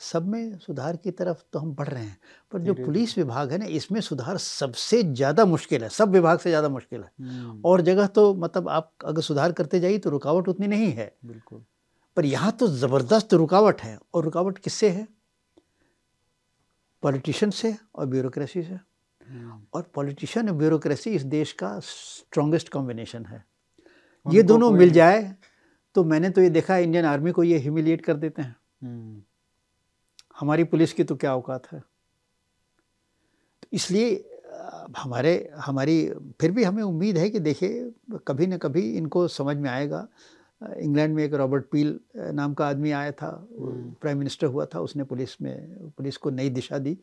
सब में सुधार की तरफ़ तो हम बढ़ रहे हैं पर जो पुलिस विभाग है ना इसमें सुधार सबसे ज़्यादा मुश्किल है सब विभाग से ज़्यादा मुश्किल है। हम्म, और जगह तो मतलब आप अगर सुधार करते जाइए तो रुकावट उतनी नहीं है। बिल्कुल। पर यहाँ तो ज़बरदस्त रुकावट है और रुकावट किससे है? पॉलिटिशियन से और ब्यूरोक्रेसी से। हम्म, और पॉलिटिशियन और ब्यूरोक्रेसी इस देश का स्ट्रॉन्गेस्ट कॉम्बिनेशन है। ये दोनों मिल जाए तो मैंने तो ये देखा इंडियन आर्मी को ये ह्यूमिलिएट कर देते हैं। हम्म, हमारी पुलिस की तो क्या औकात है? तो इसलिए हमारे हमारी फिर भी हमें उम्मीद है कि देखिए कभी न कभी इनको समझ में आएगा। इंग्लैंड में एक रॉबर्ट पील नाम का आदमी आया था हम्म। प्राइम मिनिस्टर हुआ था उसने पुलिस में पुलिस को नई दिशा दी।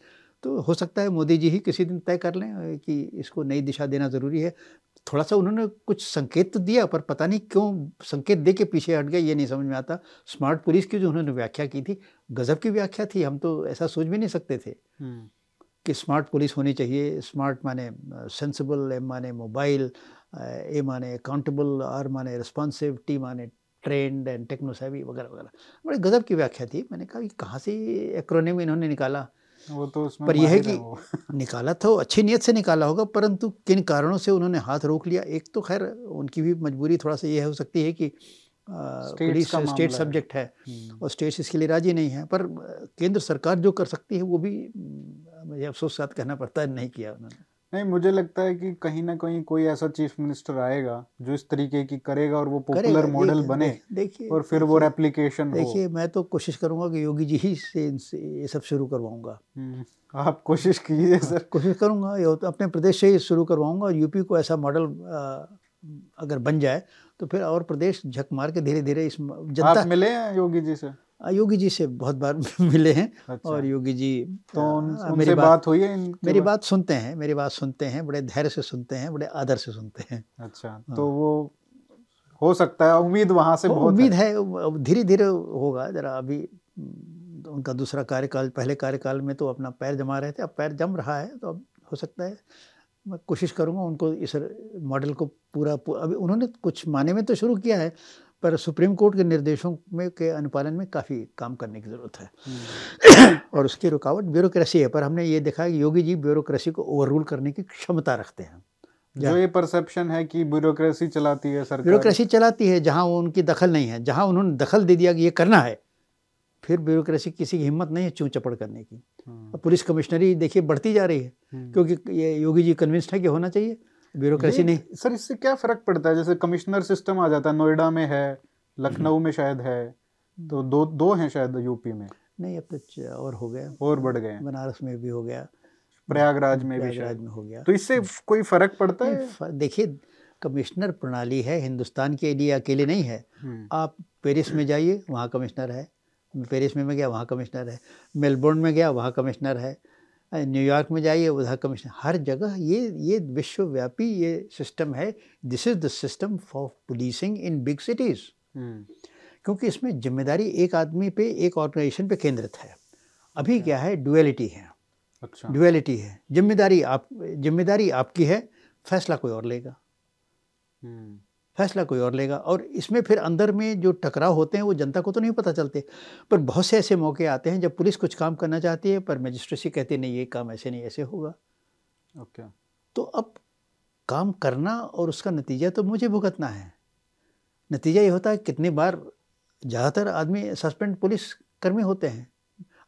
तो हो सकता है मोदी जी ही किसी दिन तय कर लें कि इसको नई दिशा देना ज़रूरी है। थोड़ा सा उन्होंने कुछ संकेत तो दिया पर पता नहीं क्यों संकेत दे के पीछे हट गए ये नहीं समझ में आता। स्मार्ट पुलिस की जो उन्होंने व्याख्या की थी गज़ब की व्याख्या थी हम तो ऐसा सोच भी नहीं सकते थे हम्म, कि स्मार्ट पुलिस होनी चाहिए। स्मार्ट माने सेंसिबल एम माने मोबाइल ए माने अकाउंटेबल आर माने रिस्पॉन्सिव टी माने ट्रेंड एंड टेक्नोसेवी वगैरह वगैरह। बड़े गज़ब की व्याख्या थी। मैंने कहा कहाँ से एक्रोनिम इन्होंने निकाला? वो तो उसमें पर यह है कि। [laughs] निकाला तो अच्छी नीयत से निकाला होगा परंतु किन कारणों से उन्होंने हाथ रोक लिया? एक तो खैर उनकी भी मजबूरी थोड़ा सा यह हो सकती है कि पुलिस स्टेट सब्जेक्ट है। हम्म, और स्टेट्स इसके लिए राज़ी नहीं है पर केंद्र सरकार जो कर सकती है वो भी मुझे अफसोस के साथ कहना पड़ता है नहीं किया उन्होंने। नहीं मुझे लगता है कि कहीं ना कहीं कोई ऐसा चीफ मिनिस्टर आएगा जो इस तरीके की करेगा और वो पॉपुलर मॉडल बने देखिए और फिर वो रेप्लिकेशन देखिए मैं तो कोशिश करूँगा कि योगी जी ही से इनसे ये सब शुरू करवाऊँगा। हम्म, आप कोशिश कीजिए सर। कोशिश करूँगा ये तो अपने प्रदेश से ही शुरू करवाऊँगा और यूपी को ऐसा मॉडल अगर बन जाए तो फिर और प्रदेश झक मार के धीरे धीरे इस जनता मिले हैं योगी जी से? योगी जी से बहुत बार [laughs] मिले हैं अच्छा। और योगी जी तो उन, अ, उनसे बात हुई है इनके मेरी बात सुनते हैं मेरी बात सुनते हैं बड़े धैर्य से सुनते हैं बड़े आदर से सुनते हैं। अच्छा तो वो हो सकता है उम्मीद वहाँ से बहुत उम्मीद है है धीरे धीरे होगा जरा अभी उनका दूसरा कार्यकाल पहले कार्यकाल में तो अपना पैर जमा रहे थे अब पैर जम रहा है तो अब हो सकता है मैं कोशिश करूँगा उनको इस मॉडल को पूरा पू- अभी उन्होंने कुछ माने में तो शुरू किया है पर सुप्रीम कोर्ट के निर्देशों में के अनुपालन में काफ़ी काम करने की ज़रूरत है। हम्म, और उसकी रुकावट ब्यूरोक्रेसी है पर हमने ये देखा कि योगी जी ब्यूरोक्रेसी को ओवररूल करने की क्षमता रखते हैं। जो ये परसेप्शन है कि ब्यूरोक्रेसी चलाती है सरकार। ब्यूरोक्रेसी चलाती है जहाँ उनकी दखल नहीं है जहाँ उन्होंने दखल दे दिया कि ये करना है फिर ब्यूरोक्रेसी किसी की हिम्मत नहीं है चूँ चपड़ करने की। हम्म, पुलिस कमिश्नरी देखिए बढ़ती जा रही है हम्म। क्योंकि ये योगी जी कन्विंस्ड है कि होना चाहिए। ब्यूरोक्रेसी नहीं सर इससे क्या फ़र्क पड़ता है? जैसे कमिश्नर सिस्टम आ जाता है नोएडा में है लखनऊ में शायद है तो दो दो हैं शायद यूपी में। नहीं अब तो और हो गया। और बढ़ गए बनारस में भी हो गया। प्रयागराज में भी प्रयागराज शायद। में हो गया। तो इससे कोई फ़र्क पड़ता है? देखिए कमिश्नर प्रणाली है हिंदुस्तान के लिए अकेले नहीं है। हम्म, आप पेरिस में जाइए वहाँ कमिश्नर है। पेरिस में मैं गया वहाँ कमिश्नर है। मेलबोर्न में गया वहाँ कमिश्नर है। न्यूयॉर्क में जाइए उधर कमिश्नर हर जगह ये ये विश्वव्यापी ये सिस्टम है। This is the system for policing in big cities क्योंकि इसमें ज़िम्मेदारी एक आदमी पे एक ऑर्गेनाइजेशन पे केंद्रित है। अभी क्या है? डुअलिटी है। अच्छा। डुअलिटी है। ज़िम्मेदारी आप ज़िम्मेदारी आपकी है फैसला कोई और लेगा। हम्म, फैसला कोई और लेगा। और इसमें फिर अंदर में जो टकराव होते हैं वो जनता को तो नहीं पता चलते। पर बहुत से ऐसे मौके आते हैं जब पुलिस कुछ काम करना चाहती है पर मजिस्ट्रेसी कहती नहीं ये काम ऐसे नहीं ऐसे होगा। ओके। तो अब काम करना और उसका नतीजा तो मुझे भुगतना है। नतीजा ये होता है कितनी बार ज़्यादातर आदमी सस्पेंड पुलिस कर्मी होते हैं।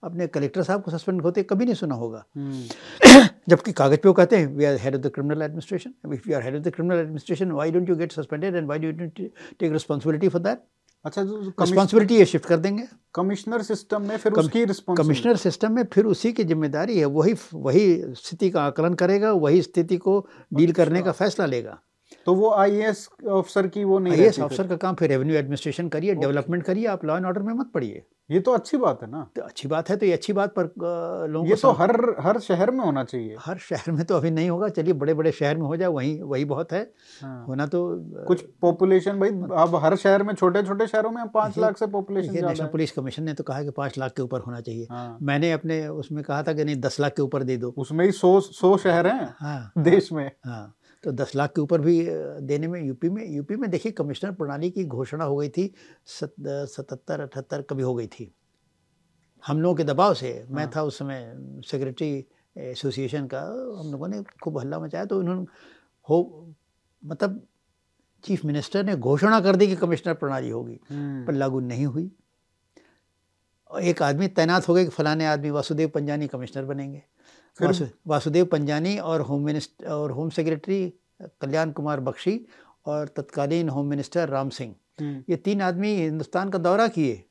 अपने कलेक्टर साहब को सस्पेंड होते कभी नहीं सुना होगा। हम्म, [clears throat] जबकि कागज़ पे वो कहते हैं we are head of the criminal administration if you are head of the criminal administration why don't you get suspended and why do you take responsibility for that अच्छा रिस्पांसिबिलिटी ये शिफ्ट कर देंगे। कमिश्नर सिस्टम में फिर कम- उसकी कमिश्नर सिस्टम में फिर उसी की ज़िम्मेदारी है वही वही स्थिति का आकलन करेगा वही स्थिति को डील करने का फैसला लेगा। तो वो आईएएस ऑफिसर की वो नहीं आई अफसर का काम फिर रेवेन्यू एडमिनिस्ट्रेशन करिए डेवलपमेंट करिए आप लॉ एंड ऑर्डर में मत पड़िए ये तो अच्छी बात है ना। तो अच्छी बात है तो ये अच्छी बात पर लोगों ये तो हर हर शहर में होना चाहिए। हर शहर में तो अभी नहीं होगा चलिए बड़े बड़े शहर में हो जाए वही वही बहुत है। हाँ। होना तो कुछ पॉपुलेशन भाई अब हर शहर में छोटे छोटे शहरों में पाँच लाख से पॉपुलेशन नेशनल पुलिस कमीशन ने तो कहा कि पाँच लाख के ऊपर होना चाहिए। हाँ। मैंने अपने उसमें कहा था कि नहीं दस लाख के ऊपर दे दो। उसमें ही सौ सौ शहर हैं हाँ। देश में। हाँ। तो दस लाख के ऊपर भी देने में यूपी में यूपी में देखिए कमिश्नर प्रणाली की घोषणा हो गई थी सत सतहत्तर अठहत्तर कभी हो गई थी। हम लोगों के दबाव से मैं हाँ। था उस समय सेक्रेटरी एसोसिएशन का हम लोगों ने खूब हल्ला मचाया तो उन्होंने हो मतलब चीफ मिनिस्टर ने घोषणा कर दी कि कमिश्नर प्रणाली होगी हम्म, पर लागू नहीं हुई। और एक आदमी तैनात हो गए कि फलाने आदमी वासुदेव पंजानी कमिश्नर बनेंगे। फिर- वासुदेव पंजानी और होम मिनिस्टर और होम सेक्रेटरी कल्याण कुमार बख्शी और तत्कालीन होम मिनिस्टर राम सिंह। हम्म, ये तीन आदमी हिंदुस्तान का दौरा किए।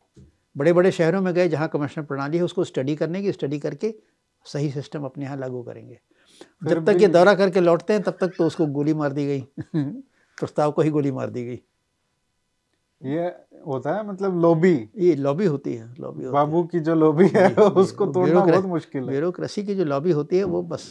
बड़े बड़े शहरों में गए जहाँ कमिश्नर प्रणाली है उसको स्टडी करने की स्टडी करके सही सिस्टम अपने यहाँ लागू करेंगे। जब तक ये दौरा करके लौटते हैं तब तक तो उसको गोली मार दी गई। [laughs] प्रस्ताव को ही गोली मार दी गई। ये होता है मतलब लॉबी ये लॉबी होती है लॉबी बाबू की जो लॉबी है उसको तोड़ना बहुत मुश्किल है। ब्यूरोक्रेसी की जो लॉबी होती है वो बस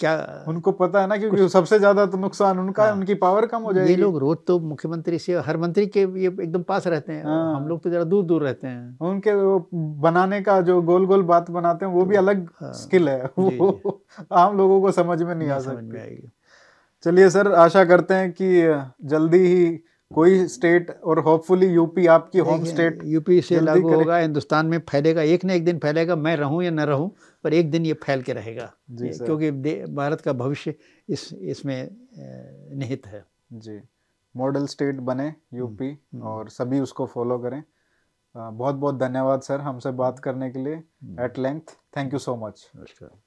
क्या उनको पता है ना क्योंकि सबसे ज़्यादा तो नुकसान उनका है हाँ। उनकी पावर कम हो जाएगी। ये लोग रोज तो मुख्यमंत्री से हर मंत्री के ये एकदम पास रहते हैं हाँ। हम लोग तो जरा दूर दूर रहते हैं। उनके वो बनाने का जो गोल गोल बात बनाते हैं वो भी अलग हाँ। स्किल है वो आम लोगों को समझ में नहीं आ सकती। चलिए सर आशा करते हैं कि जल्दी ही कोई स्टेट और होपफुली यूपी आपकी होम स्टेट यूपी से लागू होगा हिंदुस्तान में फैलेगा एक न एक दिन फैलेगा मैं रहूँ या न रहूँ पर एक दिन ये फैल के रहेगा। क्योंकि भारत का भविष्य इस इसमें निहित है। जी मॉडल स्टेट बने यूपी और सभी उसको फॉलो करें। बहुत बहुत धन्यवाद सर हमसे बात करने के लिए at length thank you so much नमस्कार।